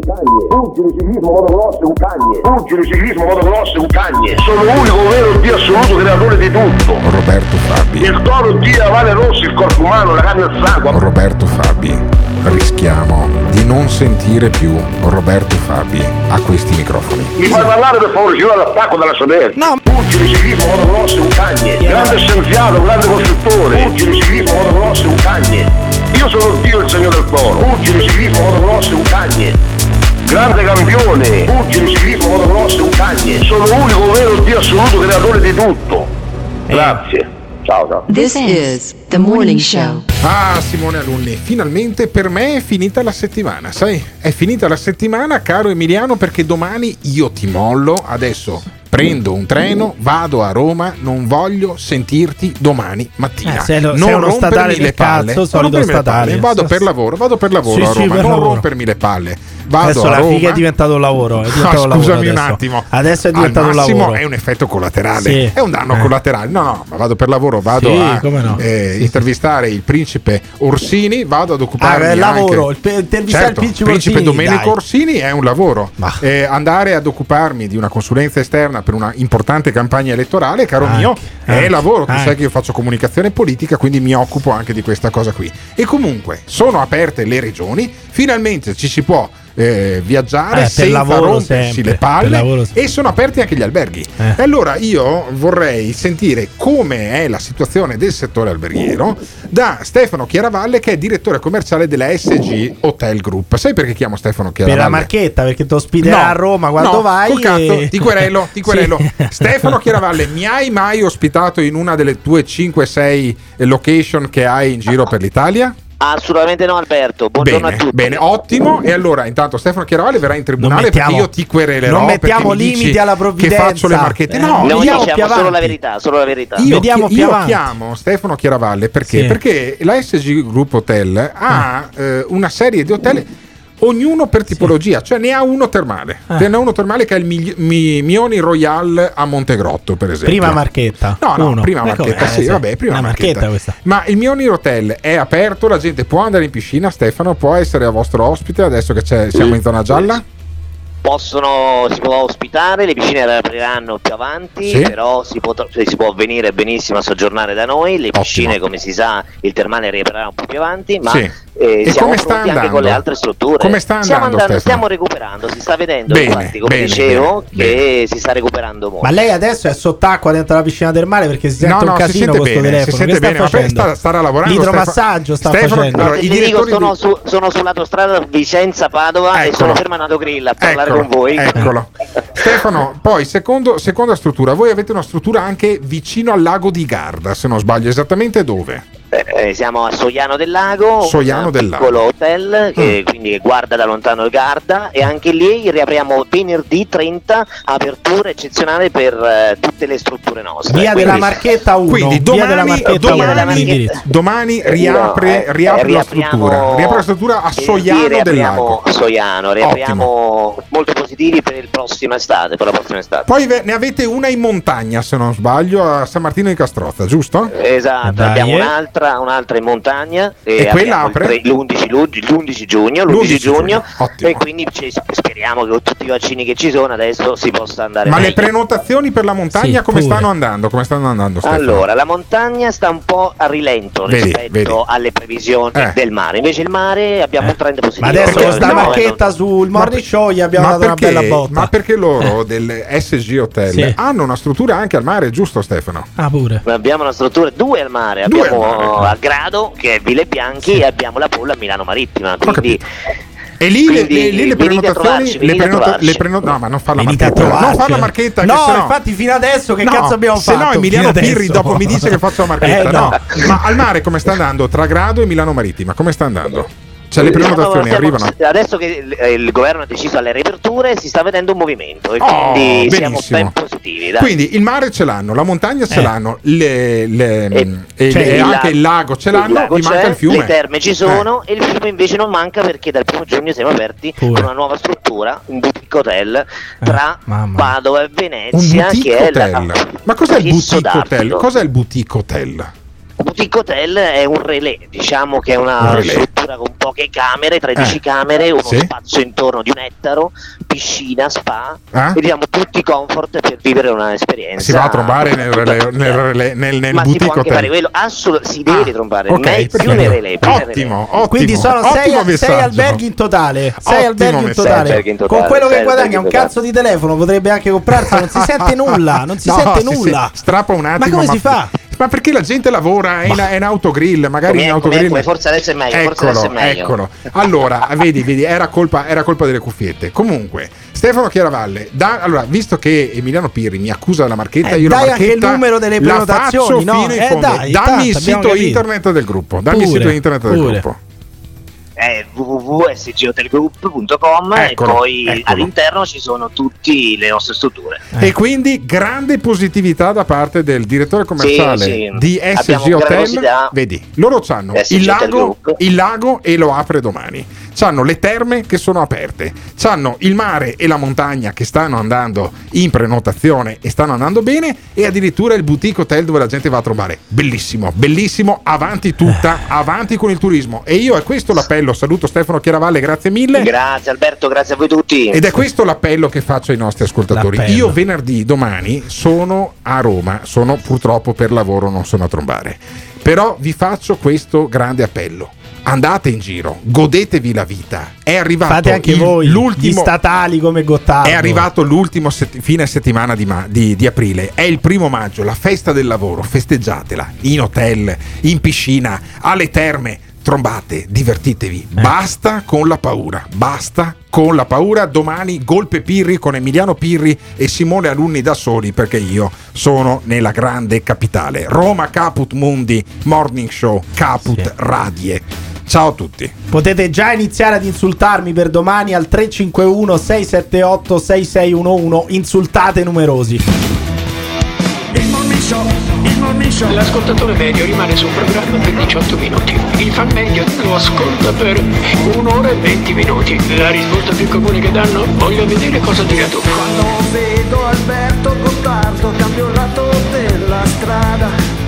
un cagne. Pugili ciclismo motocross è un cagne. Sono l'unico vero Dio assoluto creatore di tutto.
Roberto Fabi.
Il toro Dio, la Valle Rossa, il corpo umano, la carne e il sangue.
Roberto Fabi. Rischiamo di non sentire più Roberto Fabi a questi microfoni.
Mi fai parlare per favore, ci vuole l'attacco dalla sodera. No. Pugili ciclismo motocross è un cagne. Grande scienziato, grande costruttore. Pugili ciclismo motocross è un cagne. Io sono Dio il segno del toro. Pugili ciclismo motocross è un cagne. Grande campione. Pugili ciclismo motocross è un cagne. Sono l'unico vero Dio assoluto creatore di tutto. Grazie. Ciao ciao.
This is the morning show.
Ah, Simone Alunni, finalmente per me è finita la settimana, sai? È finita la settimana, caro Emiliano, perché domani io ti mollo. Adesso prendo un treno, vado a Roma, non voglio sentirti domani mattina.
Eh, sei lo-
non rompermi
statale
le palle.
cazzo,
Non rompermi le
statale.
palle. Vado per lavoro, vado per lavoro
Sì,
a
sì,
Roma,
per
non
lavoro.
rompermi le palle. Vado
Adesso la
Roma.
figa è diventato un lavoro. È diventato
No, scusami un
adesso.
attimo.
Adesso è diventato un lavoro.
è un effetto collaterale,
Sì.
è un danno
Eh.
collaterale. No, no, ma vado per lavoro, vado
Sì,
a
no.
eh, intervistare il principe Orsini, vado ad occuparmi
Ah, è lavoro,
anche-
il pe- intervistare
Certo,
il principe Orsini,
Domenico
dai.
Orsini è un lavoro. Eh, andare ad occuparmi di una consulenza esterna per una importante campagna elettorale, caro
Anche,
mio, è
anche,
lavoro. Tu sai che io faccio comunicazione politica, quindi mi occupo anche di questa cosa qui. E comunque sono aperte le regioni, finalmente ci si può eh, viaggiare
Eh, per
senza rompersi
sempre,
le
per
palle e sono aperti anche gli alberghi.
Eh.
E allora io vorrei sentire come è la situazione del settore alberghiero da Stefano Chiaravalle che è direttore commerciale della SG Hotel Group. Sai perché chiamo Stefano
Per
Chiaravalle?
la marchetta, perché ti ospiterà
No,
a Roma quando
no,
vai.
col cazzo,
e-
ti querelo, ti (laughs) querelo.
Sì. (laughs)
Stefano Chiaravalle, mi hai mai ospitato in una delle tue 5-6 location che hai in giro per l'Italia?
Assolutamente no Alberto, buongiorno
Bene,
a tutti.
bene, ottimo. E allora, intanto Stefano Chiaravalle verrà in tribunale
mettiamo-
perché io ti querelerò.
non mettiamo limiti alla
Che
provvidenza.
faccio le marchette.
Eh,
No,
vediamo più
diciamo solo la verità, solo la verità.
io,
Vediamo
chi-
più
io chiamo Stefano Chiaravalle perché?
Sì.
Perché la SG Group Hotel ha eh, una serie di hotel. Ognuno per tipologia, cioè ne ha uno termale.
Ah.
Ne ha uno termale che è il Migli- Mi- Mioni Royal a Montegrotto, per esempio.
Prima marchetta.
No, no,
Uno.
prima
Eh,
marchetta,
Eh,
sì, vabbè, prima
Una
marchetta.
marchetta questa.
Ma il Mioni Hotel è aperto, la gente può andare in piscina, Stefano, può essere a vostro ospite adesso che c'è- siamo in zona gialla?
Possono, si può ospitare, le piscine apriranno più avanti,
Sì.
però si, potrà- cioè, si può venire benissimo a soggiornare da noi, le piscine come si sa il termale riaprirà un po' più avanti, ma
Sì.
Eh,
E
siamo
come sta
pronti anche
andando?
con le altre strutture.
Come sta
stiamo,
andando, Stefano?
stiamo recuperando, si sta vedendo
Bene,
infatti, come
bene,
dicevo,
bene,
che si sta recuperando molto.
Ma lei adesso è sott'acqua dentro la piscina termale perché si sente
No,
un
no, si
casino
sente
con questo
bene,
telefono.
si sente
che sta
bene, poi
facendo?
sta- starà lavorando,
L'idromassaggio sta
Stefano-
facendo.
allora,
dico, sono, su- sono sull'autostrada Vicenza-Padova e sono fermato Grill a parlare
Eccolo,
con voi.
Eccolo. (laughs) Stefano, poi secondo, seconda struttura, voi avete una struttura anche vicino al lago di Garda, se non sbaglio, esattamente dove?
Eh, siamo a Soiano del Lago,
Soiano
un
del Lago.
piccolo hotel che
Mm.
quindi guarda da lontano il Garda e anche lì riapriamo venerdì 30 apertura eccezionale per eh, tutte le strutture nostre.
Via
Quindi-
della Marchetta 1.
Quindi
via della
domani,
Marchetta
domani,
1. l'indirizzo.
domani
Eh,
riapre,
no, eh,
riapre la
riapriamo-
struttura, riapre la struttura a
venerdì
Soiano del
riapriamo
Lago.
Soiano, riapriamo molto positivi per il prossimo estate, per la prossima estate.
Poi ve- ne avete una in montagna, se non sbaglio, a San Martino di Castrozza, giusto?
Esatto,
Dai,
abbiamo
eh.
Un'altra, un'altra in montagna
E quella
abbiamo il
apre?
tre- l'11, lu- l'11 giugno, l'11
L'11
giugno,
giugno,
e quindi ci- speriamo che con tutti i vaccini che ci sono adesso si possa andare
Ma le
meglio.
prenotazioni per la montagna
Sì,
come stanno andando? Come stanno andando Stefano?
Allora, la montagna sta un po' a rilento
Vedi,
rispetto
vedi.
alle previsioni
Eh.
del mare. Invece il mare abbiamo un trend positivo.
Ma adesso con sta
No,
marchetta sul morning show gli abbiamo
ma
dato una
perché,
bella botta.
ma perché loro del SG Hotel
Sì.
hanno una struttura anche al mare, giusto Stefano?
Ah, pure.
Abbiamo una struttura, due al mare,
Due
abbiamo
al mare.
A Grado che è Ville Bianchi e abbiamo la Polla a Milano Marittima. Quindi,
E lì, le,
quindi
le- lì le prenotazioni,
trovarci,
le prenota- le preno- no, ma non fa la
Venite a
marchetta, non
trovarci.
fa la marchetta,
No,
che se no,
infatti fino adesso che
No,
cazzo abbiamo
se
fatto?
no
fino
Emiliano? Pirri dopo mi dice che faccio la marchetta.
Eh,
no.
no.
Ma al mare come sta andando? Tra Grado e Milano Marittima, come sta andando? Cioè le prenotazioni
stiamo-
arrivano?
Adesso che il, eh, il governo ha deciso alle riaperture si sta vedendo un movimento e
Oh,
quindi siamo
benissimo.
ben positivi. dai.
Quindi il mare ce l'hanno, la montagna ce
Eh.
l'hanno, le, le- e,
Cioè,
e
il
anche
lago-
il lago ce l'hanno,
il lago
mi manca il fiume.
Le terme ci sono e il fiume invece non manca perché dal primo giugno siamo aperti
Pure.
con una nuova struttura, un boutique hotel tra
mamma.
Padova e
Un
Venezia
boutique
che è
hotel.
la
Ma cos'è il boutique hotel? Cos'è il boutique hotel?
Boutique hotel è un relè, diciamo che è una
Un
struttura con poche camere, 13
Eh.
camere, uno
Sì.
spazio intorno di un ettaro, piscina, spa
Eh?
e diamo tutti comfort per vivere un'esperienza.
Si va a trombare nel, relè- nel, (laughs) relè- nel, nel
Ma si può
boutique
fare
hotel.
quello, assolut- si deve trombare
ok,
me- più nei relè, più.
Ottimo, ottimo.
Quindi sono
ottimo
sei, sei
messaggio.
alberghi in totale. Sei
Ottimo
alberghi in totale.
Alberghi in totale,
Con quello che guadagna un cazzo di telefono potrebbe anche comprarsi. Non si sente (laughs) nulla. Non si
No,
sente nulla.
sì, strappa un attimo.
Ma come si fa?
Ma perché la gente lavora è in, in autogrill, magari
Com'è,
in autogrill.
com'è? Forse adesso è meglio, forse adesso è
Eccolo,
meglio.
eccolo. Allora, vedi, vedi, era colpa, era colpa delle cuffiette. Comunque, Stefano Chiaravalle, da- allora, visto che Emiliano Pirri mi accusa della marchetta,
Eh,
io
dai
la
anche il
marchetta
numero delle
la
prenotazioni,
faccio
no?
fino in
Eh,
fondo.
dai,
Dammi
tanto,
il sito internet del gruppo. Dammi il
Pure,
sito internet del
pure.
gruppo.
È www.sghotelgroup.com e poi
eccolo.
all'interno ci sono tutte le nostre strutture.
E quindi grande positività da parte del direttore commerciale
Sì, sì.
di SG Hotel. Vedi, loro hanno il lago, il lago e lo apre domani. C'hanno le terme che sono aperte, c'hanno il mare e la montagna che stanno andando in prenotazione e stanno andando bene e addirittura il boutique hotel dove la gente va a trovare. Bellissimo, bellissimo, avanti tutta, (laughs) avanti con il turismo. E io è questo l'appello, saluto Stefano Chiaravalle, grazie mille.
Grazie Alberto, grazie a voi tutti.
Ed è questo l'appello che faccio ai nostri ascoltatori.
L'appello.
Io venerdì, domani, sono a Roma, sono purtroppo per lavoro, non sono a trombare. Però vi faccio questo grande appello. Andate in giro, godetevi la vita. È arrivato
Fate anche
il-
voi gli
l'ultimo
statali come Gottardo.
è arrivato l'ultimo set- fine settimana di, ma- di- di aprile, è il primo maggio, la festa del lavoro, festeggiatela in hotel, in piscina, alle terme, trombate, divertitevi. Basta con la paura, basta con la paura. Domani Golpe Pirri con Emiliano Pirri e Simone Alunni da soli perché io sono nella grande capitale. Roma Caput Mundi, Morning Show, Caput Radie. Ciao a tutti.
Potete già iniziare ad insultarmi per domani al 351 678 6611. Insultate numerosi.
Il morning show, il morning show.
L'ascoltatore medio rimane sul programma per 18 minuti. Il fan medio lo ascolta per un'ora e 20 minuti. La risposta più comune che danno? Voglio vedere cosa dirà tu.
Quando vedo Alberto Gottardo cambio il lato della strada.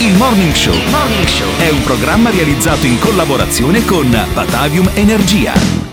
Il Morning Show è un programma realizzato in collaborazione con Batavium Energia.